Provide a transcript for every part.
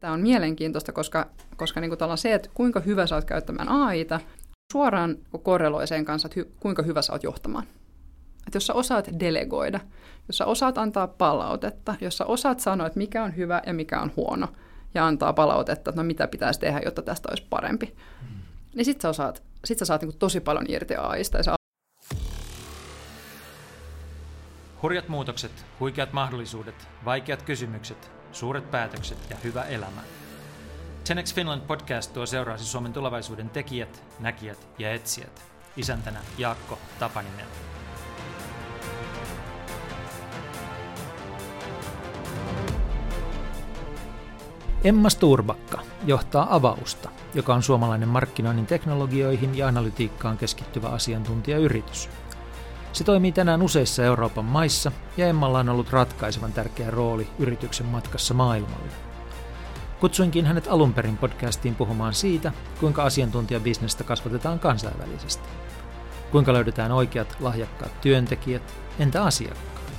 Tämä on mielenkiintoista, koska, koska niin kuin se, että kuinka hyvä sä oot käyttämään AIta, suoraan korreloi sen kanssa, että hy, kuinka hyvä sä oot johtamaan. Että jos sä osaat delegoida, jos sä osaat antaa palautetta, jos sä osaat sanoa, että mikä on hyvä ja mikä on huono, ja antaa palautetta, että no mitä pitäisi tehdä, jotta tästä olisi parempi, hmm. niin sit sä, osaat, sit sä saat niin tosi paljon irti AIsta. Ja sä... Hurjat muutokset, huikeat mahdollisuudet, vaikeat kysymykset, suuret päätökset ja hyvä elämä. Tenex Finland podcast tuo seuraasi Suomen tulevaisuuden tekijät, näkijät ja etsijät. Isäntänä Jaakko Tapaninen. Emma Sturbakka johtaa Avausta, joka on suomalainen markkinoinnin teknologioihin ja analytiikkaan keskittyvä asiantuntijayritys. Se toimii tänään useissa Euroopan maissa ja Emmalla on ollut ratkaisevan tärkeä rooli yrityksen matkassa maailmalle. Kutsuinkin hänet alun perin podcastiin puhumaan siitä, kuinka asiantuntijabisnestä kasvatetaan kansainvälisesti. Kuinka löydetään oikeat lahjakkaat työntekijät, entä asiakkaat?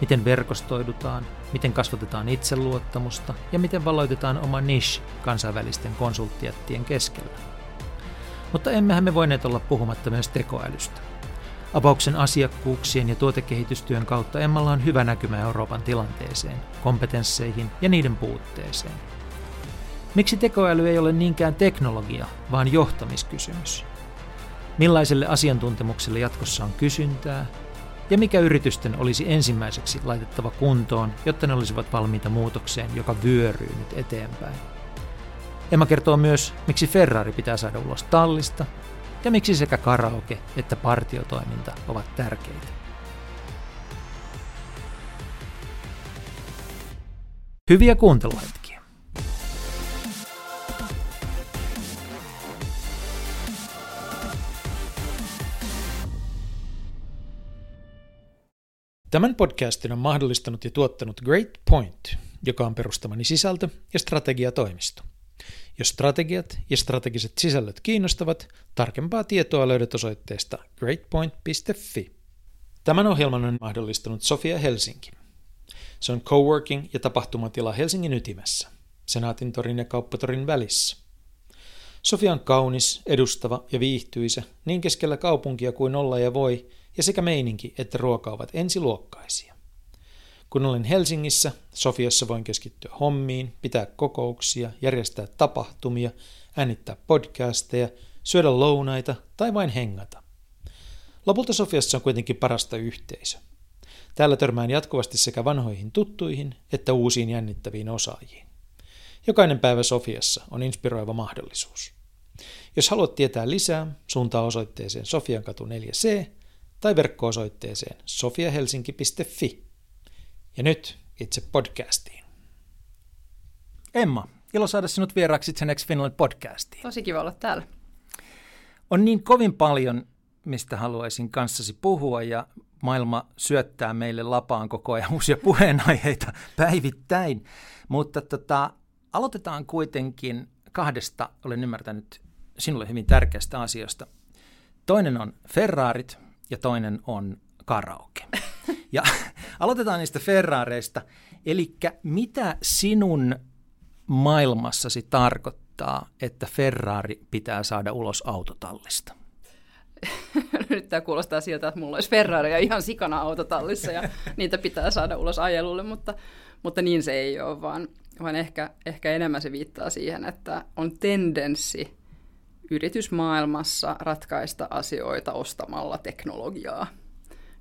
Miten verkostoidutaan, miten kasvatetaan itseluottamusta ja miten valoitetaan oma niche kansainvälisten konsulttijättien keskellä. Mutta emmehän me voineet olla puhumatta myös tekoälystä. Abauksen asiakkuuksien ja tuotekehitystyön kautta Emmalla on hyvä näkymä Euroopan tilanteeseen, kompetensseihin ja niiden puutteeseen. Miksi tekoäly ei ole niinkään teknologia, vaan johtamiskysymys? Millaiselle asiantuntemukselle jatkossa on kysyntää? Ja mikä yritysten olisi ensimmäiseksi laitettava kuntoon, jotta ne olisivat valmiita muutokseen, joka vyöryy nyt eteenpäin? Emma kertoo myös, miksi Ferrari pitää saada ulos tallista ja miksi sekä karaoke että partiotoiminta ovat tärkeitä. Hyviä kuunteluhetkiä. Tämän podcastin on mahdollistanut ja tuottanut Great Point, joka on perustamani sisältö- ja strategiatoimisto. Jos strategiat ja strategiset sisällöt kiinnostavat, tarkempaa tietoa löydät osoitteesta greatpoint.fi. Tämän ohjelman on mahdollistanut Sofia Helsinki. Se on coworking ja tapahtumatila Helsingin ytimessä, Senaatin torin ja Kauppatorin välissä. Sofia on kaunis, edustava ja viihtyisä niin keskellä kaupunkia kuin olla ja voi, ja sekä meininki että ruoka ovat ensiluokkaisia. Kun olen Helsingissä, Sofiassa voin keskittyä hommiin, pitää kokouksia, järjestää tapahtumia, äänittää podcasteja, syödä lounaita tai vain hengata. Lopulta Sofiassa on kuitenkin parasta yhteisö. Täällä törmään jatkuvasti sekä vanhoihin tuttuihin että uusiin jännittäviin osaajiin. Jokainen päivä Sofiassa on inspiroiva mahdollisuus. Jos haluat tietää lisää, suuntaa osoitteeseen Sofiankatu 4C tai verkko-osoitteeseen sofiahelsinki.fi. Ja nyt itse podcastiin. Emma, ilo saada sinut vieraaksi Next Finland podcastiin. Tosi kiva olla täällä. On niin kovin paljon, mistä haluaisin kanssasi puhua ja maailma syöttää meille lapaan koko ajan uusia puheenaiheita päivittäin. Mutta tota, aloitetaan kuitenkin kahdesta, olen ymmärtänyt, sinulle hyvin tärkeästä asiasta. Toinen on Ferrarit ja toinen on karaoke. Ja aloitetaan niistä Ferrareista. Eli mitä sinun maailmassasi tarkoittaa, että Ferrari pitää saada ulos autotallista? Nyt tämä kuulostaa siltä, että mulla olisi Ferrari ja ihan sikana autotallissa ja niitä pitää saada ulos ajelulle, mutta, mutta niin se ei ole, vaan, vaan ehkä, ehkä enemmän se viittaa siihen, että on tendenssi yritysmaailmassa ratkaista asioita ostamalla teknologiaa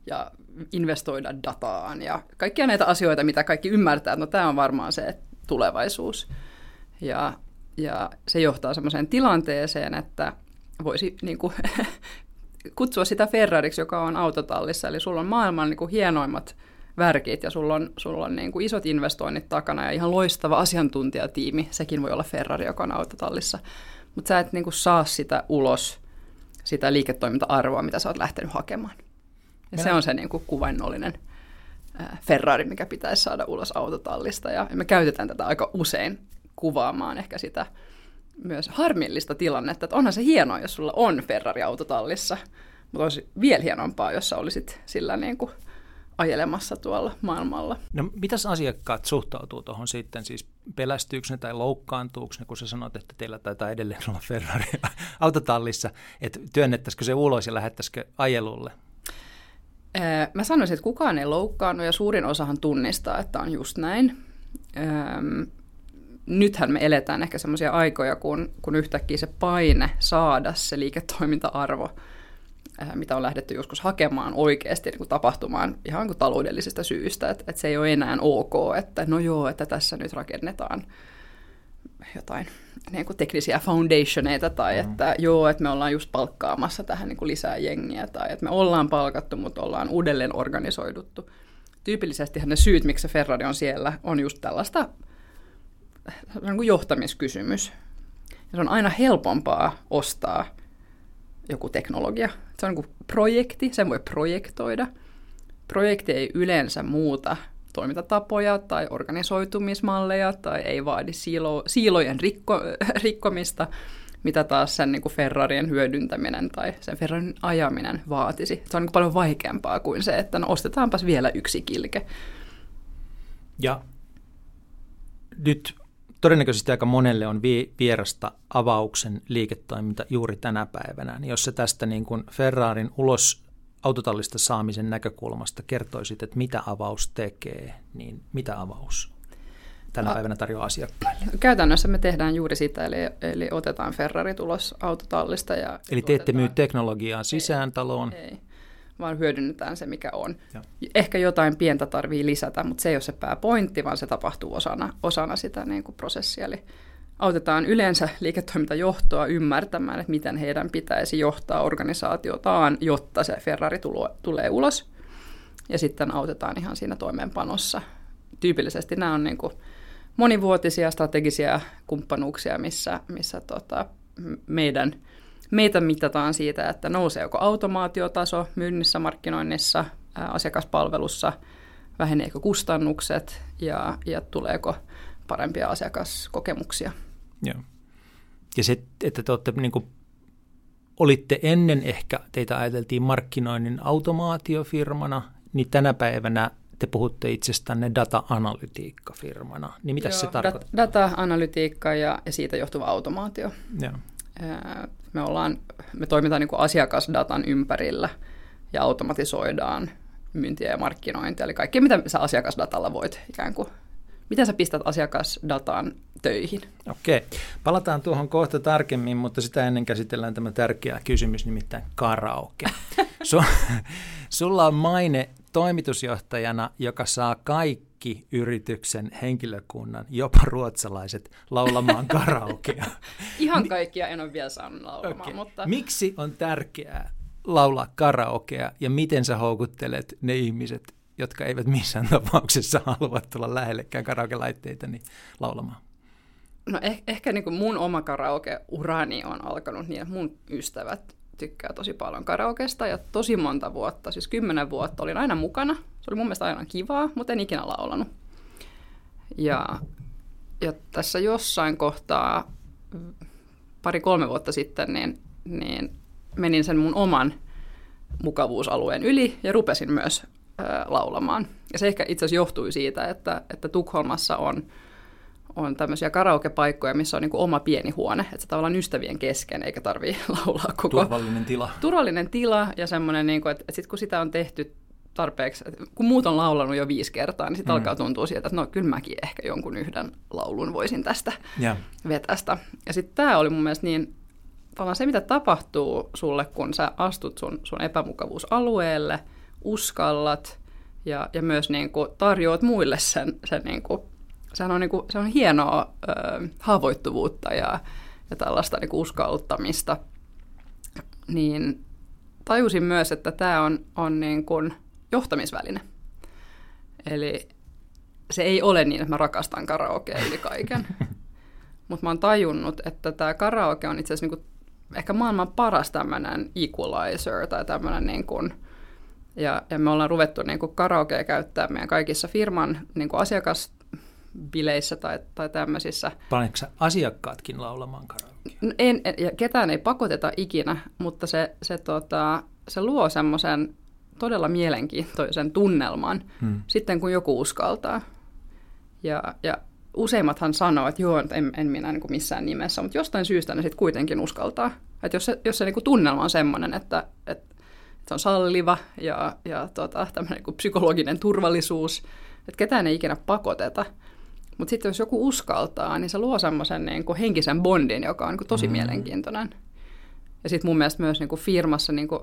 ja investoida dataan ja kaikkia näitä asioita, mitä kaikki ymmärtää, että no tämä on varmaan se tulevaisuus. Ja, ja se johtaa sellaiseen tilanteeseen, että voisi niin kuin, kutsua sitä Ferrariksi, joka on autotallissa. Eli sulla on maailman niin kuin, hienoimmat värkit ja sulla on, sulla on niin kuin, isot investoinnit takana ja ihan loistava asiantuntijatiimi. Sekin voi olla Ferrari, joka on autotallissa. Mutta sä et niin kuin, saa sitä ulos, sitä liiketoiminta-arvoa, mitä sä oot lähtenyt hakemaan. Ja se on se niin kuin kuvainnollinen Ferrari, mikä pitäisi saada ulos autotallista. Ja me käytetään tätä aika usein kuvaamaan ehkä sitä myös harmillista tilannetta, että onhan se hienoa, jos sulla on Ferrari autotallissa, mutta olisi vielä hienompaa, jos sä olisit sillä niin kuin ajelemassa tuolla maailmalla. No mitäs asiakkaat suhtautuu tuohon sitten? Siis pelästyykö ne tai loukkaantuuko ne, kun sä sanot, että teillä taitaa edelleen olla Ferrari autotallissa, että työnnettäisikö se ulos ja lähettäisikö ajelulle? Mä sanoisin, että kukaan ei loukkaannu ja suurin osahan tunnistaa, että on just näin. Nythän me eletään ehkä semmoisia aikoja, kun, kun yhtäkkiä se paine saada se liiketoiminta-arvo – Äh, mitä on lähdetty joskus hakemaan oikeasti niin kuin tapahtumaan ihan kuin taloudellisista syistä, että, että se ei ole enää ok, että no joo, että tässä nyt rakennetaan jotain niin kuin teknisiä foundationeita tai mm. että joo, että me ollaan just palkkaamassa tähän niin kuin lisää jengiä tai että me ollaan palkattu, mutta ollaan uudelleen organisoiduttu. Tyypillisesti ne syyt, miksi se Ferrari on siellä, on just tällaista niin kuin johtamiskysymys. Ja se on aina helpompaa ostaa joku teknologia. Se on niin kuin projekti, sen voi projektoida. Projekti ei yleensä muuta toimintatapoja tai organisoitumismalleja tai ei vaadi siilo, siilojen rikko, rikkomista, mitä taas sen niin kuin Ferrarien hyödyntäminen tai sen Ferrarin ajaminen vaatisi. Se on niin kuin paljon vaikeampaa kuin se, että no ostetaanpas vielä yksi kilke. Ja nyt todennäköisesti aika monelle on vierasta avauksen liiketoiminta juuri tänä päivänä. Niin jos se tästä niin kuin Ferrarin ulos autotallista saamisen näkökulmasta kertoisit, että mitä avaus tekee, niin mitä avaus tänä päivänä tarjoaa asiakkaille? Käytännössä me tehdään juuri sitä, eli, eli otetaan Ferrari tulos autotallista. Ja eli te ette myy teknologiaa sisään taloon? Ei, ei vaan hyödynnetään se, mikä on. Ja. Ehkä jotain pientä tarvii lisätä, mutta se ei ole se pääpointti, vaan se tapahtuu osana, osana sitä niin kuin prosessia. Eli autetaan yleensä liiketoimintajohtoa ymmärtämään, että miten heidän pitäisi johtaa organisaatiotaan, jotta se Ferrari tulo, tulee ulos. Ja sitten autetaan ihan siinä toimeenpanossa. Tyypillisesti nämä on niin kuin monivuotisia strategisia kumppanuuksia, missä, missä tota, meidän – meitä mitataan siitä, että nouseeko automaatiotaso myynnissä, markkinoinnissa, asiakaspalvelussa, väheneekö kustannukset ja, ja tuleeko parempia asiakaskokemuksia. Joo. Ja se, että te olette niin kuin, olitte ennen ehkä, teitä ajateltiin markkinoinnin automaatiofirmana, niin tänä päivänä te puhutte itsestänne data-analytiikka-firmana. Niin mitä se tarkoittaa? Data-analytiikka ja, ja siitä johtuva automaatio. Joo me, ollaan, me toimitaan niin kuin asiakasdatan ympärillä ja automatisoidaan myyntiä ja markkinointia, eli kaikki mitä sä asiakasdatalla voit ikään kuin Miten sä pistät asiakasdatan töihin? Okei, palataan tuohon kohta tarkemmin, mutta sitä ennen käsitellään tämä tärkeä kysymys, nimittäin karaoke. Sulla on maine toimitusjohtajana, joka saa kaikki yrityksen henkilökunnan, jopa ruotsalaiset, laulamaan karaokea. Ihan kaikkia en ole vielä saanut laulamaan. Okay. Mutta... Miksi on tärkeää laulaa karaokea ja miten sä houkuttelet ne ihmiset, jotka eivät missään tapauksessa halua tulla lähellekään karaoke-laitteita niin laulamaan? No eh- ehkä niin kuin mun oma karaoke-urani on alkanut niin, että mun ystävät tykkää tosi paljon karaokesta ja tosi monta vuotta, siis kymmenen vuotta olin aina mukana. Se oli mun mielestä aina kivaa, mutta en ikinä laulanut. Ja, ja tässä jossain kohtaa, pari-kolme vuotta sitten, niin, niin menin sen mun oman mukavuusalueen yli ja rupesin myös laulamaan. Ja se ehkä itse asiassa johtui siitä, että, että Tukholmassa on – on tämmöisiä karaokepaikkoja, missä on niin oma pieni huone, että se tavallaan ystävien kesken, eikä tarvitse laulaa koko... Turvallinen tila. Turvallinen tila ja semmoinen, niin kuin, että, että sitten kun sitä on tehty tarpeeksi, kun muut on laulanut jo viisi kertaa, niin sitten mm. alkaa tuntua sieltä, että no kyllä mäkin ehkä jonkun yhden laulun voisin tästä yeah. vetästä. Ja sitten tämä oli mun mielestä niin, tavallaan se mitä tapahtuu sulle, kun sä astut sun, sun epämukavuusalueelle, uskallat ja, ja myös niin kuin tarjoat muille sen, sen niin kuin sehän on, niin kuin, se on hienoa ö, haavoittuvuutta ja, ja tällaista niin kuin uskaltamista. Niin tajusin myös, että tämä on, on niin kuin johtamisväline. Eli se ei ole niin, että mä rakastan karaokea yli kaiken. Mutta mä oon tajunnut, että tämä karaoke on itse asiassa niin ehkä maailman paras tämmöinen equalizer tai tämmöinen niin kuin, ja, ja me ollaan ruvettu niin kuin karaokea käyttää meidän kaikissa firman niin kuin asiakas bileissä tai, tai tämmöisissä. Paneeko asiakkaatkin laulamaan karaokea? No en, ja ketään ei pakoteta ikinä, mutta se, se, tota, se luo semmoisen todella mielenkiintoisen tunnelman hmm. sitten, kun joku uskaltaa. Ja, ja useimmathan sanoo, että joo, en, en minä niin kuin missään nimessä, mutta jostain syystä ne sitten kuitenkin uskaltaa. Että jos se, jos se niin kuin tunnelma on semmoinen, että, että se on salliva ja, ja tota, tämmöinen niin psykologinen turvallisuus, että ketään ei ikinä pakoteta. Mutta sitten jos joku uskaltaa, niin se luo semmoisen niin kuin henkisen bondin, joka on niin kuin tosi mm. mielenkiintoinen. Ja sitten mun mielestä myös niin kuin firmassa, niin kuin,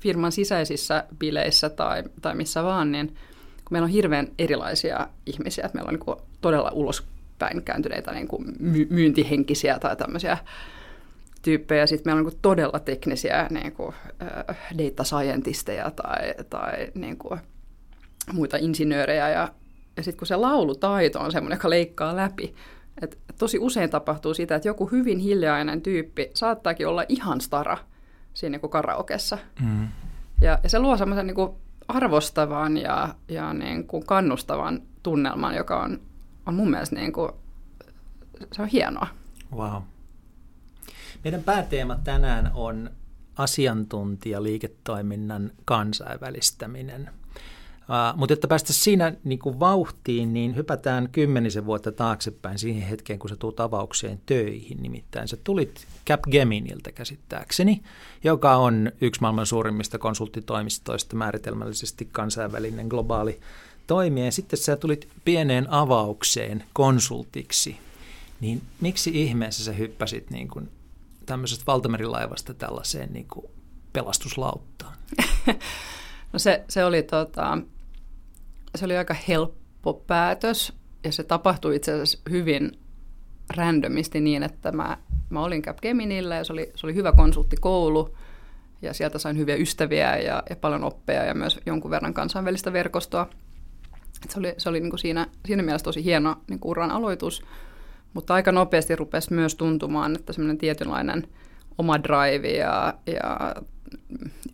firman sisäisissä bileissä tai, tai missä vaan, niin kun meillä on hirveän erilaisia ihmisiä, että meillä on niin kuin todella ulospäin kääntyneitä niin kuin myyntihenkisiä tai tämmöisiä tyyppejä. Sitten meillä on niin todella teknisiä niin kuin, data scientisteja tai, tai niin kuin, muita insinöörejä. Ja, ja sitten kun se laulutaito on semmoinen, joka leikkaa läpi, et tosi usein tapahtuu sitä, että joku hyvin hiljainen tyyppi saattaakin olla ihan stara siinä niin karaokessa. Mm. Ja, ja se luo semmoisen niin arvostavan ja, ja niin kuin kannustavan tunnelman, joka on, on mun mielestä niin kuin, se on hienoa. Wow. Meidän pääteema tänään on asiantuntijaliiketoiminnan kansainvälistäminen. Uh, mutta jotta päästä siinä niin kuin vauhtiin, niin hypätään kymmenisen vuotta taaksepäin siihen hetkeen, kun sä tuut avaukseen töihin. Nimittäin sä tulit Capgeminiltä käsittääkseni, joka on yksi maailman suurimmista konsulttitoimistoista määritelmällisesti kansainvälinen globaali toimija. Ja sitten sä tulit pieneen avaukseen konsultiksi. Niin miksi ihmeessä sä hyppäsit niin kuin tämmöisestä valtamerilaivasta tällaiseen niin kuin pelastuslauttaan? No se, se, oli, tota, se oli aika helppo päätös ja se tapahtui itse asiassa hyvin randomisti niin, että mä, mä olin Capgeminillä ja se oli, se oli hyvä konsulttikoulu ja sieltä sain hyviä ystäviä ja, ja paljon oppeja ja myös jonkun verran kansainvälistä verkostoa. Et se oli, se oli niin kuin siinä, siinä mielessä tosi hieno niin kuin uran aloitus, mutta aika nopeasti rupesi myös tuntumaan, että semmoinen tietynlainen oma drive ja, ja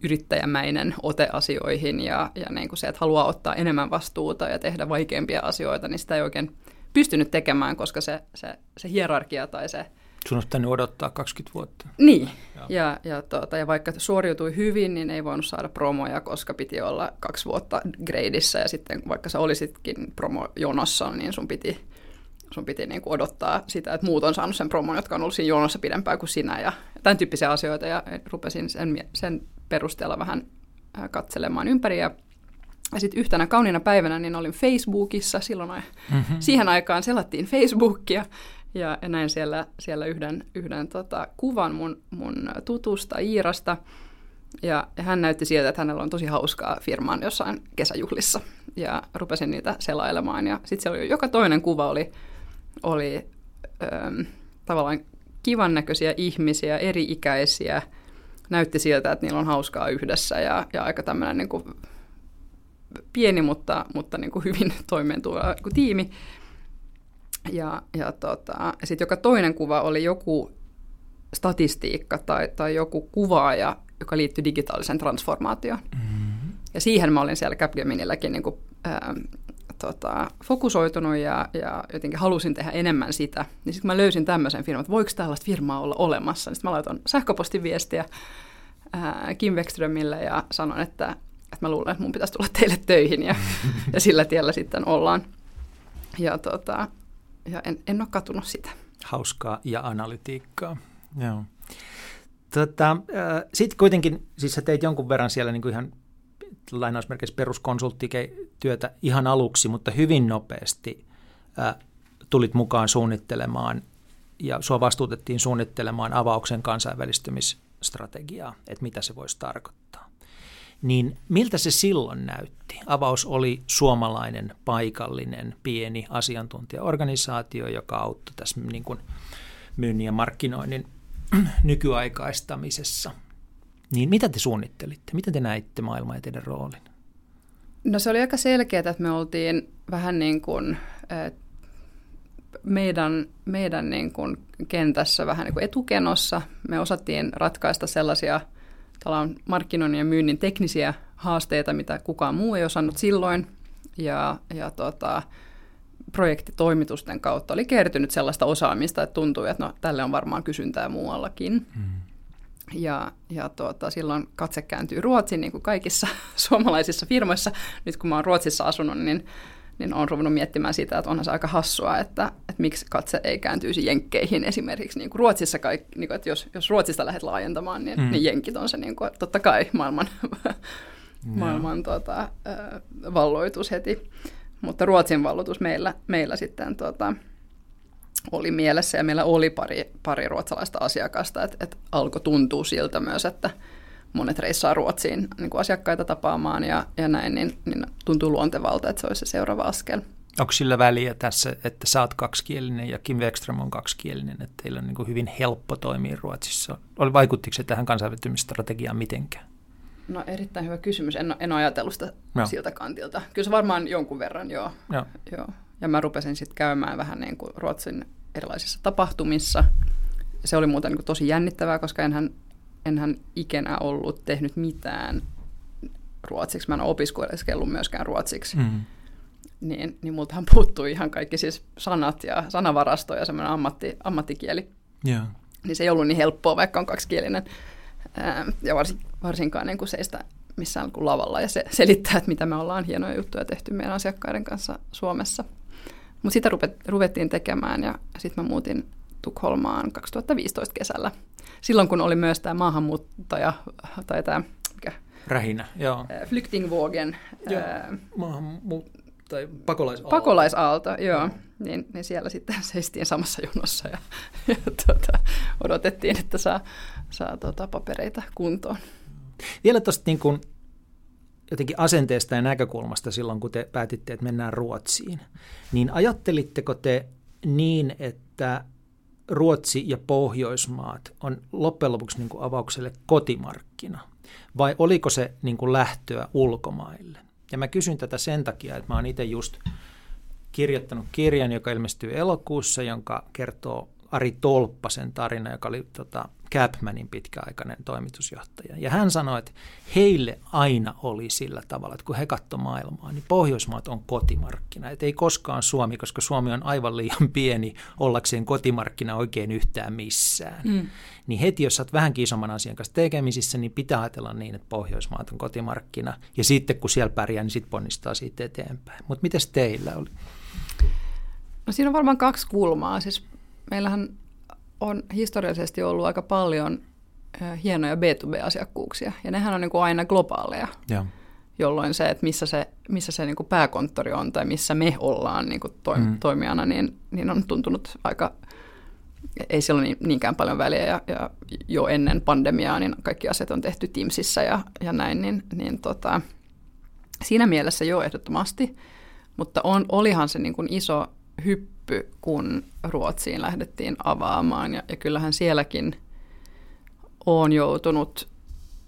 yrittäjämäinen ote asioihin ja, ja niin kuin se, että haluaa ottaa enemmän vastuuta ja tehdä vaikeampia asioita, niin sitä ei oikein pystynyt tekemään, koska se, se, se hierarkia tai se... Sun olisi pitänyt odottaa 20 vuotta. Niin, ja, ja, tuota, ja vaikka suoriutui hyvin, niin ei voinut saada promoja, koska piti olla kaksi vuotta gradeissa ja sitten vaikka sä olisitkin promojonossa, niin sun piti sun piti niin kuin odottaa sitä, että muut on saanut sen promon, jotka on ollut siinä jonossa pidempään kuin sinä ja tämän tyyppisiä asioita ja rupesin sen, sen perusteella vähän äh, katselemaan ympäri ja ja sitten yhtenä kauniina päivänä niin olin Facebookissa, silloin mm-hmm. siihen aikaan selattiin Facebookia ja, näin siellä, siellä yhden, yhden tota, kuvan mun, mun tutusta Iirasta. Ja, ja hän näytti siltä, että hänellä on tosi hauskaa firmaan jossain kesäjuhlissa. Ja rupesin niitä selailemaan. Ja sitten siellä oli, joka toinen kuva oli oli ähm, tavallaan kivan näköisiä ihmisiä, eri-ikäisiä. Näytti siltä, että niillä on hauskaa yhdessä ja, ja aika tämmöinen niin kuin pieni, mutta, mutta niin kuin hyvin toimeentuva niin tiimi. Ja, ja, tota, ja sitten joka toinen kuva oli joku statistiikka tai, tai joku kuvaaja, joka liittyi digitaaliseen transformaatioon. Mm-hmm. Ja siihen mä olin siellä Capgeminilläkin niin kuin, ähm, tota, fokusoitunut ja, ja jotenkin halusin tehdä enemmän sitä, niin sitten mä löysin tämmöisen firman, että voiko tällaista firmaa olla olemassa. Niin sitten mä laitoin sähköpostiviestiä ää, Kim Wexströmille ja sanoin, että, että mä luulen, että mun pitäisi tulla teille töihin ja, ja sillä tiellä sitten ollaan. Ja, tota, ja en, en ole katunut sitä. Hauskaa ja analytiikkaa. Joo. Tota, äh, Sitten kuitenkin, siis sä teit jonkun verran siellä niin kuin ihan lainausmerkeissä peruskonsulttityötä ihan aluksi, mutta hyvin nopeasti ää, tulit mukaan suunnittelemaan ja sua vastuutettiin suunnittelemaan avauksen kansainvälistymisstrategiaa, että mitä se voisi tarkoittaa. Niin miltä se silloin näytti? Avaus oli suomalainen, paikallinen, pieni asiantuntijaorganisaatio, joka auttoi tässä niin kuin myynnin ja markkinoinnin nykyaikaistamisessa. Niin mitä te suunnittelitte? Miten te näitte maailmaa ja teidän roolin? No se oli aika selkeää, että me oltiin vähän niin kuin meidän, meidän niin kuin kentässä vähän niin kuin etukenossa. Me osattiin ratkaista sellaisia markkinoinnin ja myynnin teknisiä haasteita, mitä kukaan muu ei osannut silloin. Ja, ja tota, projektitoimitusten kautta oli kertynyt sellaista osaamista, että tuntui, että no, tälle on varmaan kysyntää muuallakin. Hmm. Ja, ja tuota, silloin katse kääntyy Ruotsiin, niin kuin kaikissa suomalaisissa firmoissa. Nyt kun mä oon Ruotsissa asunut, niin, niin olen ruvennut miettimään sitä, että onhan se aika hassua, että, että miksi katse ei kääntyisi jenkkeihin esimerkiksi. Niin kuin Ruotsissa, kaikki, niin kuin, että jos, jos Ruotsista lähdet laajentamaan, niin, mm. niin jenkit on se niin kuin, totta kai maailman, maailman tuota, valloitus heti. Mutta Ruotsin valloitus meillä, meillä sitten... Tuota, oli mielessä ja meillä oli pari, pari ruotsalaista asiakasta, että, että alkoi tuntua siltä myös, että monet reissaa Ruotsiin niin kuin asiakkaita tapaamaan ja, ja näin, niin, niin tuntuu luontevalta, että se olisi se seuraava askel. Onko sillä väliä tässä, että sä oot kaksikielinen ja Kim Wexström on kaksikielinen, että teillä on niin kuin hyvin helppo toimia Ruotsissa? Oli, vaikuttiko se tähän kansainvälistymisstrategiaan mitenkään? No erittäin hyvä kysymys. En, en ole ajatellut sitä no. siltä kantilta. Kyllä se varmaan jonkun verran, joo. joo. joo. Ja mä rupesin sitten käymään vähän niin kuin Ruotsin erilaisissa tapahtumissa. Se oli muuten niin kuin tosi jännittävää, koska enhän, enhän ikinä ollut tehnyt mitään ruotsiksi. Mä en opiskellut myöskään ruotsiksi. Mm. Niin, niin multahan puuttui ihan kaikki siis sanat ja sanavarasto ja semmoinen ammatti, ammattikieli. Yeah. Niin se ei ollut niin helppoa, vaikka on kaksikielinen. Ää, ja varsin, varsinkaan niin kuin seistä missään lavalla ja se, selittää, että mitä me ollaan hienoja juttuja tehty meidän asiakkaiden kanssa Suomessa – mutta sitä ruvettiin tekemään ja sitten mä muutin Tukholmaan 2015 kesällä. Silloin kun oli myös tämä maahanmuuttaja tai tämä mikä? Rähinä, joo. Flyktingvågen. Maahanmuut- tai pakolaisaalto. Pakolaisaalto, joo. Niin, niin siellä sitten seistiin samassa jonossa ja, ja tuota, odotettiin, että saa, saa tuota, papereita kuntoon. Vielä tuosta niin kun jotenkin asenteesta ja näkökulmasta silloin, kun te päätitte, että mennään Ruotsiin, niin ajattelitteko te niin, että Ruotsi ja Pohjoismaat on loppujen lopuksi niin kuin avaukselle kotimarkkina, vai oliko se niin kuin lähtöä ulkomaille? Ja mä kysyn tätä sen takia, että mä oon itse just kirjoittanut kirjan, joka ilmestyy elokuussa, jonka kertoo Ari Tolppasen tarina, joka oli tota, Capmanin pitkäaikainen toimitusjohtaja. Ja hän sanoi, että heille aina oli sillä tavalla, että kun he katsoivat maailmaa, niin Pohjoismaat on kotimarkkina. Että ei koskaan Suomi, koska Suomi on aivan liian pieni ollakseen kotimarkkina oikein yhtään missään. Mm. Niin heti, jos olet vähän isomman asian kanssa tekemisissä, niin pitää ajatella niin, että Pohjoismaat on kotimarkkina. Ja sitten kun siellä pärjää, niin sitten ponnistaa siitä eteenpäin. Mutta miten teillä oli? No siinä on varmaan kaksi kulmaa. Siis meillähän on historiallisesti ollut aika paljon hienoja B2B-asiakkuuksia, ja nehän on niin kuin aina globaaleja. Ja. Jolloin se, että missä se, missä se niin kuin pääkonttori on tai missä me ollaan niin kuin toim- mm. toimijana, niin, niin on tuntunut aika, ei sillä ole niin, niinkään paljon väliä. Ja, ja jo ennen pandemiaa niin kaikki asiat on tehty Teamsissa ja, ja näin, niin, niin tota, siinä mielessä jo ehdottomasti. Mutta on, olihan se niin kuin iso hyppy, kun Ruotsiin lähdettiin avaamaan. Ja, ja kyllähän sielläkin on joutunut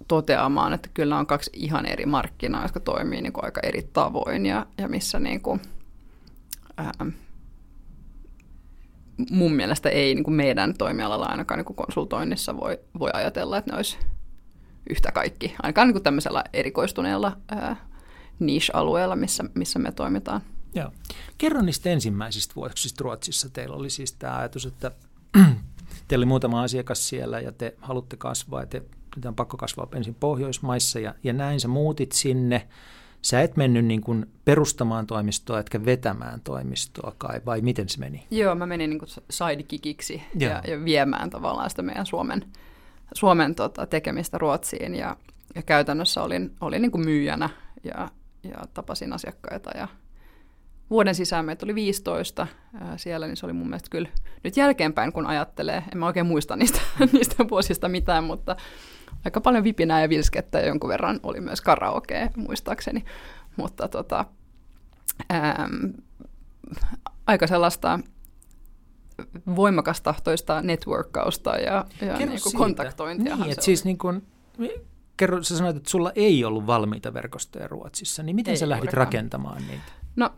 toteamaan, että kyllä on kaksi ihan eri markkinaa, jotka toimii niin kuin aika eri tavoin ja, ja missä niin kuin, ää, mun mielestä ei niin kuin meidän toimialalla ainakaan niin kuin konsultoinnissa voi, voi ajatella, että ne olisi yhtä kaikki, ainakaan niin kuin tämmöisellä erikoistuneella ää, niche-alueella, missä, missä me toimitaan. Joo. Kerro niistä ensimmäisistä vuosista Ruotsissa. Teillä oli siis tämä ajatus, että teillä oli muutama asiakas siellä ja te haluatte kasvaa ja te, te on pakko kasvaa ensin Pohjoismaissa ja, ja näin sä muutit sinne. Sä et mennyt niin kuin perustamaan toimistoa etkä vetämään toimistoa kai, vai miten se meni? Joo, mä menin niin kuin sidekikiksi ja, ja viemään tavallaan sitä meidän Suomen, Suomen tota, tekemistä Ruotsiin ja, ja käytännössä olin, olin niin kuin myyjänä ja, ja tapasin asiakkaita ja vuoden sisään meitä oli 15 ää, siellä, niin se oli mun mielestä kyllä nyt jälkeenpäin, kun ajattelee, en mä oikein muista niistä, niistä vuosista mitään, mutta aika paljon vipinää ja vilskettä ja jonkun verran oli myös karaoke muistaakseni, mutta tota, ää, aika sellaista voimakastahtoista networkkausta ja, ja niin kuin kontaktointia. Niin, että siis niin kuin, kerro, sä sanoit, että sulla ei ollut valmiita verkostoja Ruotsissa, niin miten ei sä lähdit rakentamaan niitä? No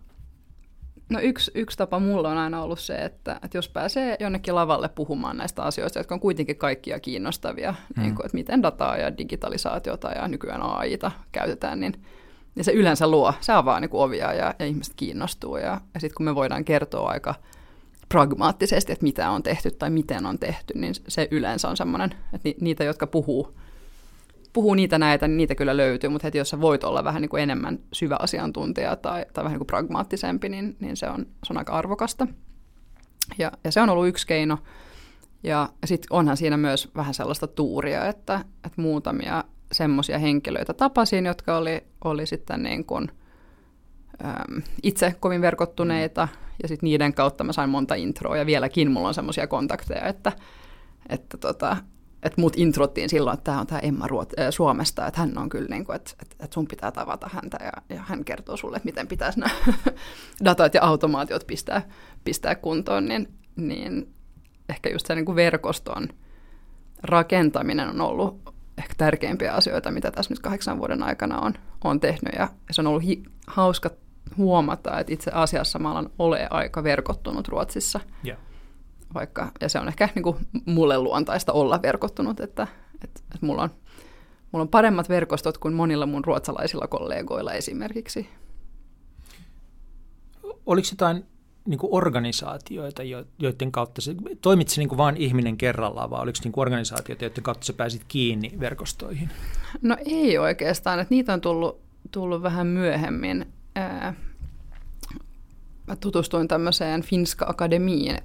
No yksi, yksi tapa mulla on aina ollut se, että, että jos pääsee jonnekin lavalle puhumaan näistä asioista, jotka on kuitenkin kaikkia kiinnostavia, mm. niin kuin, että miten dataa ja digitalisaatiota ja nykyään AIta käytetään, niin, niin se yleensä luo, se avaa niin kuin ovia ja, ja ihmiset kiinnostuu. Ja, ja sitten kun me voidaan kertoa aika pragmaattisesti, että mitä on tehty tai miten on tehty, niin se yleensä on semmoinen, että niitä, jotka puhuu, puhuu niitä näitä, niin niitä kyllä löytyy, mutta heti jos sä voit olla vähän niin kuin enemmän syvä asiantuntija tai, tai vähän niin kuin pragmaattisempi, niin, niin se, on, se on aika arvokasta. Ja, ja se on ollut yksi keino. Ja sitten onhan siinä myös vähän sellaista tuuria, että, että muutamia semmoisia henkilöitä tapasin, jotka oli, oli sitten niin kuin, äm, itse kovin verkottuneita, ja sitten niiden kautta mä sain monta introa, ja vieläkin mulla on semmoisia kontakteja, että, että, tota, että mut introttiin silloin, että tämä on tämä Emma Ruot- äh, Suomesta, että hän on kyllä, niin kuin, että, että, että sun pitää tavata häntä, ja, ja hän kertoo sulle, että miten pitäisi nämä datat ja automaatiot pistää, pistää kuntoon, niin, niin ehkä just se niin kuin verkoston rakentaminen on ollut ehkä tärkeimpiä asioita, mitä tässä nyt kahdeksan vuoden aikana on, on tehnyt. Ja se on ollut hi- hauska huomata, että itse asiassa mä alan ole aika verkottunut Ruotsissa. Yeah. Vaikka, ja se on ehkä niin kuin mulle luontaista olla verkottunut, että, että, että mulla, on, mulla on paremmat verkostot kuin monilla mun ruotsalaisilla kollegoilla esimerkiksi. Oliko jotain niin kuin organisaatioita, joiden kautta se, toimit se niin kuin vain ihminen kerrallaan, vai oliko niin kuin organisaatioita, joiden kautta sä pääsit kiinni verkostoihin? No ei oikeastaan, että niitä on tullut, tullut vähän myöhemmin. Mä tutustuin tämmöiseen Finska Akademiin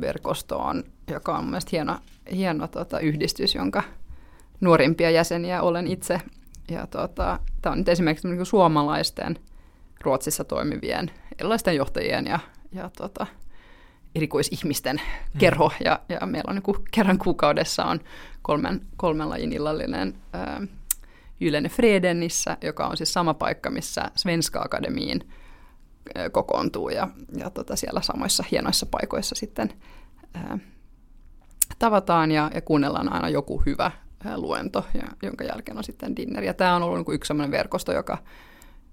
verkostoon, joka on mielestäni hieno, hieno tota, yhdistys, jonka nuorimpia jäseniä olen itse. Ja tota, tämä on nyt esimerkiksi niin suomalaisten Ruotsissa toimivien erilaisten johtajien ja, ja tota, erikoisihmisten mm. kerho. Ja, ja meillä on niin kerran kuukaudessa on kolmen, kolmen lajin illallinen ää, Ylene Fredenissä, joka on siis sama paikka, missä Svenska Akademiin kokoontuu. Ja, ja tota, siellä samoissa hienoissa paikoissa sitten ää, tavataan ja, ja kuunnellaan aina joku hyvä ää, luento, ja, jonka jälkeen on sitten dinner. Ja tämä on ollut niin yksi sellainen verkosto, joka,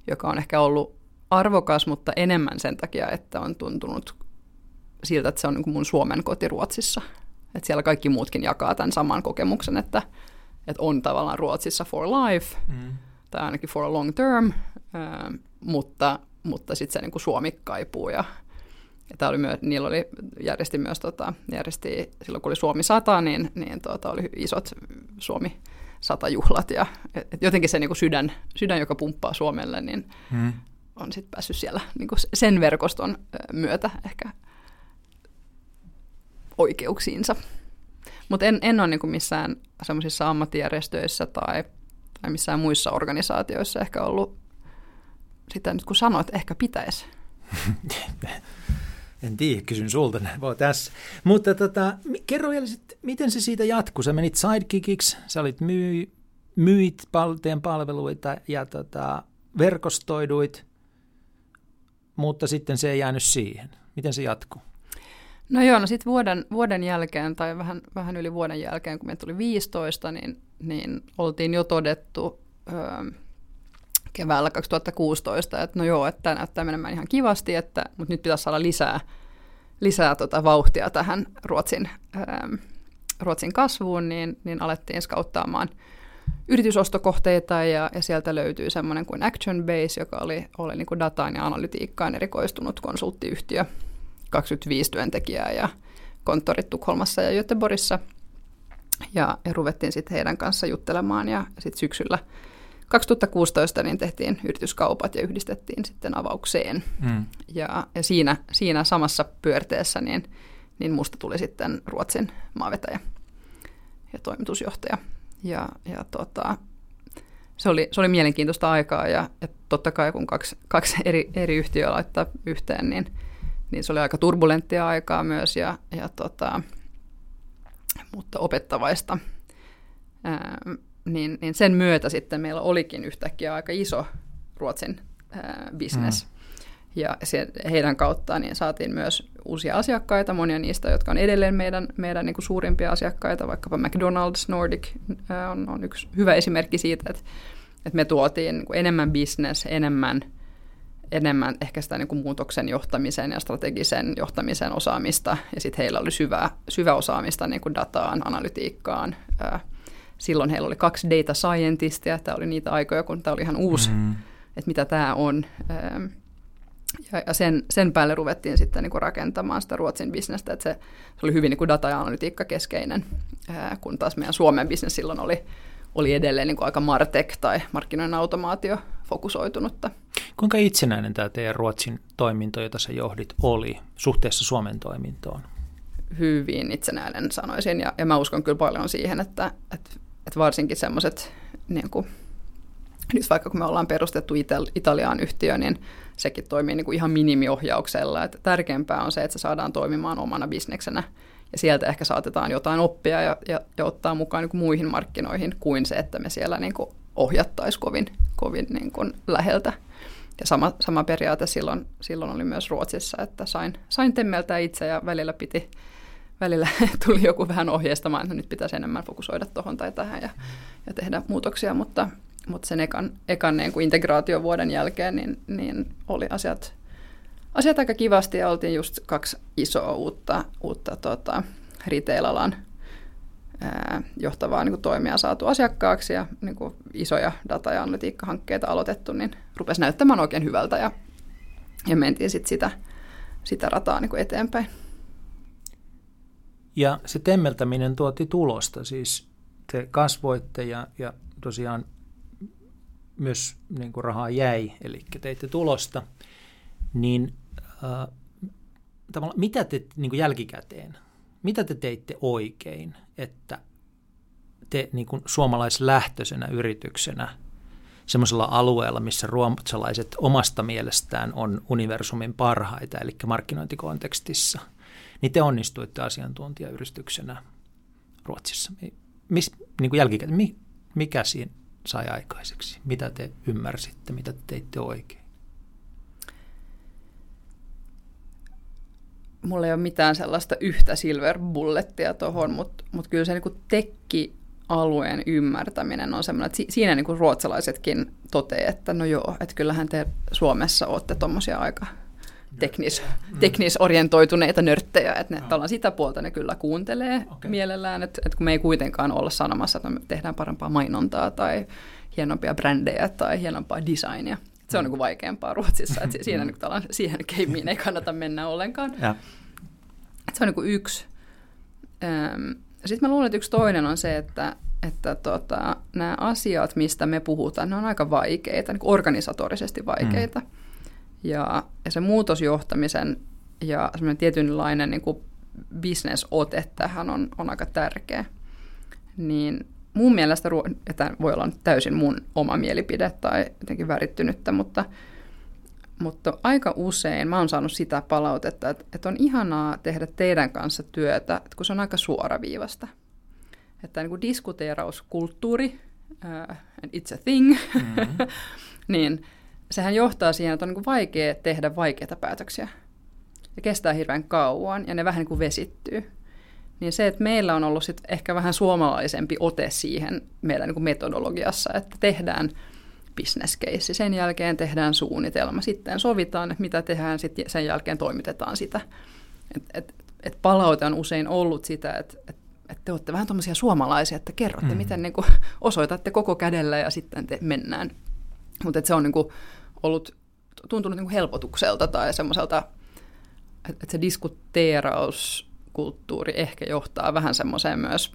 joka on ehkä ollut arvokas, mutta enemmän sen takia, että on tuntunut siltä, että se on niin kuin mun Suomen koti Ruotsissa. Että siellä kaikki muutkin jakaa tämän saman kokemuksen, että, että on tavallaan Ruotsissa for life, mm. tai ainakin for a long term, äh, mutta, mutta sitten se niin kuin Suomi kaipuu. Ja, ja tää oli myö, niillä oli, järjesti myös, tota, järjesti, silloin kun oli Suomi 100, niin, niin tota, oli isot Suomi 100 juhlat. Ja, et jotenkin se niin kuin sydän, sydän, joka pumppaa Suomelle, niin mm on sitten päässyt siellä niin kuin sen verkoston myötä ehkä oikeuksiinsa. Mutta en, en ole niin kuin missään semmoisissa ammattijärjestöissä tai, tai missään muissa organisaatioissa ehkä ollut sitä nyt kun sanoit, että ehkä pitäisi. En tiedä, kysyn sulta, voi tässä. Mutta tota, kerro vielä sit, miten se siitä jatkuu. Sä menit sidekickiksi, sä olit myy, myit teidän palveluita ja tota, verkostoiduit mutta sitten se ei jäänyt siihen. Miten se jatkuu? No joo, no sitten vuoden, vuoden jälkeen tai vähän, vähän yli vuoden jälkeen, kun meitä tuli 15, niin, niin oltiin jo todettu öö, keväällä 2016, että no joo, että tämä näyttää menemään ihan kivasti, että, mutta nyt pitäisi saada lisää, lisää tota vauhtia tähän Ruotsin, öö, Ruotsin kasvuun, niin, niin alettiin skauttaamaan – yritysostokohteita ja, ja sieltä löytyy semmoinen kuin Action Base, joka oli, oli niin kuin dataan ja analytiikkaan erikoistunut konsulttiyhtiö, 25 työntekijää ja konttorit Tukholmassa ja Göteborgissa. Ja, ja ruvettiin sitten heidän kanssa juttelemaan ja sitten syksyllä 2016 niin tehtiin yrityskaupat ja yhdistettiin sitten avaukseen. Mm. Ja, ja siinä, siinä samassa pyörteessä niin, niin musta tuli sitten Ruotsin maavetäjä ja toimitusjohtaja. Ja, ja tota, se, oli, se oli mielenkiintoista aikaa ja, ja totta kai kun kaksi, kaksi eri, eri yhtiöä laittaa yhteen, niin, niin se oli aika turbulenttia aikaa myös, ja, ja tota, mutta opettavaista. Niin, niin sen myötä sitten meillä olikin yhtäkkiä aika iso Ruotsin ää, business. Mm. Ja se, heidän kauttaan niin saatiin myös uusia asiakkaita, monia niistä, jotka on edelleen meidän, meidän niin kuin suurimpia asiakkaita, vaikkapa McDonald's Nordic on, on yksi hyvä esimerkki siitä, että, että me tuotiin niin kuin enemmän business, enemmän, enemmän ehkä sitä niin kuin muutoksen johtamisen ja strategisen johtamisen osaamista, ja sitten heillä oli syvä, syvä osaamista niin kuin dataan, analytiikkaan. Silloin heillä oli kaksi data scientistia, tämä oli niitä aikoja, kun tämä oli ihan uusi, mm. että mitä tämä on ja, ja sen, sen päälle ruvettiin sitten niin kuin rakentamaan sitä Ruotsin bisnestä, että se, se oli hyvin niin kuin data- ja analytiikkakeskeinen, ää, kun taas meidän Suomen bisnes silloin oli, oli edelleen niin kuin aika Martech tai markkinoiden automaatio fokusoitunutta. Kuinka itsenäinen tämä teidän Ruotsin toiminto, jota sä johdit, oli suhteessa Suomen toimintoon? Hyvin itsenäinen sanoisin, ja, ja mä uskon kyllä paljon siihen, että, että, että varsinkin semmoiset, niin nyt vaikka kun me ollaan perustettu Ital- Italiaan yhtiö, niin sekin toimii niin kuin ihan minimiohjauksella. Että tärkeämpää on se, että se saadaan toimimaan omana bisneksenä, ja sieltä ehkä saatetaan jotain oppia ja, ja, ja ottaa mukaan niin kuin muihin markkinoihin, kuin se, että me siellä niin kuin ohjattaisiin kovin, kovin niin kuin läheltä. Ja sama, sama periaate silloin, silloin oli myös Ruotsissa, että sain, sain temmeltä itse ja välillä piti, välillä tuli joku vähän ohjeistamaan, että nyt pitäisi enemmän fokusoida tuohon tai tähän ja, ja tehdä muutoksia, mutta, mutta sen ekan, ekan niin kuin integraatiovuoden jälkeen niin, niin oli asiat, asiat aika kivasti ja oltiin just kaksi isoa uutta, uutta tota, retail-alan ää, johtavaa niin kuin toimijaa saatu asiakkaaksi ja niin kuin isoja data- ja analytiikkahankkeita aloitettu, niin rupesi näyttämään oikein hyvältä ja, ja mentiin sitten sitä, sitä rataa niin kuin eteenpäin. Ja se temmeltäminen tuotti tulosta, siis te kasvoitte ja, ja tosiaan myös niin kuin rahaa jäi, eli teitte tulosta, niin äh, mitä te niin kuin jälkikäteen mitä te teitte oikein, että te niin kuin suomalaislähtöisenä yrityksenä semmoisella alueella, missä ruotsalaiset omasta mielestään on universumin parhaita, eli markkinointikontekstissa, niin te onnistuitte asiantuntijayrityksenä Ruotsissa. Mis, niin kuin jälkikäteen, mikä siinä sai aikaiseksi? Mitä te ymmärsitte, mitä te teitte oikein? mulla ei ole mitään sellaista yhtä silver bullettia tuohon, mutta mut kyllä se niinku tekki-alueen ymmärtäminen on semmoinen, että si- siinä niinku ruotsalaisetkin toteaa, että no joo, että kyllähän te Suomessa olette tuommoisia aika teknis, mm. teknisorientoituneita nörttejä, että ne no. sitä puolta ne kyllä kuuntelee okay. mielellään, että, että kun me ei kuitenkaan olla sanomassa, että me tehdään parempaa mainontaa tai hienompia brändejä tai hienompaa designia. Se on mm. niin vaikeampaa Ruotsissa, että siinä niin kuin, siihen keimiin ei kannata mennä ollenkaan. Ja. Se on niin kuin yksi. Sitten mä luulen, että yksi toinen on se, että, että tota, nämä asiat, mistä me puhutaan, ne on aika vaikeita, niin organisatorisesti vaikeita. Mm. Ja, ja se muutosjohtamisen ja semmoinen tietynlainen niin kuin bisnesote tähän on, on aika tärkeä. Niin mun mielestä, että voi olla täysin mun oma mielipide tai jotenkin värittynyttä, mutta, mutta aika usein mä oon saanut sitä palautetta, että, että on ihanaa tehdä teidän kanssa työtä, että kun se on aika suoraviivasta. Että niin kuin diskuteerauskulttuuri, uh, and it's a thing, mm-hmm. niin sehän johtaa siihen, että on niin kuin vaikea tehdä vaikeita päätöksiä. Ja kestää hirveän kauan ja ne vähän niin kuin vesittyy. Niin se, että meillä on ollut sit ehkä vähän suomalaisempi ote siihen meidän niin kuin metodologiassa, että tehdään bisneskeissi, sen jälkeen tehdään suunnitelma, sitten sovitaan, että mitä tehdään, sitten sen jälkeen toimitetaan sitä. Et, et, et palaute on usein ollut sitä, että et, et te olette vähän tuommoisia suomalaisia, että kerrotte, mm. miten niin kuin, osoitatte koko kädellä ja sitten te mennään. Mutta se on niin kuin, ollut tuntunut niin kuin helpotukselta tai semmoiselta, että et se diskuteeraus kulttuuri ehkä johtaa vähän semmoiseen myös,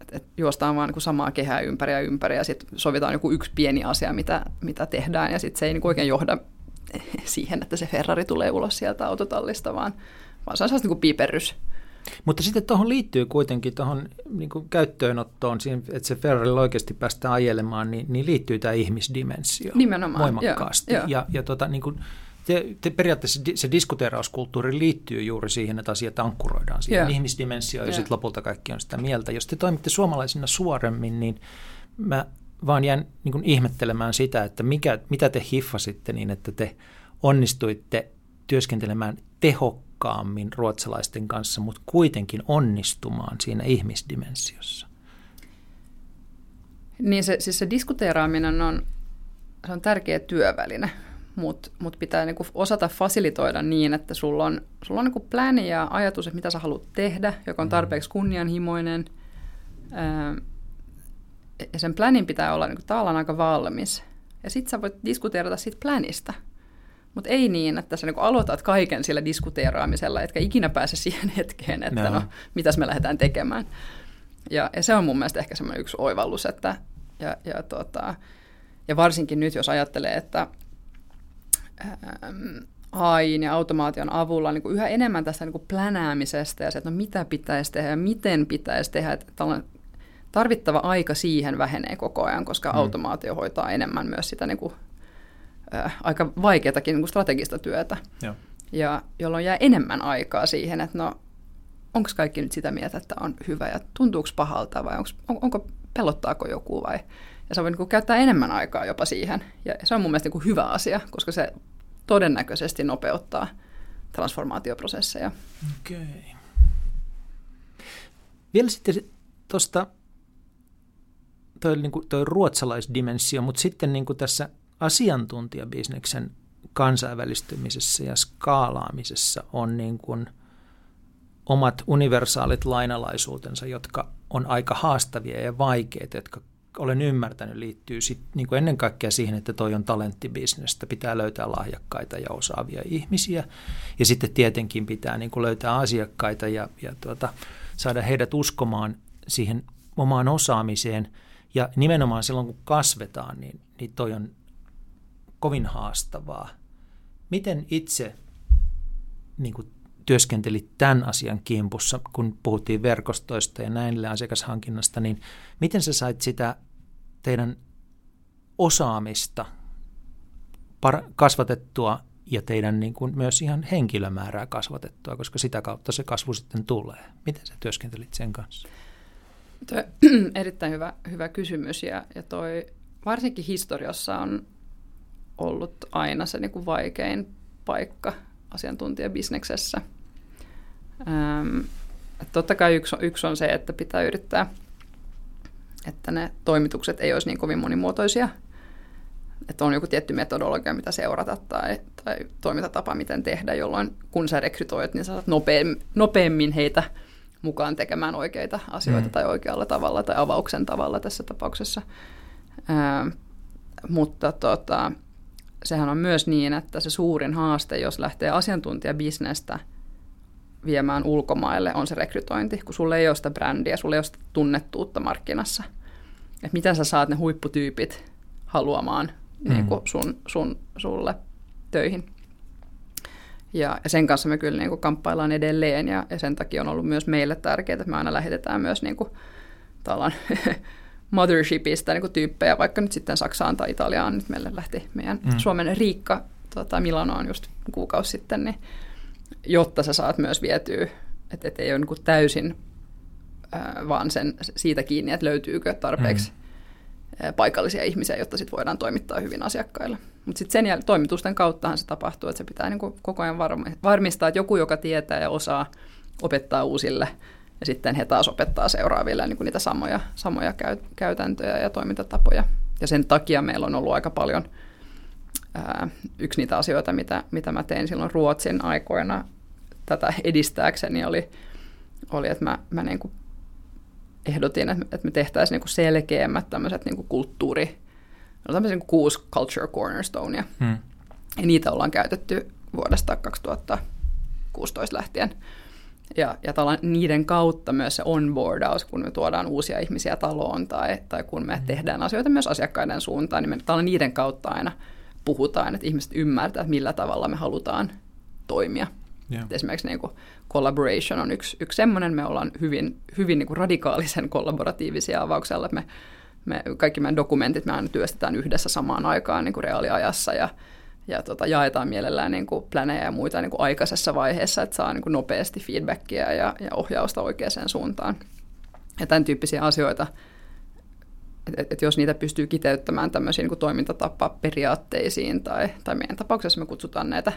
että, juostaan vaan niin samaa kehää ympäri ja ympäri ja sitten sovitaan joku yksi pieni asia, mitä, mitä tehdään ja sitten se ei niin oikein johda siihen, että se Ferrari tulee ulos sieltä autotallista, vaan, vaan se on sellaista niin piiperrys. Mutta sitten tuohon liittyy kuitenkin tuohon niin käyttöönottoon, että se Ferrari oikeasti päästään ajelemaan, niin, niin liittyy tämä ihmisdimensio Nimenomaan, voimakkaasti. Joo, ja, ja tota, niin kuin, te, te periaatteessa se diskuteerauskulttuuri liittyy juuri siihen, että asiat ankkuroidaan siihen yeah. ihmisdimensioon ja yeah. sitten lopulta kaikki on sitä mieltä. Jos te toimitte suomalaisina suoremmin, niin mä vaan jään niin ihmettelemään sitä, että mikä, mitä te hiffasitte niin, että te onnistuitte työskentelemään tehokkaammin ruotsalaisten kanssa, mutta kuitenkin onnistumaan siinä ihmisdimensiossa. Niin se, siis se diskuteeraaminen on, se on tärkeä työväline mutta mut pitää niinku osata fasilitoida niin, että sulla on, sulla on niinku pläni ja ajatus, että mitä sä haluat tehdä, joka on mm. tarpeeksi kunnianhimoinen. ja sen plänin pitää olla niinku tavallaan aika valmis. Ja sitten sä voit diskuteerata siitä plänistä. Mutta ei niin, että sä niin aloitat kaiken sillä diskuteeraamisella, etkä ikinä pääse siihen hetkeen, että no, no mitäs me lähdetään tekemään. Ja, ja se on mun mielestä ehkä semmoinen yksi oivallus, että ja, ja, tota, ja varsinkin nyt, jos ajattelee, että ähm, AI ja automaation avulla niin kuin yhä enemmän tästä niin kuin plänäämisestä ja se, että no mitä pitäisi tehdä ja miten pitäisi tehdä, että tarvittava aika siihen vähenee koko ajan, koska mm. automaatio hoitaa enemmän myös sitä niin kuin, äh, aika vaikeatakin niin kuin strategista työtä. Ja. ja jolloin jää enemmän aikaa siihen, että no onko kaikki nyt sitä mieltä, että on hyvä ja tuntuuko pahalta vai onko, on, onko pelottaako joku vai... Ja se voi niin kuin, käyttää enemmän aikaa jopa siihen. Ja se on mun mielestä niin kuin, hyvä asia, koska se todennäköisesti nopeuttaa transformaatioprosesseja. Okei. Okay. Vielä sitten tuosta toi, niin kuin, toi ruotsalaisdimensio, mutta sitten niin kuin tässä asiantuntijabisneksen kansainvälistymisessä ja skaalaamisessa on niin kuin omat universaalit lainalaisuutensa, jotka on aika haastavia ja vaikeita, jotka olen ymmärtänyt liittyy sit, niin kuin ennen kaikkea siihen, että toi on talenttibisnestä. Pitää löytää lahjakkaita ja osaavia ihmisiä. Ja sitten tietenkin pitää niin kuin löytää asiakkaita ja, ja tuota, saada heidät uskomaan siihen omaan osaamiseen. Ja nimenomaan silloin, kun kasvetaan, niin, niin toi on kovin haastavaa. Miten itse niin kuin työskentelit tämän asian kimpussa, kun puhuttiin verkostoista ja näin asiakashankinnasta, niin miten sä sait sitä teidän osaamista kasvatettua ja teidän niin kuin myös ihan henkilömäärää kasvatettua, koska sitä kautta se kasvu sitten tulee. Miten sä työskentelit sen kanssa? Toi, erittäin hyvä, hyvä kysymys ja, ja toi, varsinkin historiassa on ollut aina se niin kuin vaikein paikka asiantuntijabisneksessä. Ähm, totta kai yksi, yksi on se, että pitää yrittää – että ne toimitukset ei olisi niin kovin monimuotoisia, että on joku tietty metodologia, mitä seurata tai, tai toimintatapa, miten tehdä, jolloin kun sä rekrytoit, niin saat nopeammin, nopeammin heitä mukaan tekemään oikeita asioita mm. tai oikealla tavalla tai avauksen tavalla tässä tapauksessa. Ää, mutta tota, sehän on myös niin, että se suurin haaste, jos lähtee asiantuntijabisnestä viemään ulkomaille, on se rekrytointi, kun sulle ei ole sitä brändiä, sulle ei ole sitä tunnettuutta markkinassa – että miten sä saat ne huipputyypit haluamaan mm. niin kuin sun, sun, sulle töihin. Ja, ja sen kanssa me kyllä niin kuin kamppaillaan edelleen ja, ja sen takia on ollut myös meille tärkeää, että me aina lähetetään myös niin kuin, mothershipista niin kuin tyyppejä, vaikka nyt sitten Saksaan tai Italiaan, nyt meille lähti meidän mm. Suomen Riikka tota, Milanoon just kuukausi sitten, niin, jotta sä saat myös vietyä, että et ei ole niin kuin täysin vaan sen siitä kiinni, että löytyykö tarpeeksi mm. paikallisia ihmisiä, jotta sit voidaan toimittaa hyvin asiakkaille. Mutta sitten sen jälkeen toimitusten kauttahan se tapahtuu, että se pitää niinku koko ajan varmistaa, että joku, joka tietää ja osaa, opettaa uusille ja sitten he taas opettaa seuraaville niin niitä samoja, samoja käy, käytäntöjä ja toimintatapoja. Ja sen takia meillä on ollut aika paljon ää, yksi niitä asioita, mitä, mitä mä tein silloin Ruotsin aikoina tätä edistääkseni, oli, oli että mä, mä niin kuin ehdotin, että me tehtäisiin niinku selkeämmät tämmöiset niinku kulttuuri, no tämmöisiä niinku kuusi culture cornerstonea. Hmm. Ja niitä ollaan käytetty vuodesta 2016 lähtien. Ja, ja niiden kautta myös se onboardaus, kun me tuodaan uusia ihmisiä taloon tai, tai kun me hmm. tehdään asioita myös asiakkaiden suuntaan, niin me niiden kautta aina puhutaan, että ihmiset ymmärtävät, että millä tavalla me halutaan toimia. Yeah. Esimerkiksi niin kuin collaboration on yksi, yksi semmoinen, me ollaan hyvin, hyvin niin kuin radikaalisen kollaboratiivisia avauksella. Me, me, kaikki meidän dokumentit me aina työstetään yhdessä samaan aikaan niin kuin reaaliajassa ja, ja tota, jaetaan mielellään niin kuin planejä ja muita niin kuin aikaisessa vaiheessa, että saa niin kuin nopeasti feedbackia ja, ja ohjausta oikeaan suuntaan. Ja tämän tyyppisiä asioita, että et, et jos niitä pystyy kiteyttämään tämmöisiin niin toimintatapa-periaatteisiin tai, tai meidän tapauksessa me kutsutaan näitä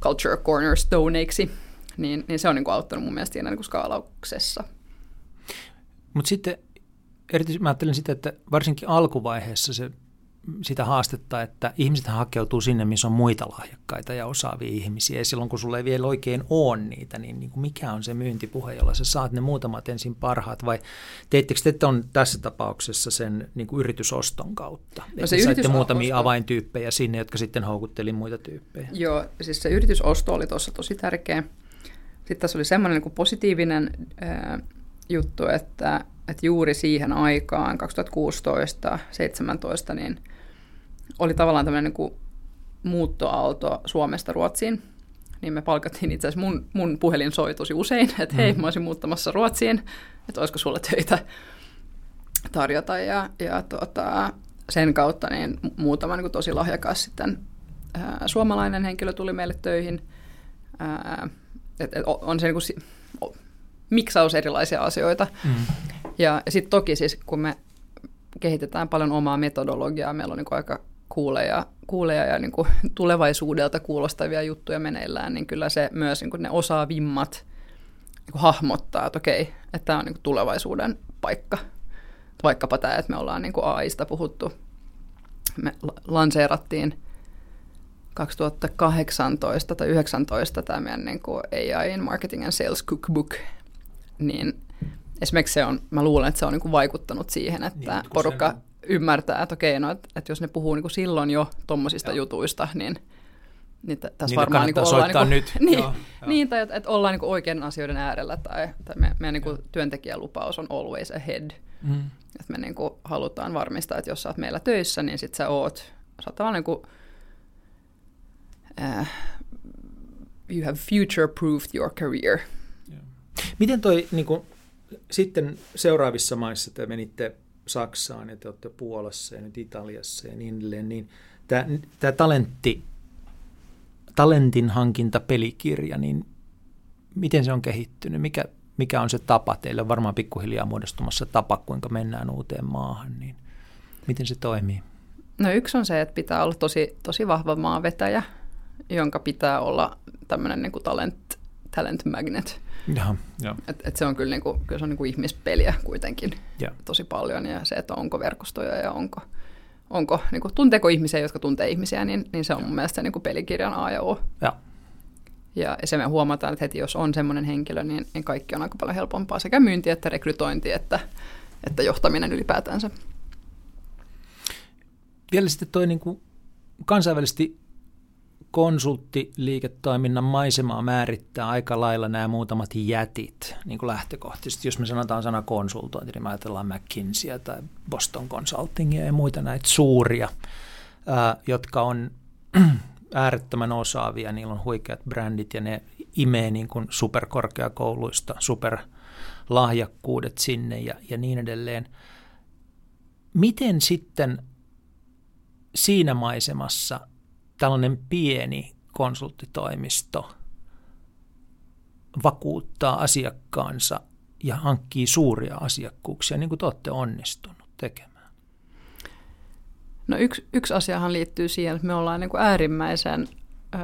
culture cornerstoneiksi, niin, niin se on niin kuin auttanut mun mielestä siinä niin kuin skaalauksessa. Mutta sitten erityisesti mä ajattelen sitä, että varsinkin alkuvaiheessa se sitä haastetta, että ihmiset hakeutuu sinne, missä on muita lahjakkaita ja osaavia ihmisiä. Ja silloin, kun sulla ei vielä oikein ole niitä, niin, niin kuin mikä on se myyntipuhe, jolla sä saat ne muutamat ensin parhaat? Vai teittekö te on tässä tapauksessa sen niin kuin yritysoston kautta? No se saitte muutamia avaintyyppejä sinne, jotka sitten houkutteli muita tyyppejä. Joo, siis se yritysosto oli tuossa tosi tärkeä. Sitten tässä oli semmoinen niin positiivinen äh, juttu, että, että juuri siihen aikaan, 2016-2017, niin oli tavallaan tämmöinen niin muuttoaalto Suomesta Ruotsiin. Niin me palkattiin itse asiassa, mun, mun puhelin soi tosi usein, että hei, mm. mä olisin muuttamassa Ruotsiin, että olisiko sulle töitä tarjota. Ja, ja tuota, sen kautta niin muutama niin tosi lahjakas sitten ää, suomalainen henkilö tuli meille töihin. Ää, et, et on se niin kuin, miksaus erilaisia asioita. Mm. Ja, sitten toki siis, kun me kehitetään paljon omaa metodologiaa, meillä on niin kuin aika kuuleja, kuuleja ja niin kuin tulevaisuudelta kuulostavia juttuja meneillään, niin kyllä se myös niin kuin ne osaavimmat niin kuin hahmottaa, että okei, että tämä on niin kuin tulevaisuuden paikka. Vaikkapa tämä, että me ollaan niin kuin AIsta puhuttu. Me lanseerattiin 2018 tai 2019 tämä meidän niin kuin AI Marketing and Sales Cookbook, niin esimerkiksi se on, mä luulen, että se on niin kuin vaikuttanut siihen, että niin, porukka se... ymmärtää, että okei, no, että, että jos ne puhuu niin kuin silloin jo tuommoisista jutuista, niin niin tässä niin varmaan niin ollaan niin kuin, nyt. niin, joo, niin, tai että, että ollaan niin kuin oikeiden asioiden äärellä, tai, tai me, meidän niin kuin työntekijälupaus on always ahead. Mm. Että me niin kuin halutaan varmistaa, että jos sä oot meillä töissä, niin sit sä oot, sä oot niin kuin, uh, you have future-proofed your career. Miten toi niin kuin, sitten seuraavissa maissa te menitte Saksaan ja te olette Puolassa ja nyt Italiassa ja niin edelleen, niin tämä, talentti, talentin hankinta pelikirja, niin miten se on kehittynyt? Mikä, mikä on se tapa? Teille on varmaan pikkuhiljaa muodostumassa tapa, kuinka mennään uuteen maahan, niin miten se toimii? No yksi on se, että pitää olla tosi, tosi vahva maanvetäjä, jonka pitää olla tämmöinen niin kuin talent, talent magnet. Jaha, ja. Et, et se on kyllä, niinku, kyllä se on niinku ihmispeliä kuitenkin ja. tosi paljon ja se, että onko verkostoja ja onko, onko niinku, tunteeko ihmisiä, jotka tuntee ihmisiä, niin, niin se on mun mielestä niinku pelikirjan A ja O. Ja. Ja se me huomataan, että heti jos on semmoinen henkilö, niin, niin kaikki on aika paljon helpompaa, sekä myynti että rekrytointi että, että johtaminen ylipäätänsä. Vielä sitten toi niin kuin kansainvälisesti konsulttiliiketoiminnan maisemaa määrittää aika lailla nämä muutamat jätit niin kuin lähtökohtaisesti. Jos me sanotaan sana konsultointi, niin me ajatellaan McKinseyä tai Boston Consultingia ja muita näitä suuria, ää, jotka on äärettömän osaavia, niillä on huikeat brändit ja ne imee niin kuin superkorkeakouluista superlahjakkuudet sinne ja, ja niin edelleen. Miten sitten siinä maisemassa – tällainen pieni konsulttitoimisto vakuuttaa asiakkaansa ja hankkii suuria asiakkuuksia, niin kuin te olette onnistunut tekemään? No yksi, yksi asiahan liittyy siihen, että me ollaan niin kuin äärimmäisen ö,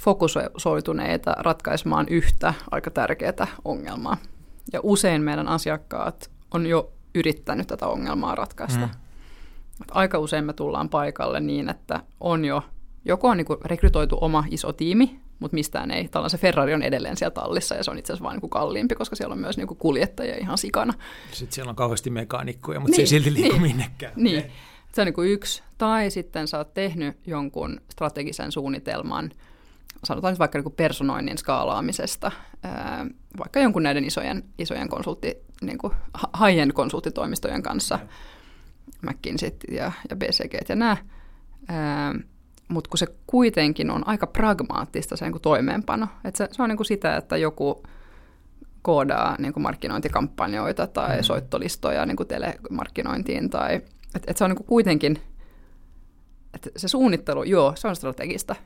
fokusoituneita ratkaisemaan yhtä aika tärkeää ongelmaa. Ja usein meidän asiakkaat on jo yrittänyt tätä ongelmaa ratkaista. Mm. Aika usein me tullaan paikalle niin, että on jo joko on niin kuin rekrytoitu oma iso tiimi, mutta mistään ei. Tällainen se Ferrari on edelleen siellä tallissa ja se on itse asiassa vain niin kalliimpi, koska siellä on myös niin kuin kuljettajia ihan sikana. Sitten siellä on kauheasti mekaanikkoja, mutta niin, se ei silti liiku niin, minnekään. Niin, okay. se on niin kuin yksi. Tai sitten sä oot tehnyt jonkun strategisen suunnitelman, sanotaan nyt vaikka niin kuin personoinnin skaalaamisesta, vaikka jonkun näiden isojen, isojen konsultti, niin kuin high-end konsulttitoimistojen kanssa, McKinsey ja, ja BCG ja nämä, mutta kun se kuitenkin on aika pragmaattista se niin kuin toimeenpano. Et se, se on niin kuin sitä, että joku koodaa niin kuin markkinointikampanjoita tai mm. soittolistoja niin kuin telemarkkinointiin. Tai, et, et se on niin kuin kuitenkin, että se suunnittelu, joo, se on strategista,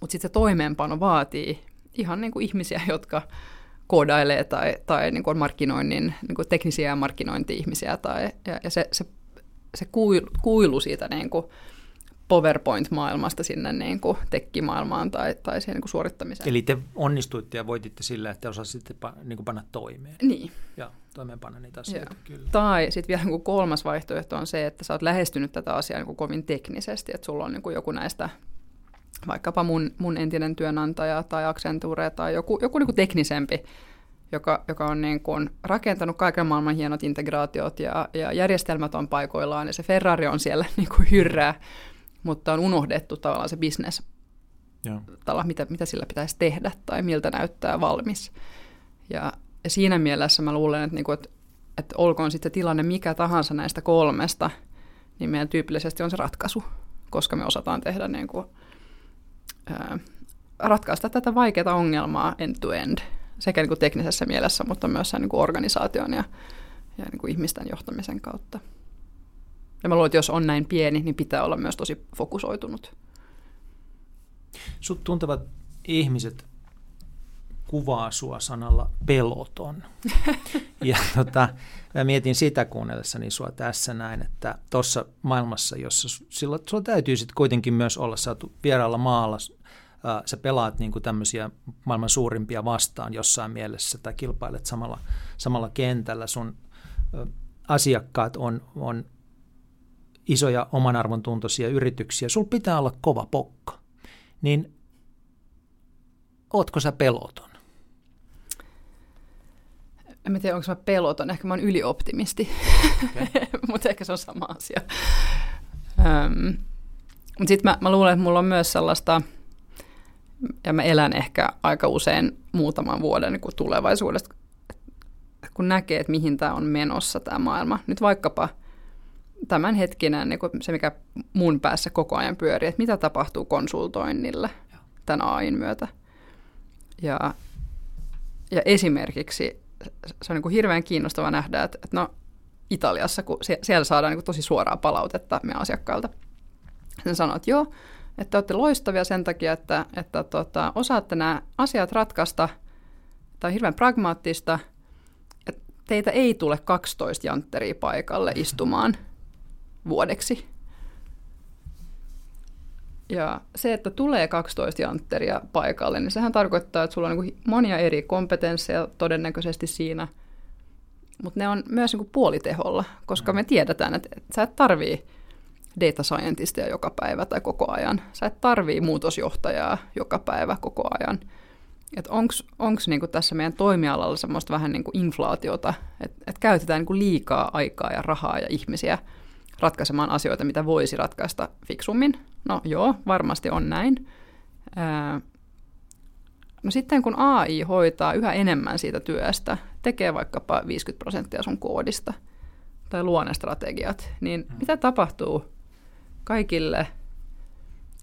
mutta sitten se toimeenpano vaatii ihan niin kuin ihmisiä, jotka koodailee tai, tai niin kuin markkinoinnin, niin kuin teknisiä markkinointi-ihmisiä. Tai, ja, ja se, se, se kuilu, kuilu siitä niin kuin PowerPoint-maailmasta sinne niin kuin tekkimaailmaan tai, tai siihen niin kuin suorittamiseen. Eli te onnistuitte ja voititte sillä, että osasitte pa, niin kuin panna toimeen. Niin. Ja toimeenpanna niitä asioita, kyllä. Tai sitten vielä niin kuin kolmas vaihtoehto on se, että sä oot lähestynyt tätä asiaa niin kuin kovin teknisesti, että sulla on niin kuin joku näistä vaikkapa mun, mun entinen työnantaja tai Accenture tai joku, joku niin kuin teknisempi, joka, joka on niin kuin rakentanut kaiken maailman hienot integraatiot ja, ja järjestelmät on paikoillaan ja se Ferrari on siellä niin kuin hyrrää, mutta on unohdettu tavallaan se business, Tavallaan, mitä, mitä sillä pitäisi tehdä tai miltä näyttää valmis. Ja, ja siinä mielessä mä luulen, että, niin kuin, että, että olkoon sitten se tilanne mikä tahansa näistä kolmesta, niin meidän tyypillisesti on se ratkaisu, koska me osataan tehdä niin kuin, ää, ratkaista tätä vaikeaa ongelmaa end to end, sekä niin kuin teknisessä mielessä, mutta myös niin kuin organisaation ja, ja niin kuin ihmisten johtamisen kautta. Ja mä luulen, että jos on näin pieni, niin pitää olla myös tosi fokusoitunut. Sut tuntevat ihmiset kuvaa sua sanalla peloton. ja tota, mä mietin sitä kuunnellessani sua tässä näin, että tuossa maailmassa, jossa sillä, sulla täytyy sitten kuitenkin myös olla saatu vieraalla maalla, ää, sä pelaat niin kuin tämmöisiä maailman suurimpia vastaan jossain mielessä tai kilpailet samalla, samalla kentällä, sun ä, asiakkaat on, on isoja oman arvon tuntoisia yrityksiä, sul pitää olla kova pokka. Niin ootko sä peloton? En tiedä, onko mä peloton. Ehkä mä oon ylioptimisti, okay. mutta ehkä se on sama asia. Mutta sitten mä, mä luulen, että mulla on myös sellaista, ja mä elän ehkä aika usein muutaman vuoden niin tulevaisuudesta, kun näkee, että mihin tämä on menossa tämä maailma. Nyt vaikkapa tämänhetkinen, niin se mikä mun päässä koko ajan pyörii, että mitä tapahtuu konsultoinnille tämän AIn myötä. Ja, ja esimerkiksi se on niin kuin hirveän kiinnostava nähdä, että, että no Italiassa, kun siellä saadaan niin tosi suoraa palautetta meidän asiakkailta. Sen sanoo, että joo, että olette loistavia sen takia, että, että tota, osaatte nämä asiat ratkaista, tai hirveän pragmaattista, että teitä ei tule 12 jantteria paikalle istumaan vuodeksi. Ja se, että tulee 12 jantteria paikalle, niin sehän tarkoittaa, että sulla on niin monia eri kompetensseja todennäköisesti siinä, mutta ne on myös niin puoliteholla, koska me tiedetään, että, että sä et tarvii data scientistia joka päivä tai koko ajan. Sä et tarvii muutosjohtajaa joka päivä koko ajan. Että onko niinku tässä meidän toimialalla semmoista vähän niinku inflaatiota, että et käytetään niinku liikaa aikaa ja rahaa ja ihmisiä – ratkaisemaan asioita, mitä voisi ratkaista fiksummin. No joo, varmasti on näin. no sitten kun AI hoitaa yhä enemmän siitä työstä, tekee vaikkapa 50 prosenttia sun koodista tai luo ne strategiat, niin hmm. mitä tapahtuu kaikille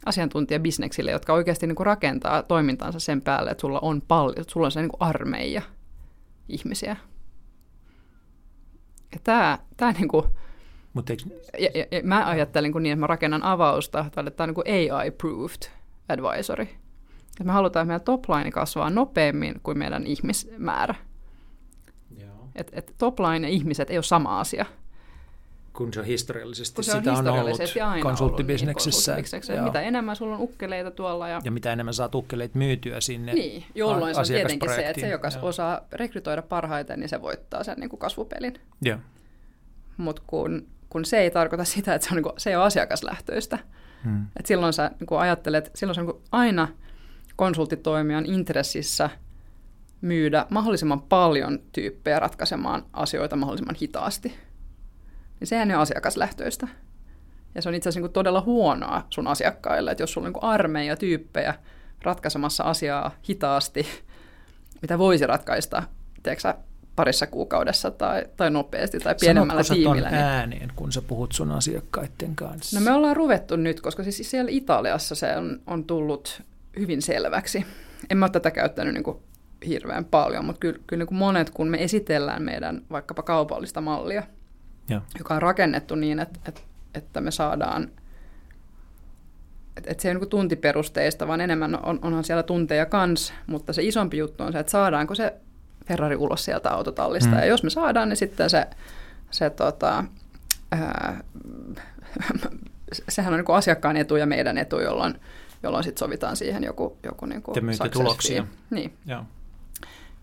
asiantuntijabisneksille, jotka oikeasti niin kuin rakentaa toimintansa sen päälle, että sulla on paljon, että sulla on se niin kuin armeija ihmisiä. Ja tämä, tämä niin kuin, Mut eikö... ja, ja, ja mä ajattelin kun niin, että mä rakennan avausta, että tämä on niin AI-proofed advisory. Että me halutaan, että meidän topline kasvaa nopeammin kuin meidän ihmismäärä. Että et topline ja ihmiset ei ole sama asia. Kun se on historiallisesti kun se on sitä historiallisesti on ollut konsulttibisneksessä. Niin, mitä enemmän sulla on ukkeleita tuolla. Ja, ja mitä enemmän saat ukkeleita myytyä sinne Niin, jolloin se on tietenkin se, että se, joka Joo. osaa rekrytoida parhaiten, niin se voittaa sen niin kuin kasvupelin. Mutta kun kun se ei tarkoita sitä, että se, on, niin kuin, se ei ole asiakaslähtöistä. Hmm. Et silloin sä niin kuin ajattelet, silloin se on niin aina konsulttitoimijan intressissä myydä mahdollisimman paljon tyyppejä ratkaisemaan asioita mahdollisimman hitaasti. Niin sehän ei ole asiakaslähtöistä. Ja se on itse asiassa niin todella huonoa sun asiakkaille, että jos sulla on niin armeija tyyppejä ratkaisemassa asiaa hitaasti, mitä voisi ratkaista, tiedätkö, parissa kuukaudessa tai, tai nopeasti tai pienemmällä Sanotko tiimillä. Niin... ääneen, kun sä puhut sun asiakkaiden kanssa? No me ollaan ruvettu nyt, koska siis siellä Italiassa se on, on tullut hyvin selväksi. En mä ole tätä käyttänyt niin kuin hirveän paljon, mutta kyllä, kyllä niin kuin monet, kun me esitellään meidän vaikkapa kaupallista mallia, ja. joka on rakennettu niin, että, että, että me saadaan että et se ei ole niin tuntiperusteista, vaan enemmän on, onhan siellä tunteja kans, mutta se isompi juttu on se, että saadaanko se Ferrari ulos sieltä autotallista. Mm. Ja jos me saadaan, niin sitten se, se tota, ää, sehän on niin kuin asiakkaan etu ja meidän etu, jolloin, jolloin sitten sovitaan siihen joku, joku niin kuin Te tuloksia. Niin. Joo.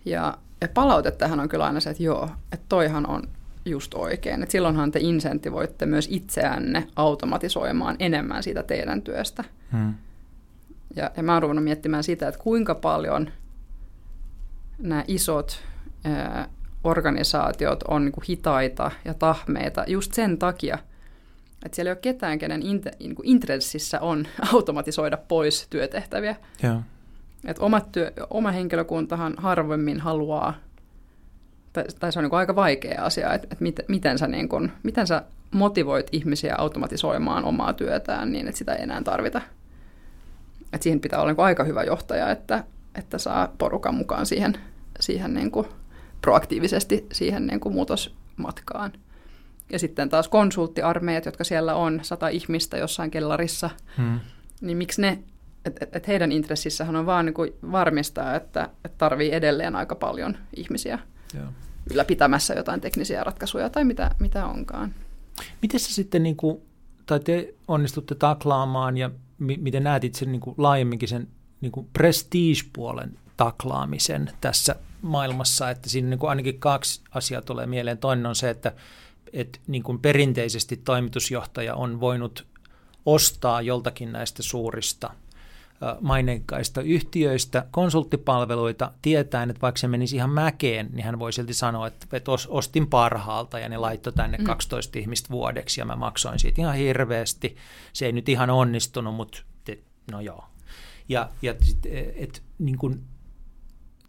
Ja, ja palaute tähän on kyllä aina se, että joo, että toihan on just oikein. Että silloinhan te insentivoitte myös itseänne automatisoimaan enemmän siitä teidän työstä. Hmm. Ja, ja mä oon ruvennut miettimään sitä, että kuinka paljon nämä isot ää, organisaatiot on niin kuin hitaita ja tahmeita just sen takia, että siellä ei ole ketään, kenen int, niin kuin intressissä on automatisoida pois työtehtäviä. Joo. Et omat työ, oma henkilökuntahan harvemmin haluaa, tai, tai se on niin kuin aika vaikea asia, että, että mit, miten, sä niin kuin, miten sä motivoit ihmisiä automatisoimaan omaa työtään niin, että sitä ei enää tarvita. Et siihen pitää olla niin aika hyvä johtaja, että, että saa porukan mukaan siihen, siihen niin kuin proaktiivisesti siihen niin kuin muutosmatkaan. Ja sitten taas konsulttiarmeijat, jotka siellä on, sata ihmistä jossain kellarissa, hmm. niin miksi ne, että et, et heidän intressissähän on vaan niin kuin varmistaa, että et tarvii edelleen aika paljon ihmisiä Joo. ylläpitämässä jotain teknisiä ratkaisuja tai mitä, mitä onkaan. Miten se sitten, niin kuin, tai te onnistutte taklaamaan ja mi- miten näet itse niin kuin laajemminkin sen niin kuin prestige-puolen taklaamisen tässä maailmassa, että siinä niin kuin ainakin kaksi asiaa tulee mieleen. Toinen on se, että, että niin kuin perinteisesti toimitusjohtaja on voinut ostaa joltakin näistä suurista maineikkaista yhtiöistä konsulttipalveluita tietäen, että vaikka se menisi ihan mäkeen, niin hän voi silti sanoa, että, ostin parhaalta ja ne laittoi tänne 12 mm. ihmistä vuodeksi ja mä maksoin siitä ihan hirveästi. Se ei nyt ihan onnistunut, mutta no joo. Ja, ja et, et, niin kuin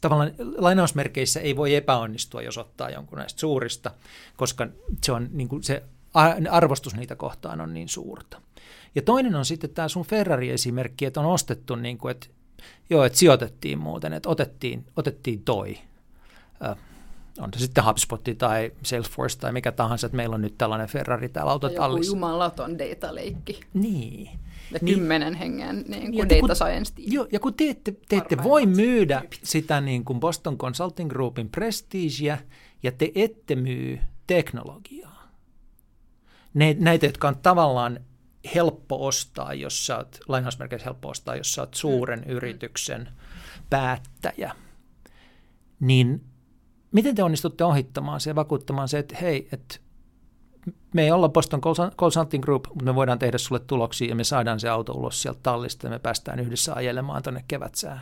tavallaan lainausmerkeissä ei voi epäonnistua, jos ottaa jonkun näistä suurista, koska se, on, niin kuin se arvostus niitä kohtaan on niin suurta. Ja toinen on sitten tämä sun Ferrari-esimerkki, että on ostettu, niin kuin, että joo, että sijoitettiin muuten, että otettiin, otettiin toi. Äh, on se sitten HubSpot tai Salesforce tai mikä tahansa, että meillä on nyt tällainen Ferrari täällä autotallissa. Joku jumalaton data-leikki. Niin. Ja niin, kymmenen hengen niin kuin data kun, science team. Joo, ja kun te ette, te ette voi myydä tyypit. sitä niin kuin Boston Consulting Groupin prestigeä, ja te ette myy teknologiaa. Ne, näitä, jotka on tavallaan helppo ostaa, jos sä oot, lainausmerkeissä helppo ostaa, jos sä oot suuren mm. yrityksen päättäjä, niin miten te onnistutte ohittamaan se ja vakuuttamaan se, että hei, että me ei olla Boston Consulting Group, mutta me voidaan tehdä sulle tuloksia ja me saadaan se auto ulos sieltä tallista ja me päästään yhdessä ajelemaan tuonne kevätsään.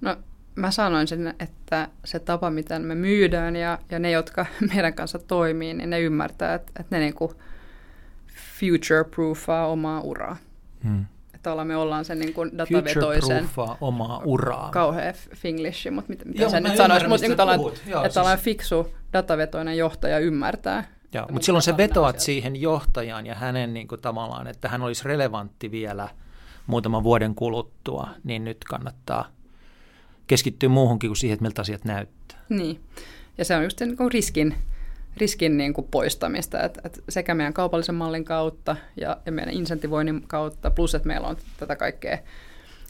No mä sanoin sen, että se tapa, miten me myydään ja, ja ne, jotka meidän kanssa toimii, niin ne ymmärtää, että, että ne niinku future-proofaa omaa uraa. Hmm. Että me ollaan sen niin kuin datavetoisen... omaa uraa. Kauhea finglish, mutta mitä, mitä Joo, sä nyt sanoisit, mutta niin ollaan, että ollaan siis... fiksu datavetoinen johtaja ymmärtää. Joo, mutta silloin se vetoat asiat. siihen johtajaan ja hänen niin kuin, tavallaan, että hän olisi relevantti vielä muutaman vuoden kuluttua, niin nyt kannattaa keskittyä muuhunkin kuin siihen, että miltä asiat näyttää. Niin, ja se on just niin kuin riskin riskin niin kuin poistamista, että, että sekä meidän kaupallisen mallin kautta ja, ja meidän insentivoinnin kautta, plus että meillä on tätä kaikkea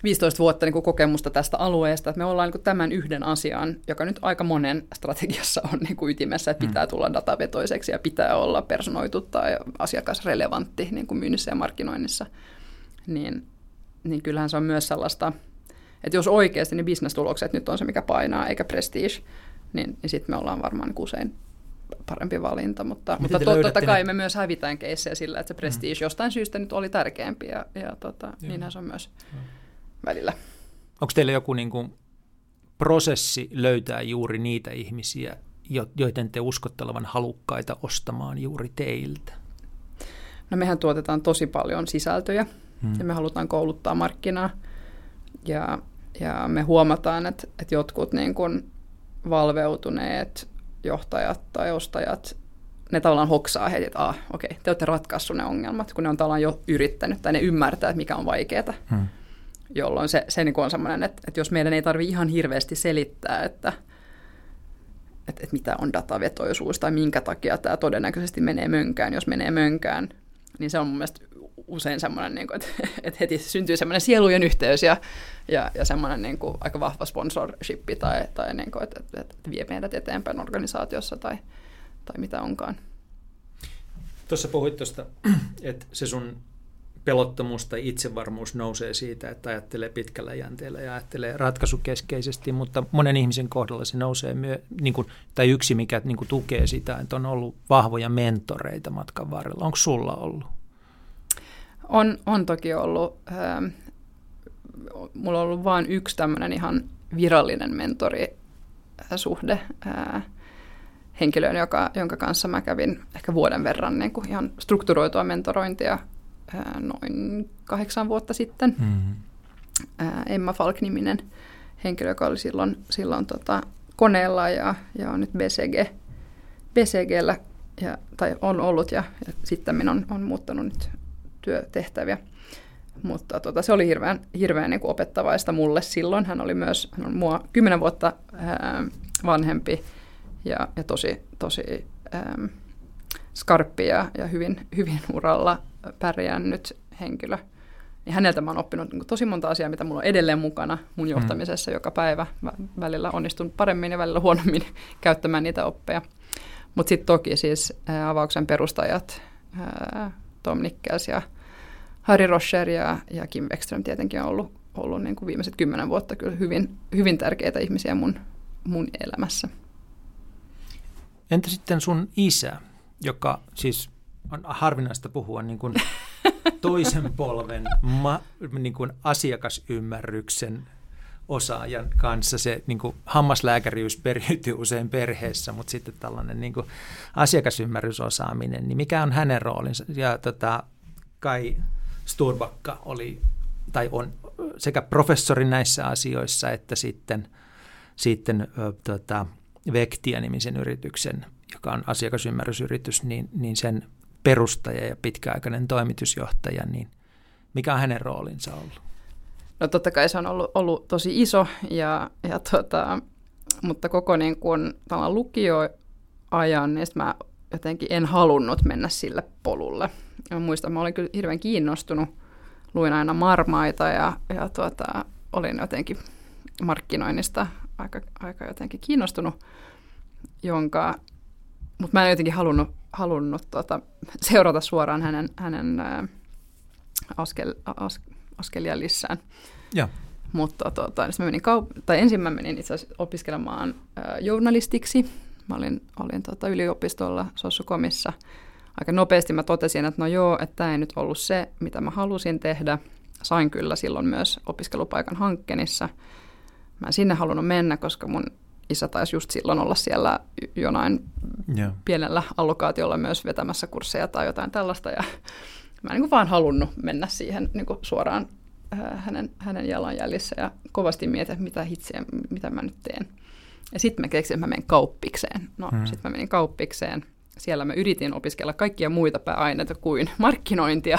15 vuotta niin kuin kokemusta tästä alueesta, että me ollaan niin kuin tämän yhden asian, joka nyt aika monen strategiassa on niin kuin ytimessä, että pitää mm. tulla datavetoiseksi ja pitää olla personoitu tai asiakasrelevantti niin kuin myynnissä ja markkinoinnissa, niin, niin kyllähän se on myös sellaista, että jos oikeasti niin bisnestulokset nyt on se, mikä painaa, eikä prestige, niin, niin sitten me ollaan varmaan niin usein parempi valinta, mutta, mutta to, totta kai ne? me myös hävitään keissejä sillä, että se prestige mm. jostain syystä nyt oli tärkeämpi ja, ja tota, niinhän se on myös mm. Välillä. Onko teillä joku niin kuin, prosessi löytää juuri niitä ihmisiä, joiden te uskotte olevan halukkaita ostamaan juuri teiltä? No mehän tuotetaan tosi paljon sisältöjä hmm. ja me halutaan kouluttaa markkinaa ja, ja me huomataan, että, että jotkut niin kuin valveutuneet johtajat tai ostajat, ne tavallaan hoksaa heti, että ah, okei, okay, te olette ratkaissut ne ongelmat, kun ne on tavallaan jo yrittänyt tai ne ymmärtää, että mikä on vaikeaa. Hmm. Jolloin se, se niin on semmoinen, että, että jos meidän ei tarvitse ihan hirveästi selittää, että, että, että mitä on datavetoisuus tai minkä takia tämä todennäköisesti menee mönkään, jos menee mönkään, niin se on mun mielestä usein semmoinen, niin kuin, että, että heti syntyy semmoinen sielujen yhteys ja, ja, ja semmoinen niin kuin, aika vahva sponsorshippi tai, tai niin kuin, että, että, että vie meidät eteenpäin organisaatiossa tai, tai mitä onkaan. Tuossa puhuit tuosta, että se sun pelottomuus tai itsevarmuus nousee siitä, että ajattelee pitkällä jänteellä ja ajattelee ratkaisukeskeisesti, mutta monen ihmisen kohdalla se nousee, myö, niin kuin, tai yksi mikä niin kuin tukee sitä, että on ollut vahvoja mentoreita matkan varrella. Onko sulla ollut? On, on toki ollut. Ähm, mulla on ollut vain yksi tämmöinen ihan virallinen mentorisuhde äh, henkilöön, joka, jonka kanssa mä kävin ehkä vuoden verran niin kuin ihan strukturoitua mentorointia noin kahdeksan vuotta sitten. Mm-hmm. Emma Falk-niminen henkilö, joka oli silloin, silloin tota, koneella ja, ja on nyt BCG, BCGllä ja, tai on ollut ja, ja sitten on, on muuttanut nyt työtehtäviä. Mutta tota, se oli hirveän, hirveän niin kuin opettavaista mulle silloin. Hän oli myös hän on mua kymmenen vuotta ää, vanhempi ja, ja tosi, tosi ää, skarppi ja, ja hyvin, hyvin uralla pärjännyt henkilö. Niin häneltä mä oon oppinut niin tosi monta asiaa, mitä mulla on edelleen mukana mun mm. johtamisessa mm. joka päivä. Mä välillä onnistun paremmin ja välillä huonommin käyttämään niitä oppeja. Mutta sitten toki siis ää, avauksen perustajat, ää, Tom Nickels ja Harry Rocher ja, ja Kim Wexström tietenkin on ollut, ollut niin kuin viimeiset kymmenen vuotta kyllä hyvin, hyvin tärkeitä ihmisiä mun, mun elämässä. Entä sitten sun isä, joka siis on harvinaista puhua niin kuin toisen polven ma, niin kuin asiakasymmärryksen osaajan kanssa. Se niin kuin hammaslääkäriys periytyy usein perheessä, mutta sitten tällainen niin kuin asiakasymmärrysosaaminen, niin mikä on hänen roolinsa? Ja tota, Kai Sturbakka oli tai on sekä professori näissä asioissa että sitten, sitten tota, Vektia-nimisen yrityksen, joka on asiakasymmärrysyritys, niin, niin sen perustaja ja pitkäaikainen toimitusjohtaja, niin mikä on hänen roolinsa ollut? No totta kai se on ollut, ollut tosi iso, ja, ja tota, mutta koko niin kuin, lukioajan, niin mä jotenkin en halunnut mennä sille polulle. Mä muistan, mä olin kyllä hirveän kiinnostunut, luin aina marmaita ja, ja tuota, olin jotenkin markkinoinnista aika, aika jotenkin kiinnostunut, jonka, mutta mä en jotenkin halunnut halunnut tota, seurata suoraan hänen, hänen ää, askel, as, askelia lissään. Ja. Mutta tota, mä menin kaup- tai ensin mä menin itse asiassa opiskelemaan ää, journalistiksi. Mä olin, olin tota, yliopistolla Sossukomissa. Aika nopeasti mä totesin, että no joo, että tämä ei nyt ollut se, mitä mä halusin tehdä. Sain kyllä silloin myös opiskelupaikan hankkeenissa. Mä en sinne halunnut mennä, koska mun isä taisi just silloin olla siellä jonain yeah. pienellä allokaatiolla myös vetämässä kursseja tai jotain tällaista. Ja mä en niin kuin vaan halunnut mennä siihen niin kuin suoraan äh, hänen, hänen jalanjäljissä ja kovasti mietin, mitä hitsiä, mitä mä nyt teen. Ja sitten mä keksin, että mä menen kauppikseen. No mm. sitten mä menin kauppikseen. Siellä mä yritin opiskella kaikkia muita pääaineita kuin markkinointia,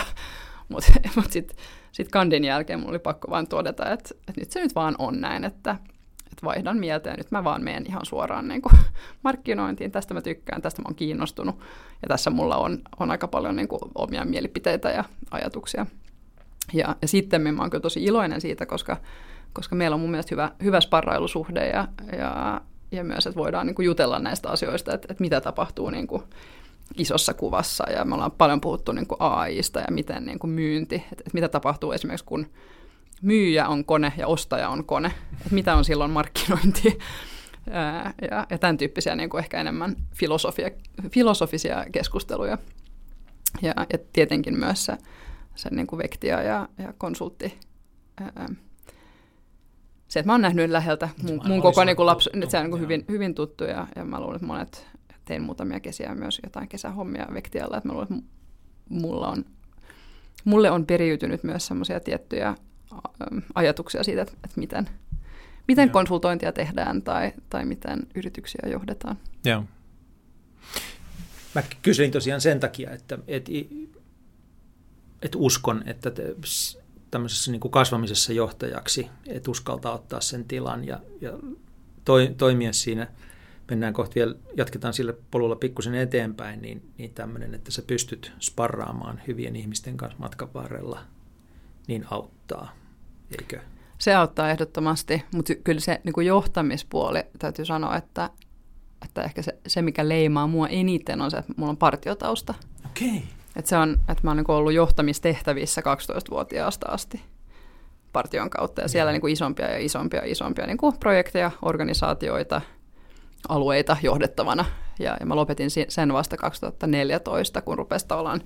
mutta mut sitten sit kandin jälkeen mulla oli pakko vaan todeta, että, että nyt se nyt vaan on näin, että että vaihdan mieltä ja nyt mä vaan menen ihan suoraan niin kuin markkinointiin. Tästä mä tykkään, tästä mä oon kiinnostunut ja tässä mulla on, on aika paljon niin kuin omia mielipiteitä ja ajatuksia. Ja, ja sitten mä oon kyllä tosi iloinen siitä, koska, koska meillä on mun mielestä hyvä, hyvä sparrailusuhde ja, ja, ja myös, että voidaan niin kuin jutella näistä asioista, että, että mitä tapahtuu niin kuin isossa kuvassa. Ja me ollaan paljon puhuttu niin kuin AIista ja miten niin kuin myynti, että, että mitä tapahtuu esimerkiksi kun myyjä on kone ja ostaja on kone. Että mitä on silloin markkinointi? ja, ja tämän tyyppisiä niin kuin ehkä enemmän filosofia, filosofisia keskusteluja. Ja, ja tietenkin myös se, se niin kuin vektia ja, ja konsultti. Se, että mä oon nähnyt läheltä mun, mun koko niin kuin lapsi, tuttu, se on niin kuin hyvin, hyvin tuttu ja, ja mä luulen, että monet, tein muutamia kesiä myös jotain kesähommia vektialla, että mä luulen, että mulla on, mulle on periytynyt myös semmoisia tiettyjä ajatuksia siitä, että, että miten, miten Joo. konsultointia tehdään tai, tai miten yrityksiä johdetaan. Joo. Mä kysyin tosiaan sen takia, että, että, että uskon, että te, tämmöisessä niin kuin kasvamisessa johtajaksi, että uskaltaa ottaa sen tilan ja, ja toi, toimia siinä, mennään kohta vielä, jatketaan sillä polulla pikkusen eteenpäin, niin, niin tämmöinen, että sä pystyt sparraamaan hyvien ihmisten kanssa matkan varrella, niin auttaa eikö? Se auttaa ehdottomasti, mutta kyllä se niin kuin johtamispuoli, täytyy sanoa, että, että ehkä se, se, mikä leimaa mua eniten on se, että mulla on partiotausta. Okei. Et se on, että mä oon niin ollut johtamistehtävissä 12-vuotiaasta asti partion kautta. Ja siellä niin kuin isompia ja isompia ja isompia niin kuin projekteja, organisaatioita, alueita johdettavana. Ja, ja mä lopetin sen vasta 2014, kun rupesi tavallaan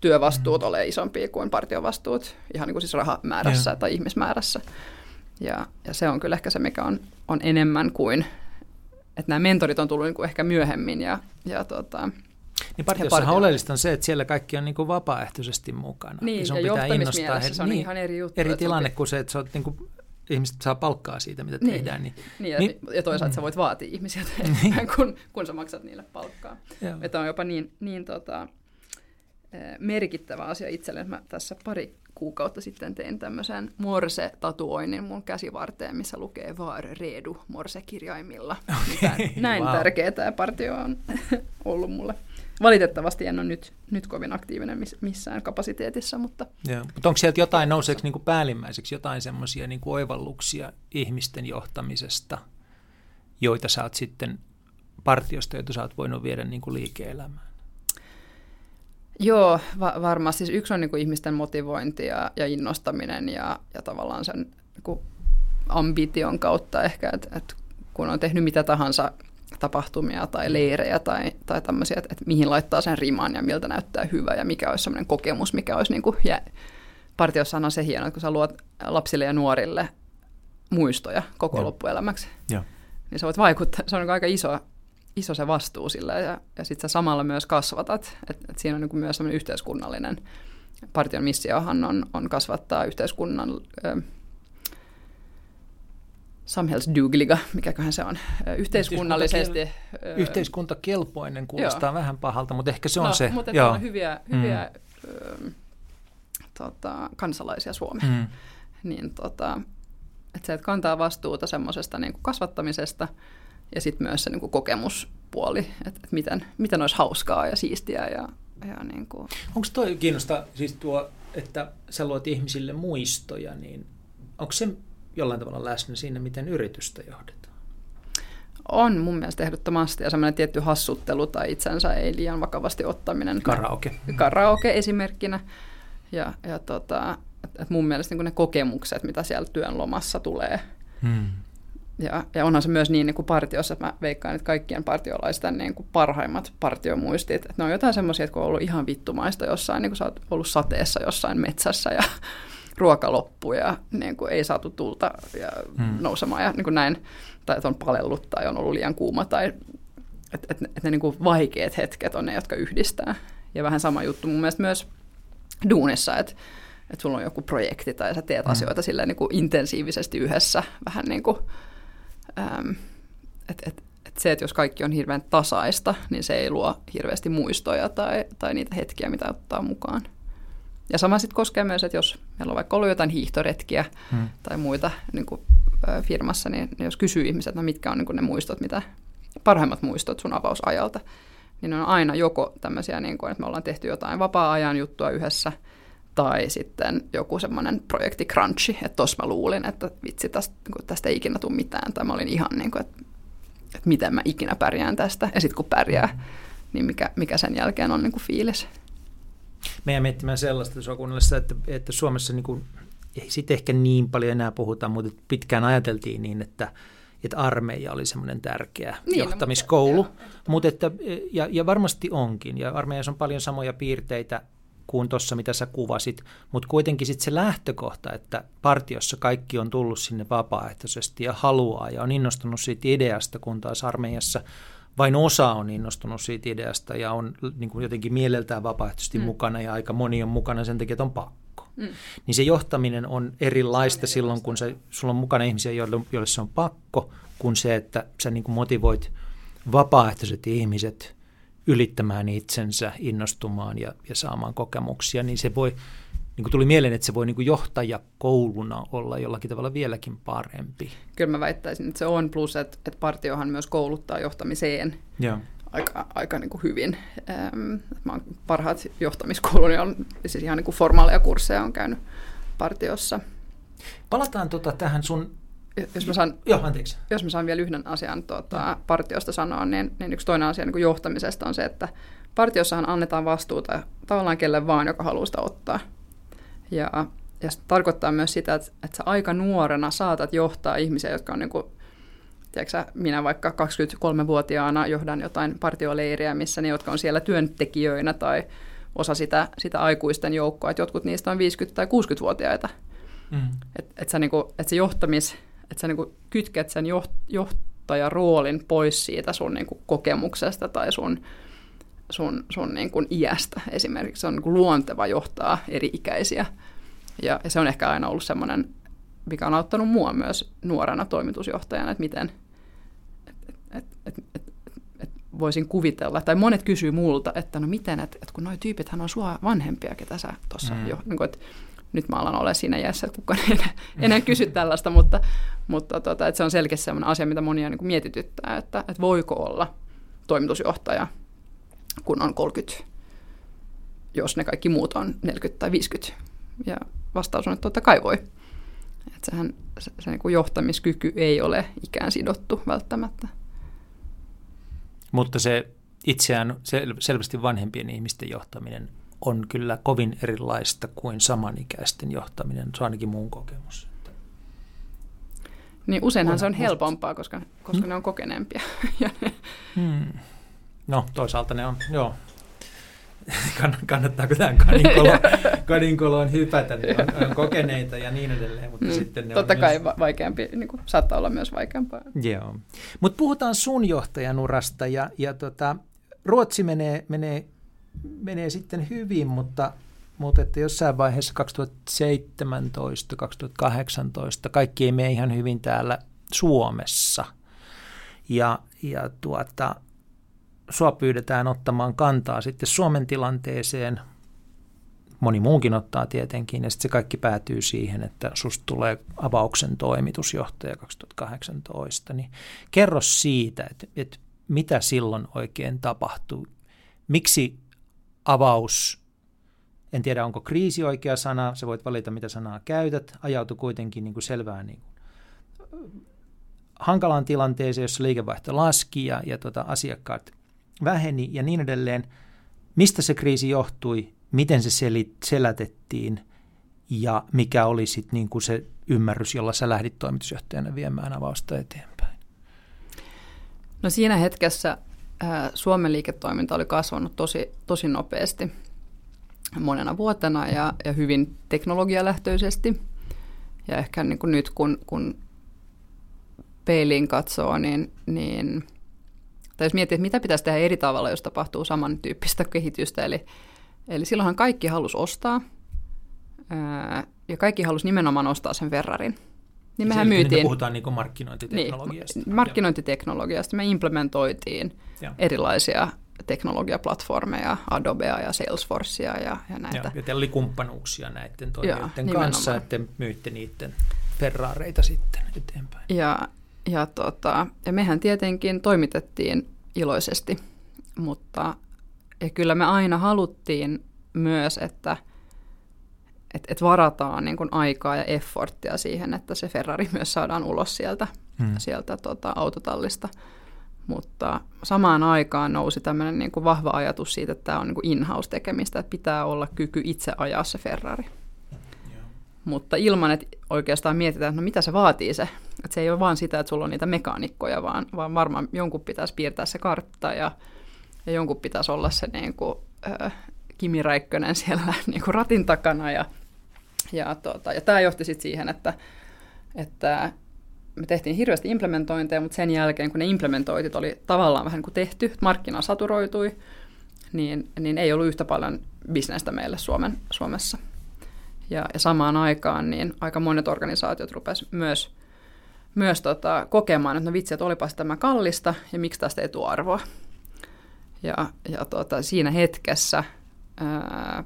työvastuut mm. olemaan isompia kuin partiovastuut, ihan niin kuin siis rahamäärässä ja. tai ihmismäärässä. Ja, ja se on kyllä ehkä se, mikä on, on enemmän kuin, että nämä mentorit on tullut niin kuin ehkä myöhemmin ja, ja tota, niin partiossahan oleellista on se, että siellä kaikki on niin kuin vapaaehtoisesti mukana. Niin, ja, sun ja pitää innostaa he, se on niin, ihan eri juttu. Eri tilanne on... kuin se, että sä oot niin kuin, ihmiset saa palkkaa siitä, mitä niin. tehdään. Niin, niin, ja, niin, ja toisaalta mm. sä voit vaatia ihmisiä, niin. kun, kun sä maksat niille palkkaa. Joo. Että on jopa niin, niin tota, merkittävä asia itselle. Mä tässä pari kuukautta sitten tein tämmöisen morse-tatuoinnin mun käsivarteen, missä lukee Vaar Redu morse-kirjaimilla. Okay, näin wow. tärkeä tämä partio on ollut mulle. Valitettavasti en ole nyt, nyt kovin aktiivinen missään kapasiteetissa, mutta... Joo. Mutta onko sieltä jotain, nouseeksi niin kuin päällimmäiseksi jotain semmoisia niin oivalluksia ihmisten johtamisesta, joita sä oot sitten partiosta, joita sä oot voinut viedä niin kuin liike-elämään? Joo, va- varmasti. Siis yksi on niin kuin ihmisten motivointi ja, ja innostaminen ja, ja tavallaan sen niin kuin ambition kautta ehkä, että, että kun on tehnyt mitä tahansa tapahtumia tai leirejä tai, tai tämmöisiä, että, että mihin laittaa sen riman ja miltä näyttää hyvä ja mikä olisi semmoinen kokemus, mikä olisi niin kuin, ja partiossa on se hieno, että kun sä luot lapsille ja nuorille muistoja koko Joo. loppuelämäksi, Joo. niin sä voit vaikuttaa, se on niin aika iso, iso se vastuu sille ja, ja sitten sä samalla myös kasvatat, että et siinä on niin kuin myös semmoinen yhteiskunnallinen, partion missiohan on, on kasvattaa yhteiskunnan ö, samhällsdugliga, mikäköhän se on, yhteiskunnallisesti. Yhteiskuntakelpoinen kuulostaa joo. vähän pahalta, mutta ehkä se on no, se. Mutta joo. on hyviä, hyviä mm. ö, tota, kansalaisia Suomeen. Mm. Niin, tota, että se, että kantaa vastuuta semmoisesta niin kuin kasvattamisesta ja sitten myös se niin kuin kokemuspuoli, että, että miten, miten olisi hauskaa ja siistiä. Ja, ja niin kuin. Onko toi kiinnostaa, siis tuo, että sä luot ihmisille muistoja, niin onko se jollain tavalla läsnä siinä, miten yritystä johdetaan? On mun mielestä ehdottomasti ja semmoinen tietty hassuttelu tai itsensä ei liian vakavasti ottaminen. Karaoke. Karaoke esimerkkinä. Ja, ja tota, et, et mun mielestä niin ne kokemukset, mitä siellä työn lomassa tulee. Hmm. Ja, ja onhan se myös niin, niin kuin partiossa, että mä veikkaan, että kaikkien partiolaisten niin kuin parhaimmat partiomuistit, että ne on jotain semmoisia, että kun on ollut ihan vittumaista jossain, niin kuin sä oot ollut sateessa jossain metsässä ja ruoka loppui ja niin kuin ei saatu tulta ja hmm. nousemaan ja niin kuin näin, tai että on palellut tai on ollut liian kuuma tai että et, et ne niin kuin vaikeat hetket on ne, jotka yhdistää. Ja vähän sama juttu mun mielestä myös duunissa, että että sulla on joku projekti tai sä teet hmm. asioita silleen niin kuin intensiivisesti yhdessä, vähän niin kuin, ähm, että et, et se, että jos kaikki on hirveän tasaista, niin se ei luo hirveästi muistoja tai, tai niitä hetkiä, mitä ottaa mukaan. Ja sama sitten koskee myös, että jos meillä on vaikka ollut jotain hiihtoretkiä hmm. tai muita niin kuin, ö, firmassa, niin, niin jos kysyy ihmiset, no mitkä on niin kuin ne muistot, mitä parhaimmat muistot sun avausajalta, niin ne on aina joko tämmöisiä, niin kuin, että me ollaan tehty jotain vapaa-ajan juttua yhdessä, tai sitten joku semmoinen projekti crunchy, että tuossa mä luulin, että vitsi, tästä, niin tästä ei ikinä tule mitään, tai mä olin ihan niin kuin, että, että miten mä ikinä pärjään tästä, ja sitten kun pärjää, hmm. niin mikä, mikä sen jälkeen on niin kuin fiilis. Meidän miettimään sellaista että, että Suomessa niin kuin, ei sitten ehkä niin paljon enää puhuta, mutta pitkään ajateltiin niin, että, että armeija oli semmoinen tärkeä niin, no, johtamiskoulu. Mutta, mutta että, ja, ja varmasti onkin, ja armeijassa on paljon samoja piirteitä kuin tuossa, mitä sä kuvasit, mutta kuitenkin sitten se lähtökohta, että partiossa kaikki on tullut sinne vapaaehtoisesti ja haluaa ja on innostunut siitä ideasta, kun taas armeijassa vain osa on innostunut siitä ideasta ja on niin kuin jotenkin mieleltään vapaaehtoisesti mm. mukana ja aika moni on mukana sen takia, että on pakko. Mm. Niin se johtaminen on erilaista on silloin, kun se, sulla on mukana ihmisiä, joille, joille se on pakko, kuin se, että sä niin kuin motivoit vapaaehtoiset ihmiset ylittämään itsensä, innostumaan ja, ja saamaan kokemuksia, niin se voi niin kuin tuli mieleen, että se voi niin kuin johtajakouluna olla jollakin tavalla vieläkin parempi. Kyllä mä väittäisin, että se on, plus että, että partiohan myös kouluttaa johtamiseen Joo. aika, aika niin kuin hyvin. Ähm, mä oon parhaat johtamiskouluni on siis ihan niin kuin formaaleja kursseja on käynyt partiossa. Palataan tota tähän sun jos mä saan, Joo, anteeksi. jos mä saan vielä yhden asian tuota, partiosta sanoa, niin, niin yksi toinen asia niin kuin johtamisesta on se, että partiossahan annetaan vastuuta tavallaan kelle vaan, joka haluaa sitä ottaa. Ja, ja se tarkoittaa myös sitä, että, että sä aika nuorena saatat johtaa ihmisiä, jotka on niin kuin, tiedätkö, minä vaikka 23-vuotiaana johdan jotain partioleiriä, missä ne, jotka on siellä työntekijöinä tai osa sitä, sitä aikuisten joukkoa, että jotkut niistä on 50- tai 60-vuotiaita. Mm. Että et sä niinku, et se johtamis, että sä niinku kytket sen joht, johtajaroolin pois siitä sun niinku kokemuksesta tai sun, sun, sun niinku iästä esimerkiksi. Se on niinku luonteva johtaa eri-ikäisiä. Ja, ja se on ehkä aina ollut semmoinen, mikä on auttanut mua myös nuorena toimitusjohtajana, että miten et, et, et, et, et voisin kuvitella, tai monet kysyy multa, että no miten, että, että kun noi tyypithän on sua vanhempia, ketä sä tuossa mm. jo, niin kuin, että nyt mä alan olla siinä iässä, että kukaan ei enää, enää kysy tällaista, mutta, mutta tota, että se on selkeästi sellainen asia, mitä monia niin kuin mietityttää, että, että voiko olla toimitusjohtaja, kun on 30, jos ne kaikki muut on 40 tai 50. Ja vastaus on, että totta kai voi. Että sehän, se, se niin kuin johtamiskyky ei ole ikään sidottu välttämättä. Mutta se itseään sel- selvästi vanhempien ihmisten johtaminen on kyllä kovin erilaista kuin samanikäisten johtaminen. Se on ainakin mun kokemus. Niin useinhan on, se on helpompaa, koska, koska hmm? ne on kokeneempia. hmm. No toisaalta ne on, joo. Kannattaako tähän kaninkolo, kaninkoloon hypätä, ne on, on kokeneita ja niin edelleen. Mutta mm, sitten ne totta on kai myös... vaikeampi, niin kuin, saattaa olla myös vaikeampaa. Joo. Mutta puhutaan sun johtajanurasta ja, ja tota, Ruotsi menee, menee menee sitten hyvin, mutta, mutta että jossain vaiheessa 2017-2018 kaikki ei mene ihan hyvin täällä Suomessa. Ja, ja tuota, sua pyydetään ottamaan kantaa sitten Suomen tilanteeseen. Moni muukin ottaa tietenkin, ja sitten se kaikki päätyy siihen, että susta tulee avauksen toimitusjohtaja 2018. Niin kerro siitä, että, että mitä silloin oikein tapahtui. Miksi avaus, en tiedä onko kriisi oikea sana, sä voit valita mitä sanaa käytät, ajautui kuitenkin niin kuin selvään niin kuin hankalaan tilanteeseen, jossa liikevaihto laski ja, ja tota, asiakkaat väheni ja niin edelleen. Mistä se kriisi johtui, miten se selit, selätettiin? Ja mikä oli sitten niin kuin se ymmärrys, jolla sä lähdit toimitusjohtajana viemään avausta eteenpäin? No siinä hetkessä Suomen liiketoiminta oli kasvanut tosi, tosi nopeasti monena vuotena ja, ja hyvin teknologialähtöisesti. Ja ehkä niin kuin nyt kun, kun peiliin katsoo, niin, niin tai jos miettii, että mitä pitäisi tehdä eri tavalla, jos tapahtuu samantyyppistä kehitystä. Eli, eli silloinhan kaikki halusi ostaa ja kaikki halusi nimenomaan ostaa sen Ferrarin – niin mehän myytiin... Me puhutaan niin markkinointiteknologiasta. Niin, markkinointiteknologiasta. Me implementoitiin ja. erilaisia teknologiaplatformeja, Adobea ja Salesforcea ja, ja näitä. Ja, ja teillä oli kumppanuuksia näiden toimijoiden ja, kanssa, että myytte niiden Ferrareita sitten eteenpäin. Ja, ja, tota, ja mehän tietenkin toimitettiin iloisesti, mutta ja kyllä me aina haluttiin myös, että – että et varataan niin kuin aikaa ja efforttia siihen, että se Ferrari myös saadaan ulos sieltä, hmm. sieltä tota, autotallista. Mutta samaan aikaan nousi tämmöinen niin kuin vahva ajatus siitä, että tämä on niin kuin in-house-tekemistä, että pitää olla kyky itse ajaa se Ferrari. Yeah. Mutta ilman, että oikeastaan mietitään, että no mitä se vaatii se. Että se ei ole vaan sitä, että sulla on niitä mekaanikkoja, vaan, vaan varmaan jonkun pitäisi piirtää se kartta ja, ja jonkun pitäisi olla se niin kuin, äh, Kimi Räikkönen siellä niin kuin ratin takana ja ja, tuota, ja tämä johti sitten siihen, että, että me tehtiin hirveästi implementointeja, mutta sen jälkeen, kun ne implementoitit oli tavallaan vähän kuin tehty, markkina saturoitui, niin, niin ei ollut yhtä paljon bisnestä meille Suomen, Suomessa. Ja, ja samaan aikaan niin aika monet organisaatiot rupesivat myös, myös tota, kokemaan, että no vitsi, että olipas tämä kallista ja miksi tästä ei tule arvoa. Ja, ja tota, siinä hetkessä ää,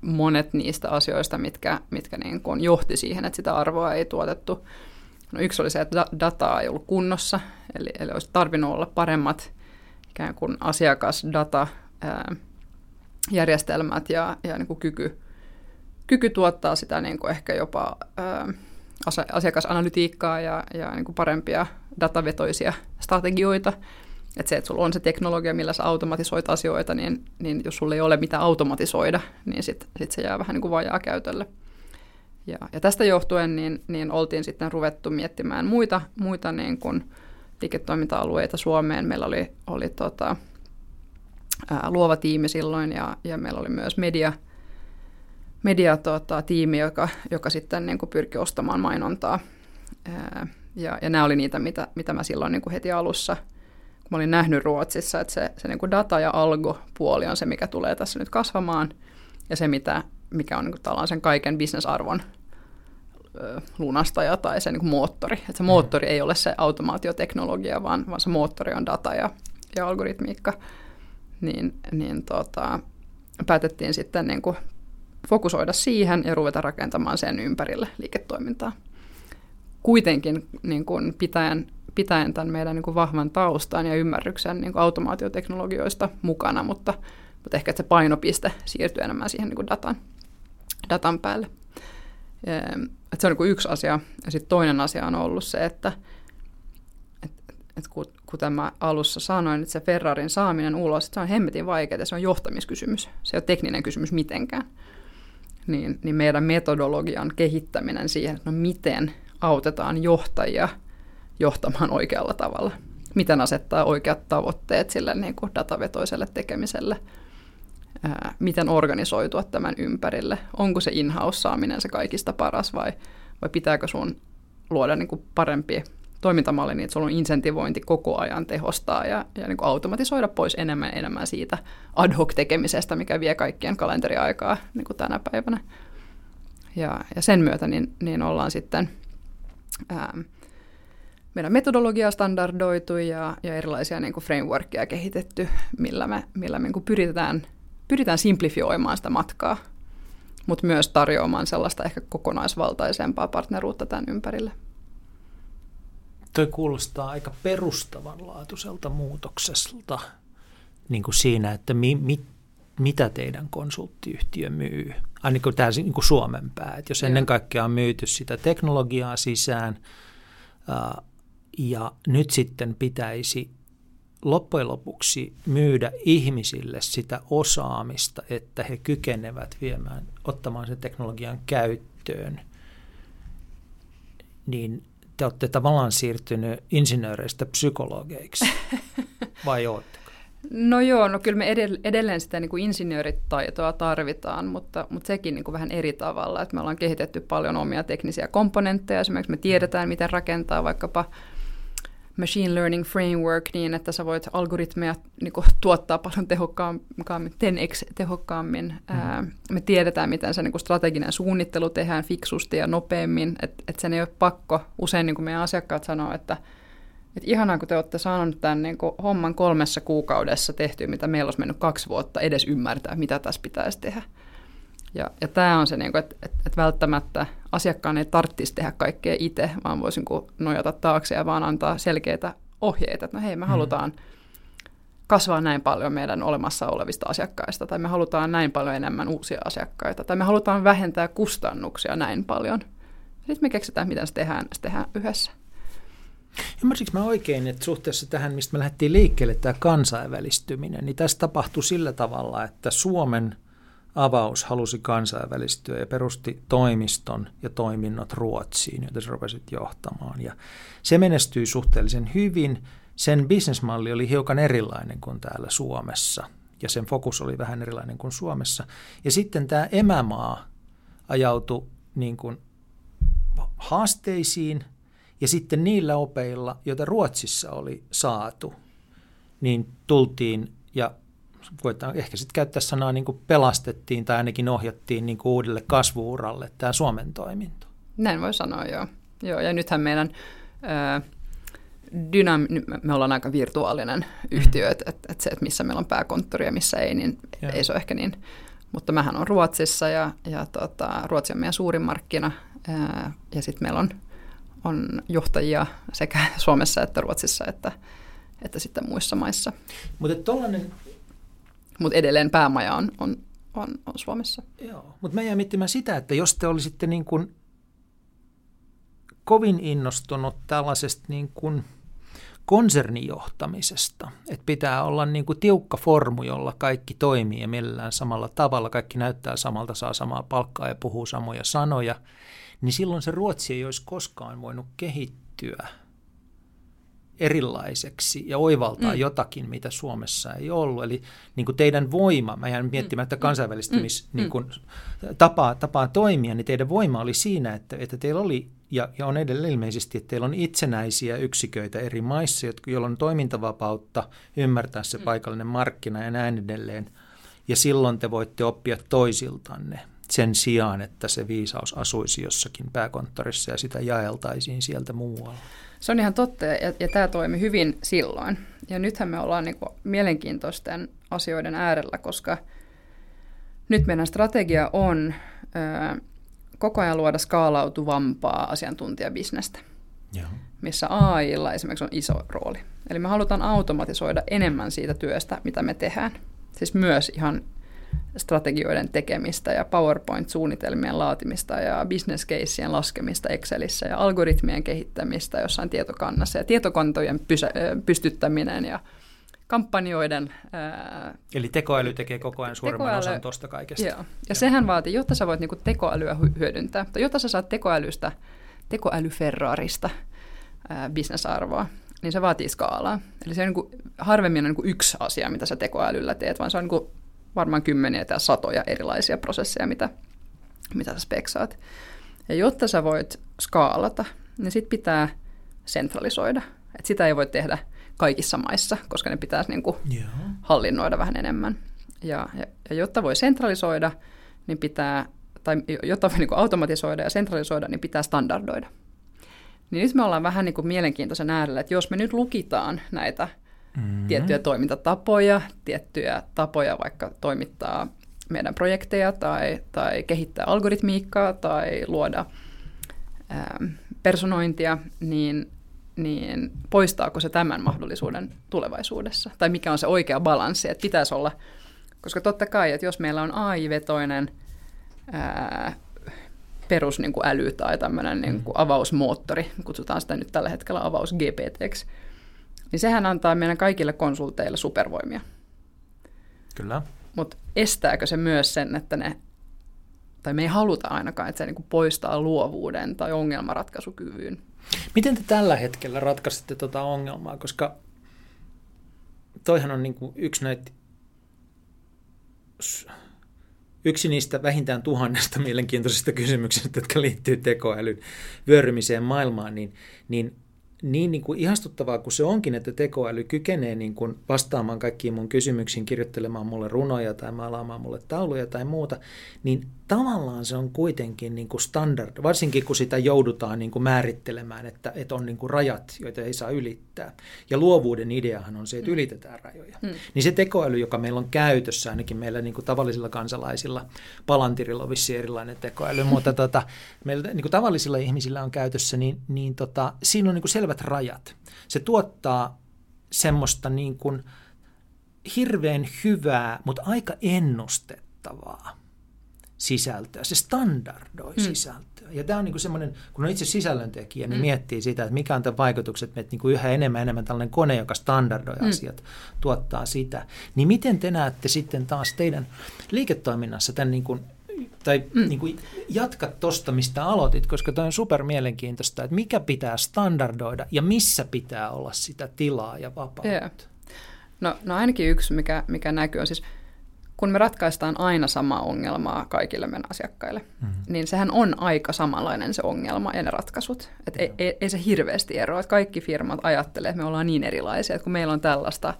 monet niistä asioista, mitkä, mitkä niin kuin johti siihen, että sitä arvoa ei tuotettu. No yksi oli se, että dataa ei ollut kunnossa, eli, eli olisi tarvinnut olla paremmat ikään kuin asiakasdata, ää, järjestelmät ja, ja niin kuin kyky, kyky tuottaa sitä niin kuin ehkä jopa ää, asiakasanalytiikkaa ja, ja niin kuin parempia datavetoisia strategioita. Että se, että sulla on se teknologia, millä sä automatisoit asioita, niin, niin jos sulla ei ole mitä automatisoida, niin sitten sit se jää vähän niin kuin vajaa käytölle. Ja, ja tästä johtuen niin, niin oltiin sitten ruvettu miettimään muita, muita niin kuin liiketoiminta-alueita Suomeen. Meillä oli, oli tota, ää, luova tiimi silloin ja, ja meillä oli myös media, media tota, tiimi, joka, joka sitten niin kuin pyrki ostamaan mainontaa. Ää, ja, ja nämä oli niitä, mitä, mitä mä silloin niin kuin heti alussa, mä olin nähnyt Ruotsissa, että se, se niin kuin data- ja algo-puoli on se, mikä tulee tässä nyt kasvamaan, ja se, mitä, mikä on niin kuin, sen kaiken bisnesarvon lunastaja tai se niin kuin moottori. Että se moottori mm. ei ole se automaatioteknologia, vaan, vaan se moottori on data ja, ja algoritmiikka. Niin, niin tota, päätettiin sitten niin kuin fokusoida siihen ja ruveta rakentamaan sen ympärille liiketoimintaa. Kuitenkin niin kuin pitäen, pitäen tämän meidän niin kuin vahvan taustan ja ymmärryksen niin kuin automaatioteknologioista mukana, mutta, mutta ehkä että se painopiste siirtyy enemmän siihen niin kuin datan, datan päälle. Että se on niin yksi asia. Ja sitten toinen asia on ollut se, että et, et kuten mä alussa sanoin, että se Ferrarin saaminen ulos, se on hemmetin vaikeaa, se on johtamiskysymys. Se ei ole tekninen kysymys mitenkään. Niin, niin meidän metodologian kehittäminen siihen, että no miten autetaan johtajia johtamaan oikealla tavalla. Miten asettaa oikeat tavoitteet sille niin kuin datavetoiselle tekemiselle – ää, miten organisoitua tämän ympärille. Onko se in-house-saaminen se kaikista paras vai, vai pitääkö sun luoda niin kuin parempi toimintamalli niin, että sulla on insentivointi koko ajan tehostaa ja, ja niin kuin automatisoida pois enemmän enemmän siitä ad hoc tekemisestä, mikä vie kaikkien kalenteriaikaa niin kuin tänä päivänä. Ja, ja sen myötä niin, niin ollaan sitten ää, meidän metodologiaa standardoitu ja, ja erilaisia niin kuin frameworkia kehitetty, millä me, millä me niin kuin pyritään – pyritään simplifioimaan sitä matkaa, mutta myös tarjoamaan sellaista ehkä kokonaisvaltaisempaa partneruutta tämän ympärille. Toi kuulostaa aika perustavanlaatuiselta muutokselta niin kuin siinä, että mi, mi, mitä teidän konsulttiyhtiö myy. Ainakin tämä niin kuin Suomen pää. Että jos ennen kaikkea on myyty sitä teknologiaa sisään ja nyt sitten pitäisi loppujen lopuksi myydä ihmisille sitä osaamista, että he kykenevät viemään, ottamaan sen teknologian käyttöön, niin te olette tavallaan siirtynyt insinööreistä psykologeiksi, vai olette? No joo, no kyllä me edelleen sitä niin kuin insinööritaitoa tarvitaan, mutta, mutta sekin niin kuin vähän eri tavalla. Että me ollaan kehitetty paljon omia teknisiä komponentteja, esimerkiksi me tiedetään, miten rakentaa vaikkapa machine learning framework niin, että sä voit algoritmeja niin kuin, tuottaa paljon tehokkaammin, 10x tehokkaammin. Mm. Ää, me tiedetään, miten se niin kuin, strateginen suunnittelu tehdään fiksusti ja nopeammin, että et sen ei ole pakko. Usein niin kuin meidän asiakkaat sanoo, että et ihanaa, kun te olette saaneet tämän niin kuin, homman kolmessa kuukaudessa tehtyä, mitä meillä olisi mennyt kaksi vuotta edes ymmärtää, mitä tässä pitäisi tehdä. Ja, ja tämä on se, niin että, että, että välttämättä asiakkaan ei tarvitsisi tehdä kaikkea itse, vaan voisin nojata taakse ja vaan antaa selkeitä ohjeita, että no hei, me hmm. halutaan kasvaa näin paljon meidän olemassa olevista asiakkaista, tai me halutaan näin paljon enemmän uusia asiakkaita, tai me halutaan vähentää kustannuksia näin paljon. Sitten me keksitään, miten se tehdään, se tehdään yhdessä. Ymmärsikö mä oikein, että suhteessa tähän, mistä me lähdettiin liikkeelle, tämä kansainvälistyminen, niin tässä tapahtui sillä tavalla, että Suomen – avaus halusi kansainvälistyä ja perusti toimiston ja toiminnot Ruotsiin, joita se rupesi johtamaan. Ja se menestyi suhteellisen hyvin. Sen bisnesmalli oli hiukan erilainen kuin täällä Suomessa ja sen fokus oli vähän erilainen kuin Suomessa. Ja sitten tämä emämaa ajautui niin kuin haasteisiin ja sitten niillä opeilla, joita Ruotsissa oli saatu, niin tultiin voidaan ehkä sitten käyttää sanaa niin kuin pelastettiin tai ainakin ohjattiin niin kuin uudelle kasvuuralle tämä Suomen toiminto. Näin voi sanoa, joo. joo ja nythän meidän ää, dynam- me ollaan aika virtuaalinen yhtiö, että et, et se, että missä meillä on pääkonttori ja missä ei, niin joo. ei se ole ehkä niin. Mutta mähän on Ruotsissa ja, ja tota, Ruotsi on meidän suurin markkina ää, ja sitten meillä on, on johtajia sekä Suomessa että Ruotsissa että, että sitten muissa maissa. Mutta tuollainen mutta edelleen päämaja on, on, on, on Suomessa. Joo, mutta mä jäin miettimään sitä, että jos te olisitte niin kuin kovin innostunut tällaisesta niin kuin konsernijohtamisesta. Että pitää olla niin kuin tiukka formu, jolla kaikki toimii ja mielellään samalla tavalla. Kaikki näyttää samalta, saa samaa palkkaa ja puhuu samoja sanoja. Niin silloin se Ruotsi ei olisi koskaan voinut kehittyä erilaiseksi ja oivaltaa mm. jotakin, mitä Suomessa ei ollut. Eli niin kuin teidän voima, mä jään miettimään, että mm. kansainvälistymis mm. niin kuin, tapaa, tapaa toimia, niin teidän voima oli siinä, että, että teillä oli ja, ja on edelleen ilmeisesti, että teillä on itsenäisiä yksiköitä eri maissa, joilla on toimintavapautta ymmärtää se mm. paikallinen markkina ja näin edelleen. Ja silloin te voitte oppia toisiltanne sen sijaan, että se viisaus asuisi jossakin pääkonttorissa ja sitä jaeltaisiin sieltä muualla. Se on ihan totta ja, ja tämä toimi hyvin silloin. Ja nythän me ollaan niinku mielenkiintoisten asioiden äärellä, koska nyt meidän strategia on ö, koko ajan luoda skaalautuvampaa asiantuntijabisnestä, Joo. missä AIlla esimerkiksi on iso rooli. Eli me halutaan automatisoida enemmän siitä työstä, mitä me tehdään. Siis myös ihan strategioiden tekemistä ja PowerPoint-suunnitelmien laatimista ja business caseien laskemista Excelissä ja algoritmien kehittämistä jossain tietokannassa ja tietokantojen pysä, pystyttäminen ja kampanjoiden... Ää, Eli tekoäly tekee koko ajan suuremman tekoäly, osan tuosta kaikesta. Joo. Ja joo. sehän vaatii, jotta sä voit niinku tekoälyä hyödyntää, tai jotta sä saat tekoälystä, tekoälyferrarista ää, bisnesarvoa, niin se vaatii skaalaa. Eli se on niinku, harvemmin on niinku yksi asia, mitä sä tekoälyllä teet, vaan se on niinku varmaan kymmeniä tai satoja erilaisia prosesseja, mitä, mitä sä speksaat. Ja jotta sä voit skaalata, niin sit pitää sentralisoida. Et sitä ei voi tehdä kaikissa maissa, koska ne pitäisi niin kuin hallinnoida vähän enemmän. Ja, ja, ja jotta voi sentralisoida, niin pitää, tai jotta voi niin kuin automatisoida ja sentralisoida, niin pitää standardoida. Niin nyt me ollaan vähän niin kuin mielenkiintoisen äärellä, että jos me nyt lukitaan näitä mm-hmm. tiettyjä toimintatapoja, tiettyjä tapoja vaikka toimittaa meidän projekteja tai, tai kehittää algoritmiikkaa tai luoda ää, personointia, niin niin poistaako se tämän mahdollisuuden tulevaisuudessa? Tai mikä on se oikea balanssi, että pitäisi olla, koska totta kai, että jos meillä on AI-vetoinen ää, perus niin kuin äly tai tämmöinen niin kuin avausmoottori, kutsutaan sitä nyt tällä hetkellä avaus GPTksi, niin sehän antaa meidän kaikille konsulteille supervoimia. Kyllä. Mutta estääkö se myös sen, että ne, tai me ei haluta ainakaan, että se niin kuin poistaa luovuuden tai ongelmanratkaisukyvyn Miten te tällä hetkellä ratkaisitte tuota ongelmaa, koska toihan on niin kuin yksi näitä yksi niistä vähintään tuhannesta mielenkiintoisista kysymyksistä, jotka liittyy tekoälyn vyörymiseen maailmaan, niin, niin niin, niin kuin ihastuttavaa kuin se onkin, että tekoäly kykenee niin kuin vastaamaan kaikkiin mun kysymyksiin, kirjoittelemaan mulle runoja tai maalaamaan mulle tauluja tai muuta, niin tavallaan se on kuitenkin niin kuin standard, varsinkin kun sitä joudutaan niin kuin määrittelemään, että, että on niin kuin rajat, joita ei saa ylittää. Ja luovuuden ideahan on se, että mm. ylitetään rajoja. Mm. Niin se tekoäly, joka meillä on käytössä, ainakin meillä niin kuin tavallisilla kansalaisilla, Palantirilla on vissi erilainen tekoäly, mutta tota, meillä niin kuin tavallisilla ihmisillä on käytössä, niin, niin tota, siinä on niin kuin selvät rajat. Se tuottaa semmoista niin kuin hirveän hyvää, mutta aika ennustettavaa sisältöä. Se standardoi hmm. sisältöä. Ja tämä on niin semmoinen, kun on itse sisällöntekijä, niin hmm. miettii sitä, että mikä on tämän vaikutukset, että niin kuin yhä enemmän enemmän tällainen kone, joka standardoi hmm. asiat, tuottaa sitä. Niin miten te näette sitten taas teidän liiketoiminnassa tämän niin kuin tai mm. niin kuin jatkat tuosta, mistä aloitit, koska tämä on super mielenkiintoista, että mikä pitää standardoida ja missä pitää olla sitä tilaa ja vapautta. Yeah. No, no ainakin yksi, mikä, mikä näkyy, on siis kun me ratkaistaan aina samaa ongelmaa kaikille meidän asiakkaille, mm-hmm. niin sehän on aika samanlainen se ongelma ja ne ratkaisut. Et ei, ei, ei se hirveästi eroa, että kaikki firmat ajattelee, että me ollaan niin erilaisia, että kun meillä on tällaista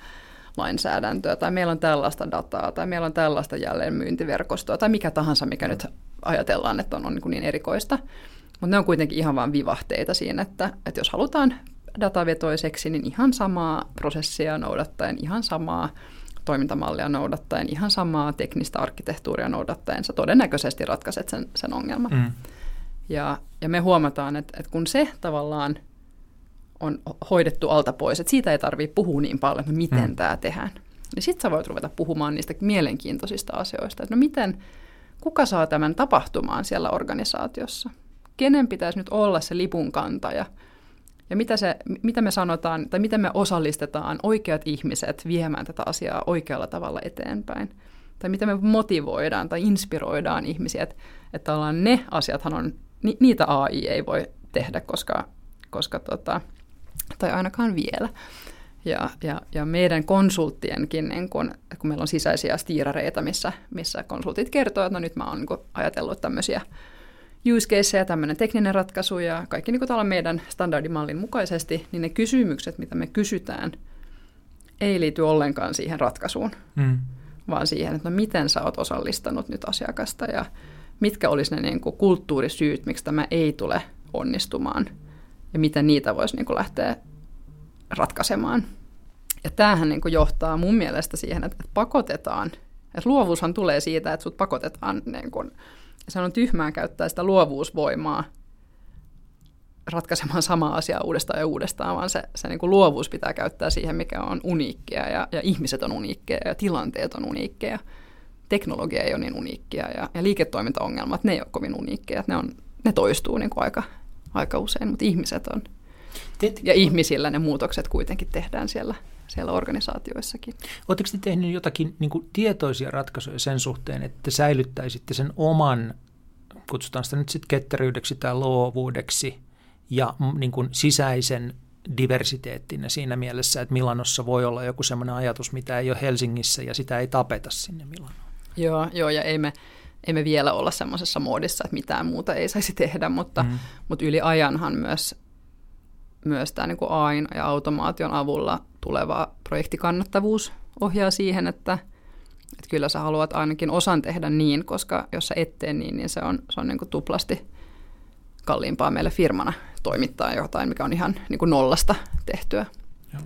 lainsäädäntöä tai meillä on tällaista dataa tai meillä on tällaista jälleenmyyntiverkostoa tai mikä tahansa, mikä nyt ajatellaan, että on, on niin, niin erikoista. Mutta ne on kuitenkin ihan vain vivahteita siinä, että, että jos halutaan datavetoiseksi, niin ihan samaa prosessia noudattaen, ihan samaa toimintamallia noudattaen, ihan samaa teknistä arkkitehtuuria noudattaen, sä todennäköisesti ratkaiset sen, sen ongelman. Mm. Ja, ja me huomataan, että, että kun se tavallaan on hoidettu alta pois, että siitä ei tarvitse puhua niin paljon, että no miten mm. tämä tehdään, niin sitten sä voit ruveta puhumaan niistä mielenkiintoisista asioista, että no miten, kuka saa tämän tapahtumaan siellä organisaatiossa? kenen pitäisi nyt olla se lipun kantaja ja mitä, se, mitä me sanotaan tai miten me osallistetaan oikeat ihmiset viemään tätä asiaa oikealla tavalla eteenpäin. Tai miten me motivoidaan tai inspiroidaan ihmisiä, että, että ne asiathan on, ni, niitä AI ei voi tehdä, koska, koska tota, tai ainakaan vielä. Ja, ja, ja meidän konsulttienkin, niin kun, kun meillä on sisäisiä stiirareita, missä, missä konsultit kertoo, että no nyt mä oon niin ajatellut tämmöisiä use caseja, tämmöinen tekninen ratkaisu ja kaikki niin kuin meidän standardimallin mukaisesti, niin ne kysymykset, mitä me kysytään, ei liity ollenkaan siihen ratkaisuun, mm. vaan siihen, että no miten sä oot osallistanut nyt asiakasta ja mitkä olisi ne niin kuin kulttuurisyyt, miksi tämä ei tule onnistumaan ja miten niitä voisi niin kuin lähteä ratkaisemaan. Ja tämähän niin kuin johtaa mun mielestä siihen, että pakotetaan, että luovuushan tulee siitä, että sut pakotetaan, niin kuin, se on tyhmää käyttää sitä luovuusvoimaa ratkaisemaan sama asia uudestaan ja uudestaan, vaan se, se niin kuin luovuus pitää käyttää siihen, mikä on uniikkia ja, ja ihmiset on uniikkeja ja tilanteet on uniikkeja. Teknologia ei ole niin uniikkia ja, ja liiketoimintaongelmat, ne ei ole kovin uniikkeja, ne, on, ne toistuu niin kuin aika, aika usein, mutta ihmiset on. Teet, ja ihmisillä ne muutokset kuitenkin tehdään siellä, siellä organisaatioissakin. Oletteko te tehneet jotakin niin kuin tietoisia ratkaisuja sen suhteen, että säilyttäisitte sen oman, kutsutaan sitä nyt sitten ketteryydeksi tai luovuudeksi, ja niin kuin sisäisen diversiteettinä siinä mielessä, että Milanossa voi olla joku sellainen ajatus, mitä ei ole Helsingissä, ja sitä ei tapeta sinne Milanoon. Joo, joo ja ei me, ei me vielä olla semmoisessa muodissa, että mitään muuta ei saisi tehdä, mutta, mm. mutta yli ajanhan myös myös tämä niin AIN ja automaation avulla tuleva projektikannattavuus ohjaa siihen, että, että kyllä sä haluat ainakin osan tehdä niin, koska jos sä et tee niin, niin se on, se on niin kuin tuplasti kalliimpaa meille firmana toimittaa jotain, mikä on ihan niin kuin nollasta tehtyä. Joo.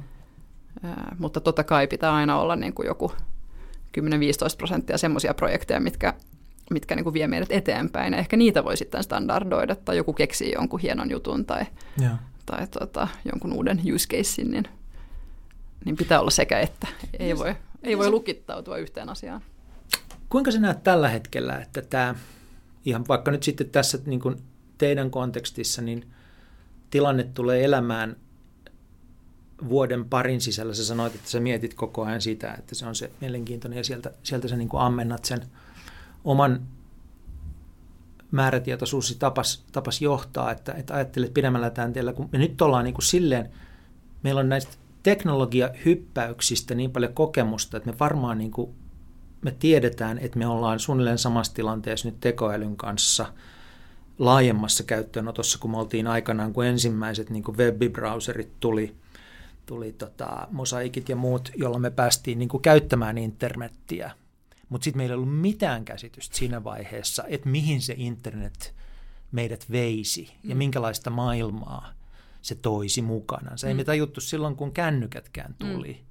Ää, mutta totta kai pitää aina olla niin kuin joku 10-15 prosenttia semmoisia projekteja, mitkä, mitkä niin kuin vie meidät eteenpäin. Ja ehkä niitä voi sitten standardoida tai joku keksii jonkun hienon jutun tai, Joo tai tota, jonkun uuden use casein, niin, niin pitää olla sekä että. Ei voi, ei voi lukittautua yhteen asiaan. Kuinka sä näet tällä hetkellä, että tämä, ihan vaikka nyt sitten tässä niin kuin teidän kontekstissa, niin tilanne tulee elämään vuoden parin sisällä. Sä sanoit, että sä mietit koko ajan sitä, että se on se mielenkiintoinen ja sieltä, sieltä sä niin kuin ammennat sen oman määrätietoisuus tapas, tapas johtaa, että, että ajattelet pidemmällä tänteellä, kun me nyt ollaan niin kuin silleen, meillä on näistä teknologiahyppäyksistä niin paljon kokemusta, että me varmaan niin kuin, me tiedetään, että me ollaan suunnilleen samassa tilanteessa nyt tekoälyn kanssa laajemmassa käyttöönotossa, kun me oltiin aikanaan, kun ensimmäiset niin kuin webbrowserit tuli, tuli tota, mosaikit ja muut, jolla me päästiin niin kuin käyttämään internettiä – mutta sitten meillä ei ollut mitään käsitystä siinä vaiheessa, että mihin se internet meidät veisi mm. ja minkälaista maailmaa se toisi mukana. Se mm. ei me tajuttu silloin, kun kännykätkään tuli. Mm.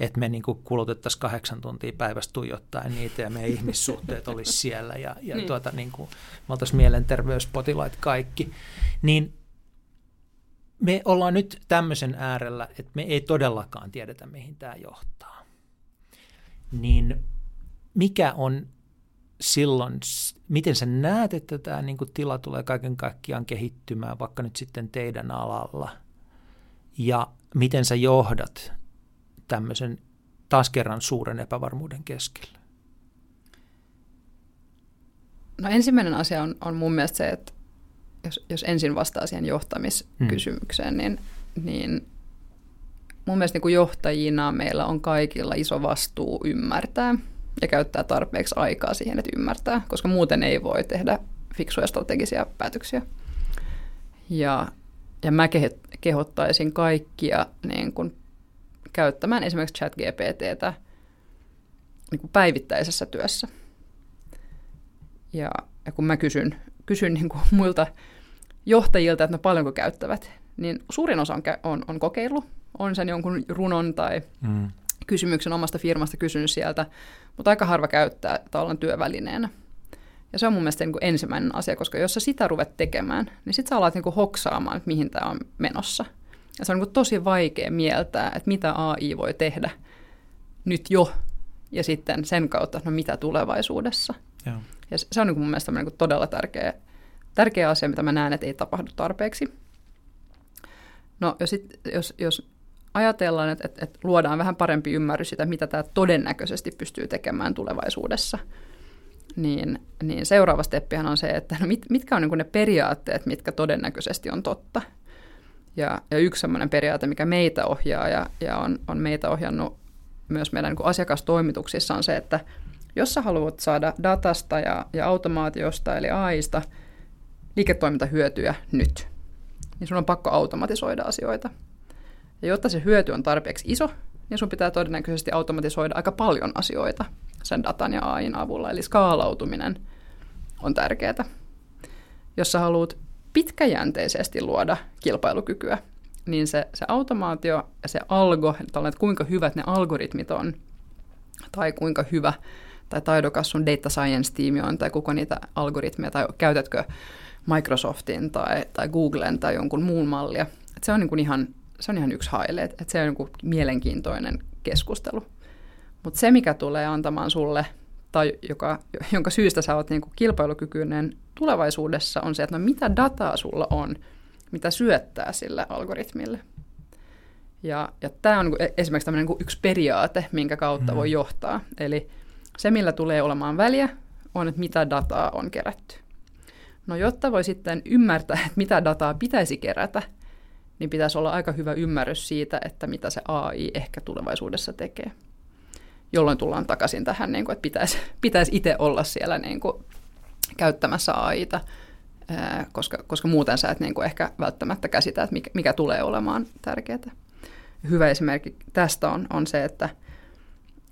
Että me niinku kulutettaisiin kahdeksan tuntia päivästä tuijottaen niitä ja meidän ihmissuhteet olisi siellä ja, ja niin. tuota, niinku, me oltaisiin mielenterveyspotilaat kaikki. Niin me ollaan nyt tämmöisen äärellä, että me ei todellakaan tiedetä, mihin tämä johtaa. Niin mikä on silloin, miten sä näet, että tämä niin kuin tila tulee kaiken kaikkiaan kehittymään vaikka nyt sitten teidän alalla ja miten sä johdat tämmöisen taas kerran suuren epävarmuuden keskellä? No ensimmäinen asia on, on mun mielestä se, että jos, jos ensin vastaa siihen johtamiskysymykseen, hmm. niin, niin mun mielestä niin kuin johtajina meillä on kaikilla iso vastuu ymmärtää – ja käyttää tarpeeksi aikaa siihen, että ymmärtää, koska muuten ei voi tehdä fiksuja strategisia päätöksiä. Ja, ja mä kehottaisin kaikkia niin kun, käyttämään esimerkiksi chat-GPTtä niin kuin päivittäisessä työssä. Ja, ja kun mä kysyn, kysyn niin kuin muilta johtajilta, että no paljonko käyttävät, niin suurin osa on, on, on kokeillut, on sen jonkun runon tai mm kysymyksen omasta firmasta kysynyt sieltä, mutta aika harva käyttää tavallaan työvälineenä. Ja se on mun mielestä niin kuin ensimmäinen asia, koska jos sä sitä ruvet tekemään, niin sit sä alat niin kuin hoksaamaan, että mihin tämä on menossa. Ja se on niin kuin tosi vaikea mieltää, että mitä AI voi tehdä nyt jo, ja sitten sen kautta, no mitä tulevaisuudessa. Ja, ja se on niin kuin mun mielestä niin kuin todella tärkeä, tärkeä asia, mitä mä näen, että ei tapahdu tarpeeksi. No jos, sit, jos, jos ajatellaan, että, että, että luodaan vähän parempi ymmärrys sitä, mitä tämä todennäköisesti pystyy tekemään tulevaisuudessa, niin, niin seuraava steppihän on se, että no mit, mitkä on niin ne periaatteet, mitkä todennäköisesti on totta. Ja, ja yksi sellainen periaate, mikä meitä ohjaa ja, ja on, on meitä ohjannut myös meidän niin asiakastoimituksissa on se, että jos sä haluat saada datasta ja, ja automaatiosta eli AIsta liiketoimintahyötyjä nyt, niin sun on pakko automatisoida asioita. Ja jotta se hyöty on tarpeeksi iso, niin sun pitää todennäköisesti automatisoida aika paljon asioita sen datan ja AIn avulla. Eli skaalautuminen on tärkeää. Jos sä haluat pitkäjänteisesti luoda kilpailukykyä, niin se, se automaatio ja se algo, että kuinka hyvät ne algoritmit on, tai kuinka hyvä tai taidokas sun data science-tiimi on, tai kuka niitä algoritmeja, tai käytätkö Microsoftin tai, tai Googlen tai jonkun muun mallia. Et se on niin kuin ihan se on ihan yksi haile, että se on niin mielenkiintoinen keskustelu. Mutta se, mikä tulee antamaan sulle, tai joka, jonka syystä sä oot niin kilpailukykyinen tulevaisuudessa, on se, että no mitä dataa sulla on, mitä syöttää sille algoritmille. Ja, ja tämä on niin esimerkiksi tämmöinen niin yksi periaate, minkä kautta mm. voi johtaa. Eli se, millä tulee olemaan väliä, on, että mitä dataa on kerätty. No jotta voi sitten ymmärtää, että mitä dataa pitäisi kerätä, niin pitäisi olla aika hyvä ymmärrys siitä, että mitä se AI ehkä tulevaisuudessa tekee. Jolloin tullaan takaisin tähän, niin kuin, että pitäisi, pitäisi itse olla siellä niin kuin, käyttämässä AIta, koska, koska muuten sä et niin kuin, ehkä välttämättä käsitä, että mikä, mikä tulee olemaan tärkeää. Hyvä esimerkki tästä on, on se, että,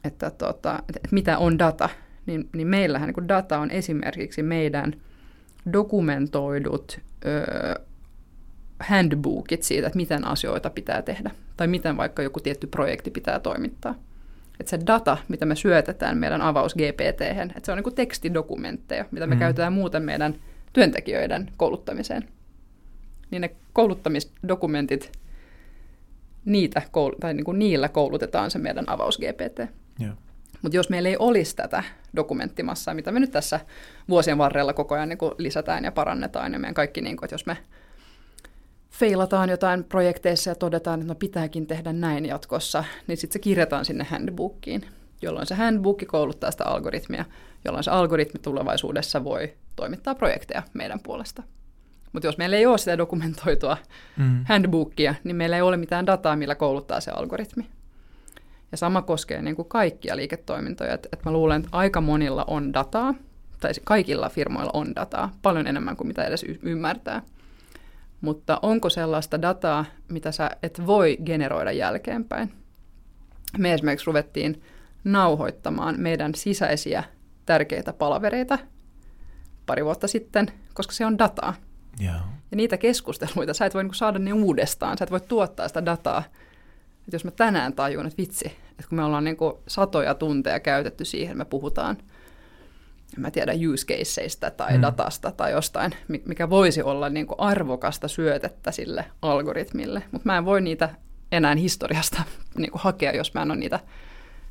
että, tota, että mitä on data. Niin, niin meillähän niin data on esimerkiksi meidän dokumentoidut ö, handbookit siitä, että miten asioita pitää tehdä. Tai miten vaikka joku tietty projekti pitää toimittaa. Että se data, mitä me syötetään meidän avaus GPT, että se on niin tekstidokumentteja, mitä me mm. käytetään muuten meidän työntekijöiden kouluttamiseen. Niin ne kouluttamisdokumentit, niitä, tai niin kuin niillä koulutetaan se meidän avaus GPT. Mutta jos meillä ei olisi tätä dokumenttimassaa, mitä me nyt tässä vuosien varrella koko ajan niin lisätään ja parannetaan, ja meidän kaikki, niin kuin, että jos me feilataan jotain projekteissa ja todetaan, että no pitääkin tehdä näin jatkossa, niin sitten se kirjataan sinne handbookiin, jolloin se handbook kouluttaa sitä algoritmia, jolloin se algoritmi tulevaisuudessa voi toimittaa projekteja meidän puolesta. Mutta jos meillä ei ole sitä dokumentoitua mm. handbookia, niin meillä ei ole mitään dataa, millä kouluttaa se algoritmi. Ja sama koskee niin kuin kaikkia liiketoimintoja. Et, et mä luulen, että aika monilla on dataa, tai kaikilla firmoilla on dataa, paljon enemmän kuin mitä edes y- ymmärtää – mutta onko sellaista dataa, mitä sä et voi generoida jälkeenpäin? Me esimerkiksi ruvettiin nauhoittamaan meidän sisäisiä tärkeitä palavereita pari vuotta sitten, koska se on dataa. Yeah. Ja niitä keskusteluita, sä et voi niinku saada ne uudestaan, sä et voi tuottaa sitä dataa. Et jos mä tänään tajun, että vitsi, että kun me ollaan niinku satoja tunteja käytetty siihen, me puhutaan – mä tiedän, use tai mm. datasta tai jostain, mikä voisi olla niin kuin arvokasta syötettä sille algoritmille. Mutta mä en voi niitä enää historiasta niin kuin hakea, jos mä en ole niitä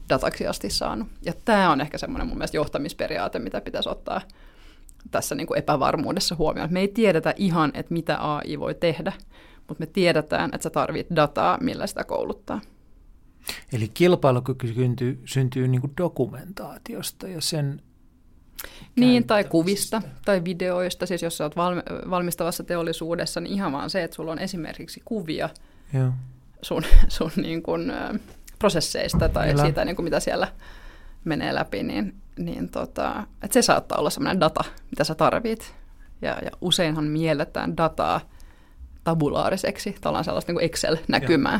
dataksi asti saanut. Ja tämä on ehkä semmoinen mun mielestä johtamisperiaate, mitä pitäisi ottaa tässä niin kuin epävarmuudessa huomioon. Me ei tiedetä ihan, että mitä AI voi tehdä, mutta me tiedetään, että sä tarvit dataa, millä sitä kouluttaa. Eli kilpailukyky syntyy, syntyy niin kuin dokumentaatiosta ja sen niin, tai kuvista tai videoista. Siis jos olet valmistavassa teollisuudessa, niin ihan vaan se, että sulla on esimerkiksi kuvia Joo. sun, sun niin kuin, prosesseista tai Meillä. siitä, niin kuin mitä siellä menee läpi, niin, niin tota, että se saattaa olla sellainen data, mitä sä tarvit. Ja, ja useinhan mielletään dataa tabulaariseksi, tavallaan sellaista niin Excel-näkymää.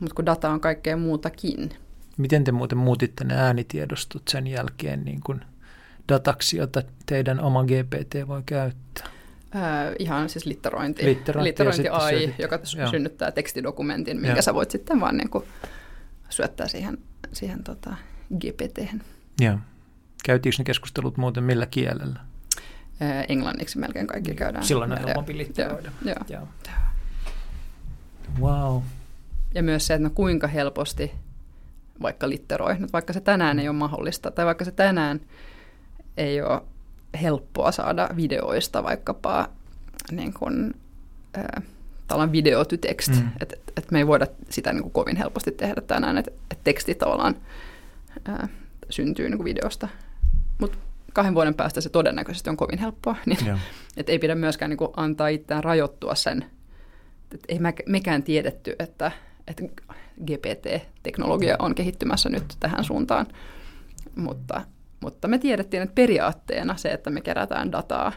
Mutta kun data on kaikkea muutakin. Miten te muuten muutitte ne äänitiedostot sen jälkeen niin kuin – dataksi, jota teidän oma GPT voi käyttää? Äh, ihan siis litterointi, litterointi, litterointi AI, joka joo. synnyttää tekstidokumentin, minkä joo. sä voit sitten vaan niin kuin syöttää siihen, siihen tota gpt Joo. Käytiinkö ne keskustelut muuten millä kielellä? Äh, englanniksi melkein kaikki käydään. Silloin on helpompi litteroida. Joo. joo. Wow. Ja myös se, että no kuinka helposti vaikka litteroi, vaikka se tänään ei ole mahdollista, tai vaikka se tänään ei ole helppoa saada videoista vaikkapa niin kuin, äh, tällainen video to text, mm. että et me ei voida sitä niin kuin kovin helposti tehdä tänään, että et teksti tavallaan ää, syntyy niin kuin videosta. Mutta kahden vuoden päästä se todennäköisesti on kovin helppoa, niin että ei pidä myöskään niin kuin antaa itseään rajoittua sen, että ei mekään tiedetty, että, että GPT-teknologia on kehittymässä nyt tähän suuntaan, mutta, mutta me tiedettiin, että periaatteena se, että me kerätään dataa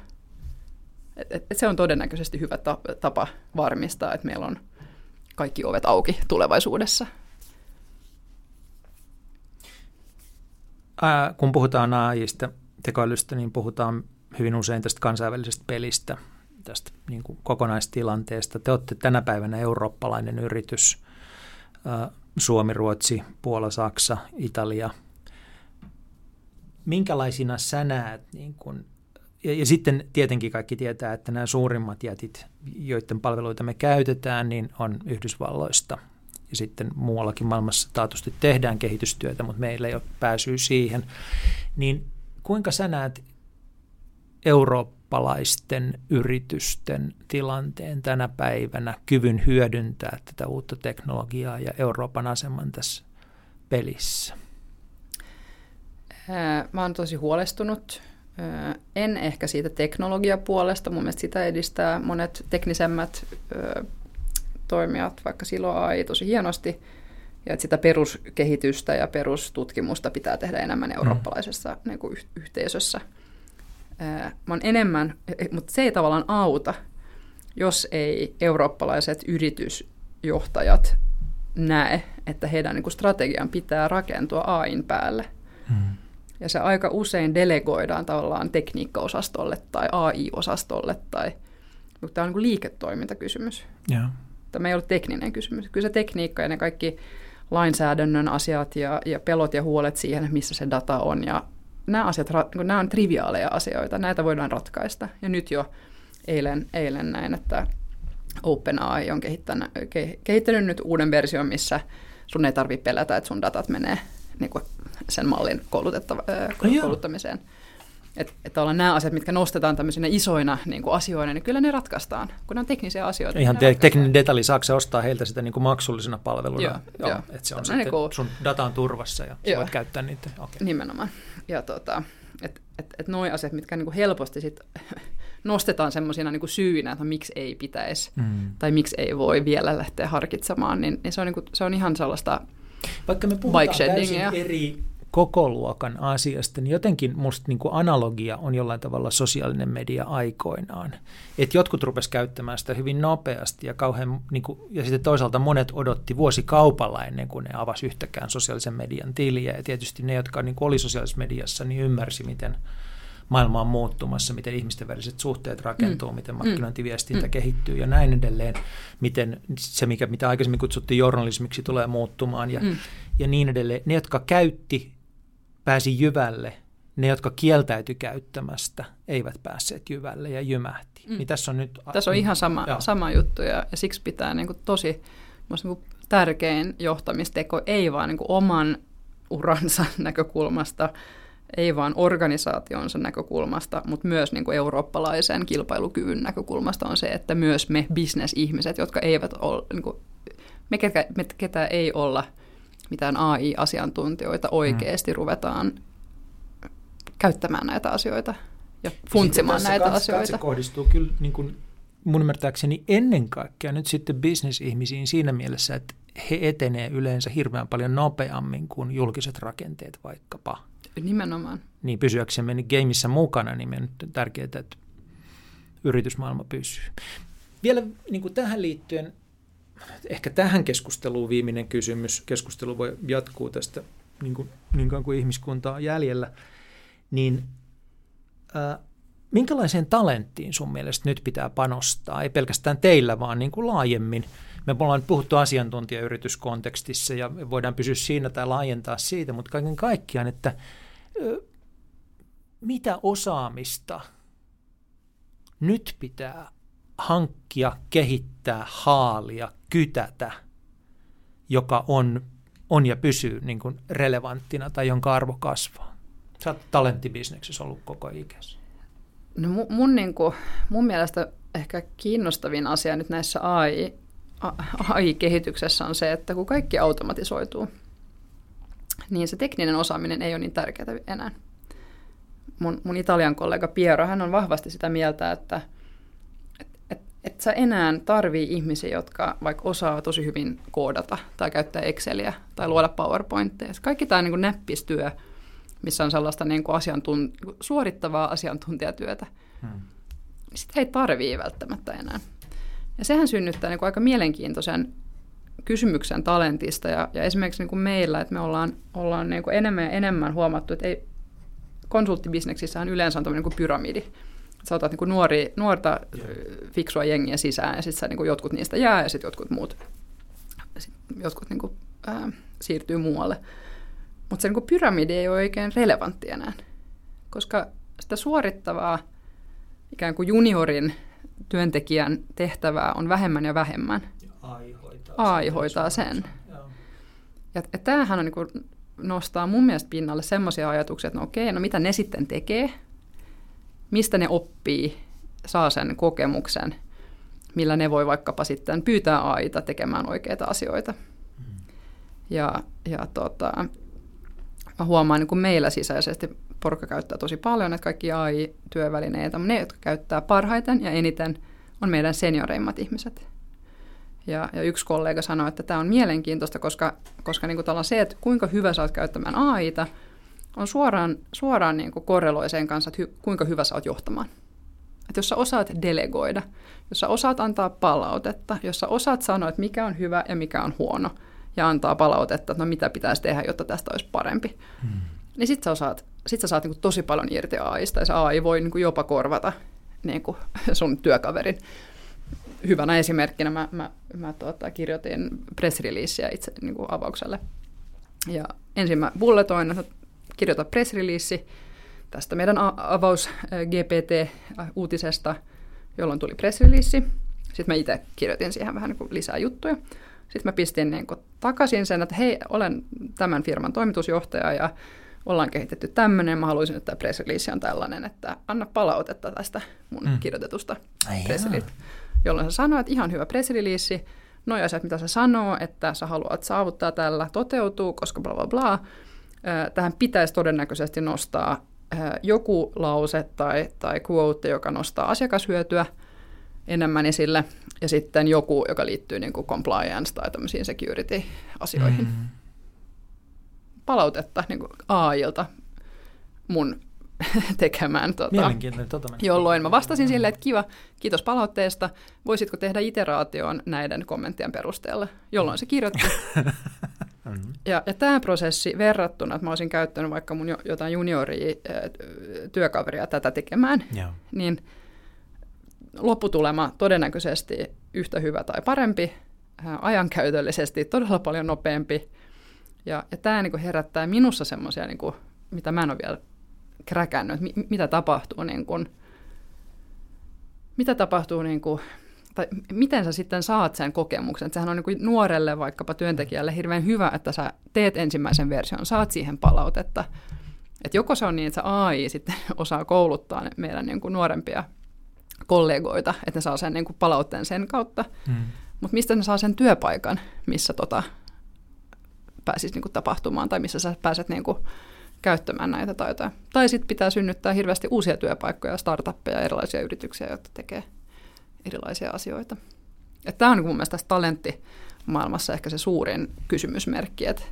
et, et, et se on todennäköisesti hyvä tapa varmistaa, että meillä on kaikki ovet auki tulevaisuudessa. Ää, kun puhutaan AIsta, tekoälystä, niin puhutaan hyvin usein tästä kansainvälisestä pelistä, tästä niin kuin kokonaistilanteesta. Te olette tänä päivänä eurooppalainen yritys, Suomi, Ruotsi, Puola, Saksa, Italia. Minkälaisina sä näet niin kuin ja, ja sitten tietenkin kaikki tietää, että nämä suurimmat jätit, joiden palveluita me käytetään, niin on Yhdysvalloista. Ja sitten muuallakin maailmassa taatusti tehdään kehitystyötä, mutta meillä ei ole pääsyä siihen. Niin kuinka sä näet eurooppalaisten yritysten tilanteen tänä päivänä, kyvyn hyödyntää tätä uutta teknologiaa ja Euroopan aseman tässä pelissä? Mä oon tosi huolestunut en ehkä siitä teknologiapuolesta, mun mielestä sitä edistää monet teknisemmät toimijat, vaikka silloin AI tosi hienosti, ja että sitä peruskehitystä ja perustutkimusta pitää tehdä enemmän mm. eurooppalaisessa mm. niin kuin yhteisössä. Mä on enemmän, e, mutta se ei tavallaan auta, jos ei eurooppalaiset yritysjohtajat näe, että heidän niin kuin strategian pitää rakentua AIN päälle. Mm. Ja se aika usein delegoidaan tavallaan tekniikkaosastolle tai AI-osastolle tai tämä on niin liiketoimintakysymys. Yeah. Tämä ei ole tekninen kysymys. Kyllä se tekniikka ja ne kaikki lainsäädännön asiat ja, ja pelot ja huolet siihen, missä se data on. Ja nämä, asiat, niin nämä on triviaaleja asioita, näitä voidaan ratkaista. Ja nyt jo eilen, eilen näin, että OpenAI on kehittänyt, kehittänyt nyt uuden version, missä sun ei tarvitse pelätä, että sun datat menee niin kuin sen mallin koulutettava, no kouluttamiseen. Että et ollaan nämä asiat, mitkä nostetaan tämmöisinä isoina niin kuin asioina, niin kyllä ne ratkaistaan, kun ne on teknisiä asioita. Ihan te- tekninen detalji, saako se ostaa heiltä sitä niin kuin maksullisena palveluna? Joo, joo, joo. Että se on sitten, niin kuin, sun data on turvassa ja joo, voit käyttää niitä. Okay. Nimenomaan. Ja tota, että et, et nuo asiat, mitkä niin kuin helposti sit nostetaan semmoisina niin syynä, että miksi ei pitäisi mm. tai miksi ei voi vielä lähteä harkitsemaan, niin, niin se, on niin kuin, se on ihan sellaista Vaikka me puhutaan täysin eri koko luokan asiasta, niin jotenkin musta niin kuin analogia on jollain tavalla sosiaalinen media aikoinaan. Että jotkut rupes käyttämään sitä hyvin nopeasti ja kauhean, niin kuin, ja sitten toisaalta monet odotti vuosikaupalla ennen kuin ne avasi yhtäkään sosiaalisen median tiliä. Ja tietysti ne, jotka niin kuin oli sosiaalisessa mediassa, niin ymmärsi, miten maailma on muuttumassa, miten ihmisten väliset suhteet rakentuu, mm. miten markkinointiviestintä mm. kehittyy ja näin edelleen, miten se, mikä, mitä aikaisemmin kutsuttiin journalismiksi, tulee muuttumaan ja, mm. ja niin edelleen. Ne, jotka käytti pääsi jyvälle, ne, jotka kieltäytyi käyttämästä, eivät päässeet jyvälle ja jymähti. Mm. Niin tässä on nyt... Tässä on ihan sama, sama juttu ja, ja siksi pitää niin kuin tosi niin kuin tärkein johtamisteko ei vaan niin kuin oman uransa näkökulmasta, ei vaan organisaationsa näkökulmasta, mutta myös niin kuin eurooppalaisen kilpailukyvyn näkökulmasta on se, että myös me bisnesihmiset, jotka eivät ole, niin kuin, me, ketä, me ketä ei olla – mitään AI-asiantuntijoita oikeasti mm. ruvetaan käyttämään näitä asioita ja funtsimaan näitä katse, asioita. Se kohdistuu kyllä niin kuin mun ymmärtääkseni ennen kaikkea nyt sitten bisnesihmisiin siinä mielessä, että he etenee yleensä hirveän paljon nopeammin kuin julkiset rakenteet vaikkapa. Nimenomaan. Niin pysyäksemme niin gameissa mukana, niin on tärkeää, että yritysmaailma pysyy. Vielä niin kuin tähän liittyen ehkä tähän keskusteluun viimeinen kysymys. Keskustelu voi jatkuu tästä niin, kuin, niin kauan kuin ihmiskunta on jäljellä. Niin äh, minkälaiseen talenttiin sun mielestä nyt pitää panostaa? Ei pelkästään teillä, vaan niin kuin laajemmin. Me ollaan puhuttu asiantuntijayrityskontekstissa ja voidaan pysyä siinä tai laajentaa siitä, mutta kaiken kaikkiaan, että mitä osaamista nyt pitää hankkia, kehittää, haalia, kytätä, joka on, on ja pysyy niin kuin relevanttina tai jonka arvo kasvaa? Sä oot talenttibisneksessä ollut koko ikässä. No mun, mun, niin kuin, mun mielestä ehkä kiinnostavin asia nyt näissä AI, AI-kehityksessä on se, että kun kaikki automatisoituu, niin se tekninen osaaminen ei ole niin tärkeää enää. Mun, mun italian kollega Piero, hän on vahvasti sitä mieltä, että et, et, et sä enää tarvii ihmisiä, jotka vaikka osaa tosi hyvin koodata tai käyttää Exceliä tai luoda PowerPointteja. Kaikki tämä niin näppistyö, missä on sellaista niin kuin asiantunt- suorittavaa asiantuntijatyötä, hmm. sitä ei tarvii välttämättä enää. Ja sehän synnyttää niin kuin aika mielenkiintoisen kysymyksen talentista ja, ja esimerkiksi niin kuin meillä, että me ollaan, ollaan niin kuin enemmän ja enemmän huomattu, että ei, konsulttibisneksissä yleensä on tämmöinen niin pyramidi. Sä otat niin nuori, nuorta fiksua jengiä sisään ja sitten niin jotkut niistä jää ja sitten jotkut muut sit jotkut niin kuin, ää, siirtyy muualle. Mutta se niin kuin pyramidi ei ole oikein relevantti enää, koska sitä suorittavaa ikään kuin juniorin työntekijän tehtävää on vähemmän ja vähemmän. AI hoitaa, sen. Ja, ja tämähän on niin kuin, nostaa mun mielestä pinnalle semmoisia ajatuksia, että no okei, no mitä ne sitten tekee, mistä ne oppii, saa sen kokemuksen, millä ne voi vaikkapa sitten pyytää AIta tekemään oikeita asioita. Mm. Ja, ja tota, mä huomaan niin kuin meillä sisäisesti porukka käyttää tosi paljon, että kaikki AI-työvälineitä, ne, jotka käyttää parhaiten ja eniten, on meidän senioreimmat ihmiset. Ja, ja yksi kollega sanoi, että tämä on mielenkiintoista, koska, koska niin kuin se, että kuinka hyvä sä oot käyttämään AIta, on suoraan, suoraan niin kuin korreloi sen kanssa, että hy, kuinka hyvä sä oot johtamaan. Että jos sä osaat delegoida, jos sä osaat antaa palautetta, jos sä osaat sanoa, että mikä on hyvä ja mikä on huono, ja antaa palautetta, että no mitä pitäisi tehdä, jotta tästä olisi parempi, hmm. niin sit sä, osaat, sit sä saat niin kuin tosi paljon irti AIsta, ja se AI voi niin kuin jopa korvata niin kuin sun työkaverin hyvänä esimerkkinä mä, mä, mä tuota, kirjoitin press releasea itse niin kuin avaukselle. Ja ensin mä bulletoin, että kirjoita press release tästä meidän avaus GPT-uutisesta, jolloin tuli press release. Sitten mä itse kirjoitin siihen vähän niin kuin lisää juttuja. Sitten mä pistin niin kuin takaisin sen, että hei, olen tämän firman toimitusjohtaja ja ollaan kehitetty tämmöinen, mä haluaisin, että tämä press on tällainen, että anna palautetta tästä mun mm. kirjoitetusta press jolloin sä sanoit, että ihan hyvä pressrelease, noin asiat, mitä sä sanoo, että sä haluat saavuttaa tällä, toteutuu, koska bla bla bla. Tähän pitäisi todennäköisesti nostaa joku lause tai, tai quote, joka nostaa asiakashyötyä enemmän esille, ja sitten joku, joka liittyy niin kuin compliance tai tämmöisiin security-asioihin. Mm-hmm. Palautetta niin kuin AIlta mun tekemään. Tota, tota jolloin mä vastasin sille, että kiva, kiitos palautteesta. Voisitko tehdä iteraation näiden kommenttien perusteella? Jolloin se kirjoitti. Mm-hmm. Ja, ja tämä prosessi verrattuna, että mä olisin käyttänyt vaikka mun jotain junioria työkaveria tätä tekemään, yeah. niin lopputulema todennäköisesti yhtä hyvä tai parempi, ajankäytöllisesti todella paljon nopeampi. Ja, ja tämä niin herättää minussa semmoisia, niin mitä mä en ole vielä kräkännyt, että mitä tapahtuu, niin kuin, mitä tapahtuu niin kuin, tai miten sä sitten saat sen kokemuksen. sehän on niin kuin nuorelle vaikkapa työntekijälle hirveän hyvä, että sä teet ensimmäisen version, saat siihen palautetta. Et joko se on niin, että se AI sitten osaa kouluttaa meidän niin kuin nuorempia kollegoita, että ne saa sen niin kuin palautteen sen kautta, hmm. mutta mistä ne saa sen työpaikan, missä tota, pääsisi niin kuin tapahtumaan tai missä sä pääset niin kuin käyttämään näitä taitoja. Tai sitten pitää synnyttää hirveästi uusia työpaikkoja, startuppeja, erilaisia yrityksiä, jotka tekee erilaisia asioita. Tämä on niin mun mielestä tässä talenttimaailmassa ehkä se suurin kysymysmerkki, että,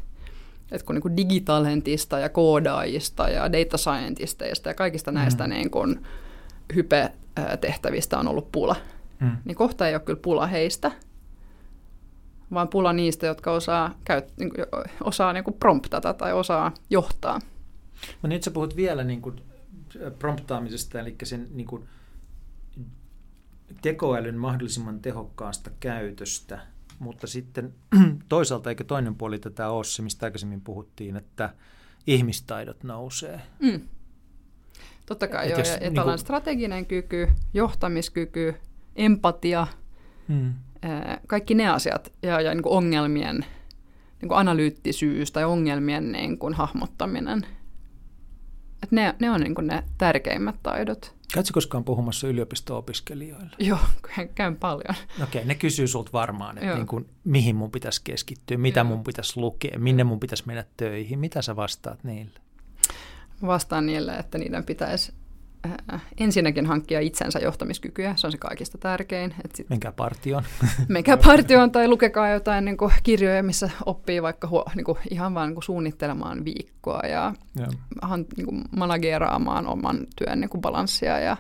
että kun niin digitalentista ja koodaajista ja data scientisteista ja kaikista näistä mm. niin kuin hype-tehtävistä on ollut pula, mm. niin kohta ei ole kyllä pula heistä, vaan pula niistä, jotka osaa, käyt, niin kuin, osaa niin kuin promptata tai osaa johtaa. No nyt sä puhut vielä niin kuin promptaamisesta, eli sen niin kuin tekoälyn mahdollisimman tehokkaasta käytöstä, mutta sitten toisaalta eikä toinen puoli tätä ole se, mistä aikaisemmin puhuttiin, että ihmistaidot nousee. Mm. Totta kai joo, ja niin kuin... strateginen kyky, johtamiskyky, empatia, mm. kaikki ne asiat ja, ja niin kuin ongelmien niin kuin analyyttisyys tai ongelmien niin kuin hahmottaminen – että ne, ne on niin kuin ne tärkeimmät taidot. Käytkö koskaan puhumassa yliopisto-opiskelijoille? Joo, käyn paljon. Okei, ne kysyy sulta varmaan, että niin kuin, mihin mun pitäisi keskittyä, mitä Joo. mun pitäisi lukea, minne mun pitäisi mennä töihin. Mitä sä vastaat niille? Vastaan niille, että niiden pitäisi ensinnäkin hankkia itsensä johtamiskykyä, se on se kaikista tärkein. Et sit, menkää partioon. menkää partioon tai lukekaa jotain niin kuin, kirjoja, missä oppii vaikka huo, niin kuin, ihan vain niin suunnittelemaan viikkoa ja han, niin kuin, manageraamaan oman työn niin kuin, balanssia ja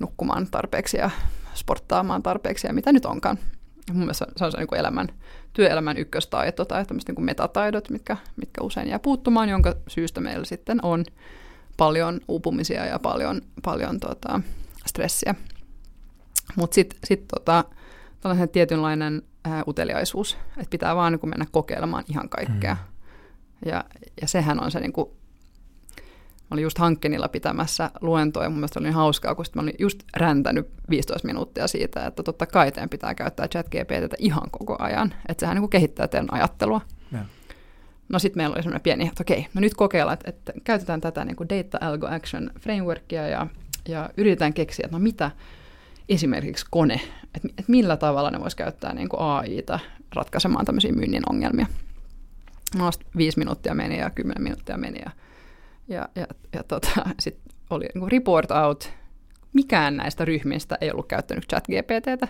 nukkumaan tarpeeksi ja sporttaamaan tarpeeksi ja mitä nyt onkaan. Mun mielestä se on se niin kuin elämän, työelämän ykköstaito tai tämmöiset niin kuin metataidot, mitkä, mitkä usein jää puuttumaan, jonka syystä meillä sitten on paljon uupumisia ja paljon, paljon tota, stressiä. Mutta sitten sit, tota, tällainen tietynlainen ää, uteliaisuus, että pitää vaan niin mennä kokeilemaan ihan kaikkea. Mm. Ja, ja sehän on se, niin kuin, mä olin just Hankkenilla pitämässä luentoa ja mun mielestä oli niin hauskaa, kun mä olin just räntänyt 15 minuuttia siitä, että totta kai teidän pitää käyttää chat GPTtä ihan koko ajan, että sehän niin kuin kehittää teidän ajattelua. Ja. No sitten meillä oli semmoinen pieni, että okei, no nyt kokeillaan, että, että käytetään tätä niin kuin Data Algo Action Frameworkia ja, ja yritetään keksiä, että no mitä esimerkiksi kone, että, että millä tavalla ne voisi käyttää niin kuin AIta ratkaisemaan tämmöisiä myynnin ongelmia. No viisi minuuttia meni ja kymmenen minuuttia meni ja, ja, ja, ja tota, sitten oli niin kuin report out, mikään näistä ryhmistä ei ollut käyttänyt chat GPTtä,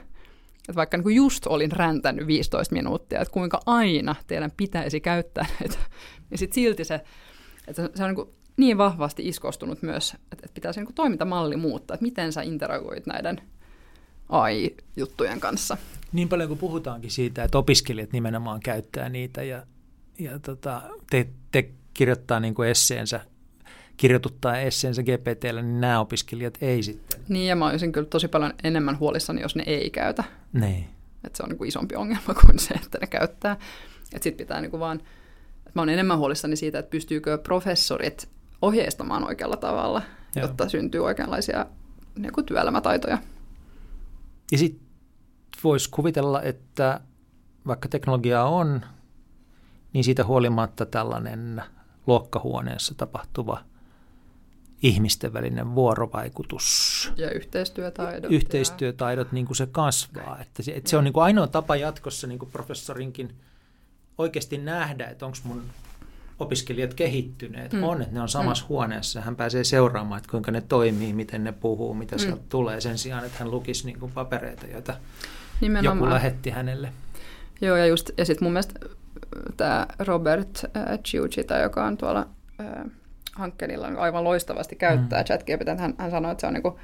että vaikka niin kuin just olin räntänyt 15 minuuttia, että kuinka aina teidän pitäisi käyttää näitä, niin sitten silti se, että se on niin, kuin niin vahvasti iskostunut myös, että, että pitäisi niin kuin toimintamalli muuttaa, että miten sä interagoit näiden AI-juttujen kanssa. Niin paljon kuin puhutaankin siitä, että opiskelijat nimenomaan käyttää niitä ja, ja tota, te, te kirjoittaa niin kuin esseensä kirjoituttaa esseensä GPTllä, niin nämä opiskelijat ei sitten. Niin, ja mä olisin kyllä tosi paljon enemmän huolissani, jos ne ei käytä. Niin. Että se on niin kuin isompi ongelma kuin se, että ne käyttää. Että sitten pitää niin kuin vaan, että mä olen enemmän huolissani siitä, että pystyykö professorit ohjeistamaan oikealla tavalla, Joo. jotta syntyy oikeanlaisia niin kuin työelämätaitoja. Ja sitten voisi kuvitella, että vaikka teknologiaa on, niin siitä huolimatta tällainen luokkahuoneessa tapahtuva ihmisten välinen vuorovaikutus. Ja yhteistyötaidot. Yhteistyötaidot, ja... niin kuin se kasvaa. Että se, että se on niin kuin ainoa tapa jatkossa niin kuin professorinkin oikeasti nähdä, että onko mun opiskelijat kehittyneet. Mm. On, että ne on samassa mm. huoneessa. Hän pääsee seuraamaan, että kuinka ne toimii, miten ne puhuu, mitä mm. sieltä tulee, sen sijaan, että hän lukisi niin kuin papereita, joita Nimenomaan. joku lähetti hänelle. Joo, ja, just, ja sitten mun mielestä tämä Robert äh, Ciucita, joka on tuolla äh, Hankkenilla aivan loistavasti käyttää mm. ChatGPT. Hän, hän sanoi, että se on niin kuin,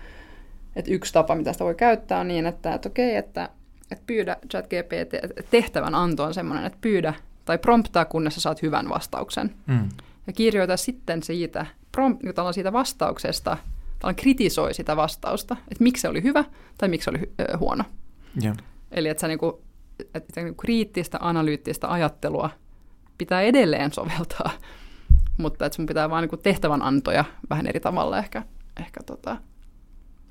että yksi tapa, mitä sitä voi käyttää, on niin, että, että okei, että, että pyydä ChatGPT, tehtävän anto on semmoinen, että pyydä tai promptaa, kunnes sä saat hyvän vastauksen. Mm. Ja kirjoita sitten siitä, prompt, niin siitä vastauksesta, tai kritisoi sitä vastausta, että miksi se oli hyvä tai miksi se oli ö, huono. Yeah. Eli että sä niinku, että niinku kriittistä, analyyttistä ajattelua pitää edelleen soveltaa mutta että sun pitää vaan niin tehtävän antoja vähän eri tavalla ehkä, ehkä tota,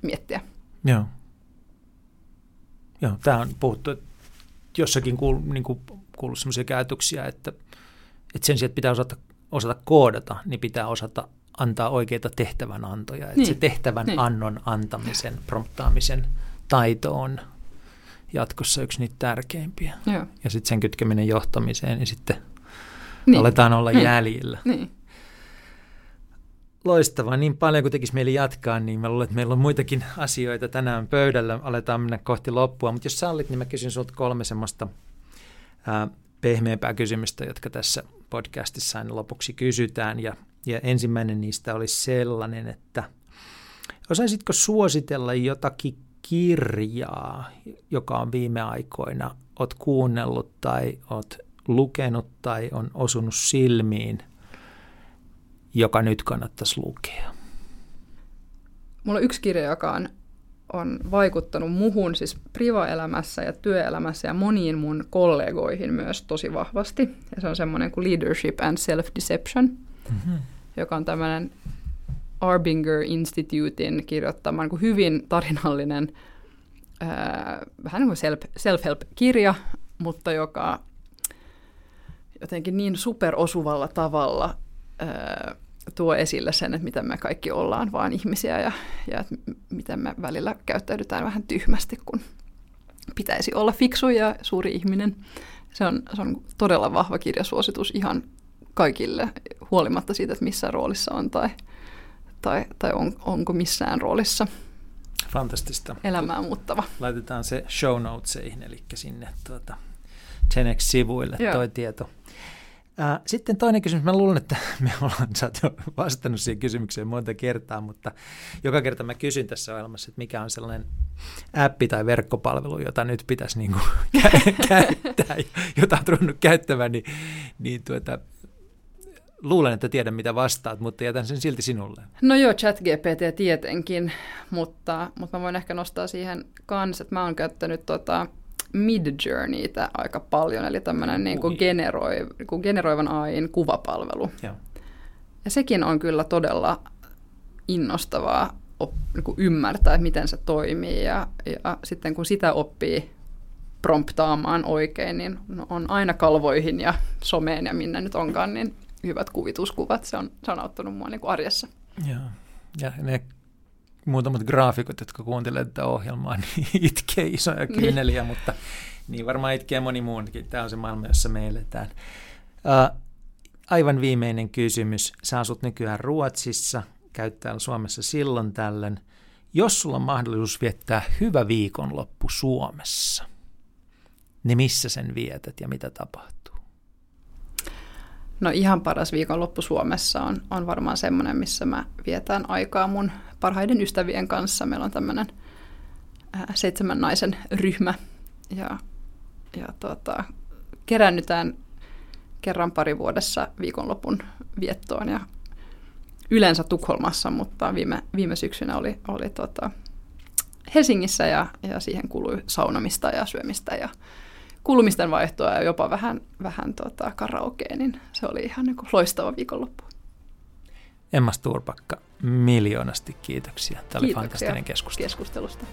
miettiä. Joo. Joo, tämä on puhuttu, että jossakin kuul, niin kuin, kuullut sellaisia käytöksiä, että, että sen sijaan, että pitää osata, osata koodata, niin pitää osata antaa oikeita tehtävänantoja. Että niin. se tehtävän niin. annon antamisen, promptaamisen taito on jatkossa yksi niitä tärkeimpiä. Joo. Ja sitten sen kytkeminen johtamiseen, niin sitten niin. aletaan olla niin. jäljillä. Niin. Loistavaa. Niin paljon kuin tekisi mieli jatkaa, niin mä luulen, että meillä on muitakin asioita tänään pöydällä. Aletaan mennä kohti loppua. Mutta jos sallit, niin mä kysyn sinulta kolme semmoista ää, pehmeämpää kysymystä, jotka tässä podcastissa aina lopuksi kysytään. Ja, ja ensimmäinen niistä olisi sellainen, että osaisitko suositella jotakin kirjaa, joka on viime aikoina, oot kuunnellut tai oot lukenut tai on osunut silmiin – joka nyt kannattaisi lukea? Mulla on yksi kirja, joka on, on vaikuttanut muhun siis privaelämässä ja työelämässä ja moniin mun kollegoihin myös tosi vahvasti. Ja se on semmoinen kuin Leadership and Self-Deception, mm-hmm. joka on tämmöinen Arbinger Institutein kirjoittama niin kuin hyvin tarinallinen, ää, vähän niin kuin self-help-kirja, mutta joka jotenkin niin superosuvalla tavalla ää, tuo esille sen, että miten me kaikki ollaan vaan ihmisiä ja, ja että miten me välillä käyttäydytään vähän tyhmästi, kun pitäisi olla fiksu ja suuri ihminen. Se on, se on todella vahva kirjasuositus ihan kaikille, huolimatta siitä, että missä roolissa on tai, tai, tai on, onko missään roolissa. Fantastista. Elämää muuttava. Laitetaan se show notesiin, eli sinne tuota, Genex-sivuille Joo. toi tieto. Sitten toinen kysymys. Mä luulen, että me ollaan, sä jo vastannut siihen kysymykseen monta kertaa, mutta joka kerta mä kysyn tässä ohjelmassa, että mikä on sellainen appi tai verkkopalvelu, jota nyt pitäisi niin kuin käyttää, jota on ruvennut käyttämään, niin, niin tuota, luulen, että tiedän mitä vastaat, mutta jätän sen silti sinulle. No joo, ChatGPT tietenkin, mutta, mutta mä voin ehkä nostaa siihen kanssa, että mä oon käyttänyt tota, Mid-Journeytä aika paljon, eli tämmöinen niin kuin generoi, niin kuin generoivan AIin kuvapalvelu. Joo. Ja sekin on kyllä todella innostavaa op, niin kuin ymmärtää, että miten se toimii, ja, ja sitten kun sitä oppii promptaamaan oikein, niin on aina kalvoihin ja someen ja minne nyt onkaan, niin hyvät kuvituskuvat. Se on, se on auttanut mua niin kuin arjessa. Joo. Ja ne muutamat graafikot, jotka kuuntelevat tätä ohjelmaa, niin itkee isoja niin. kyyneliä, niin. mutta niin varmaan itkee moni muunkin. Tämä on se maailma, jossa me eletään. Uh, aivan viimeinen kysymys. Sä asut nykyään Ruotsissa, käyt täällä Suomessa silloin tällöin. Jos sulla on mahdollisuus viettää hyvä viikonloppu Suomessa, niin missä sen vietät ja mitä tapahtuu? No ihan paras viikonloppu Suomessa on, on varmaan semmoinen, missä mä vietän aikaa mun parhaiden ystävien kanssa. Meillä on tämmöinen äh, seitsemän naisen ryhmä ja, ja tota, kerännytään kerran pari vuodessa viikonlopun viettoon ja yleensä Tukholmassa, mutta viime, viime syksynä oli, oli tota Helsingissä ja, ja siihen kului saunomista ja syömistä ja kulmisten vaihtoa ja jopa vähän, vähän tota karaokea, niin se oli ihan niin loistava viikonloppu. Emma Sturpakka, miljoonasti kiitoksia. Tämä oli fantastinen keskustelu. keskustelusta.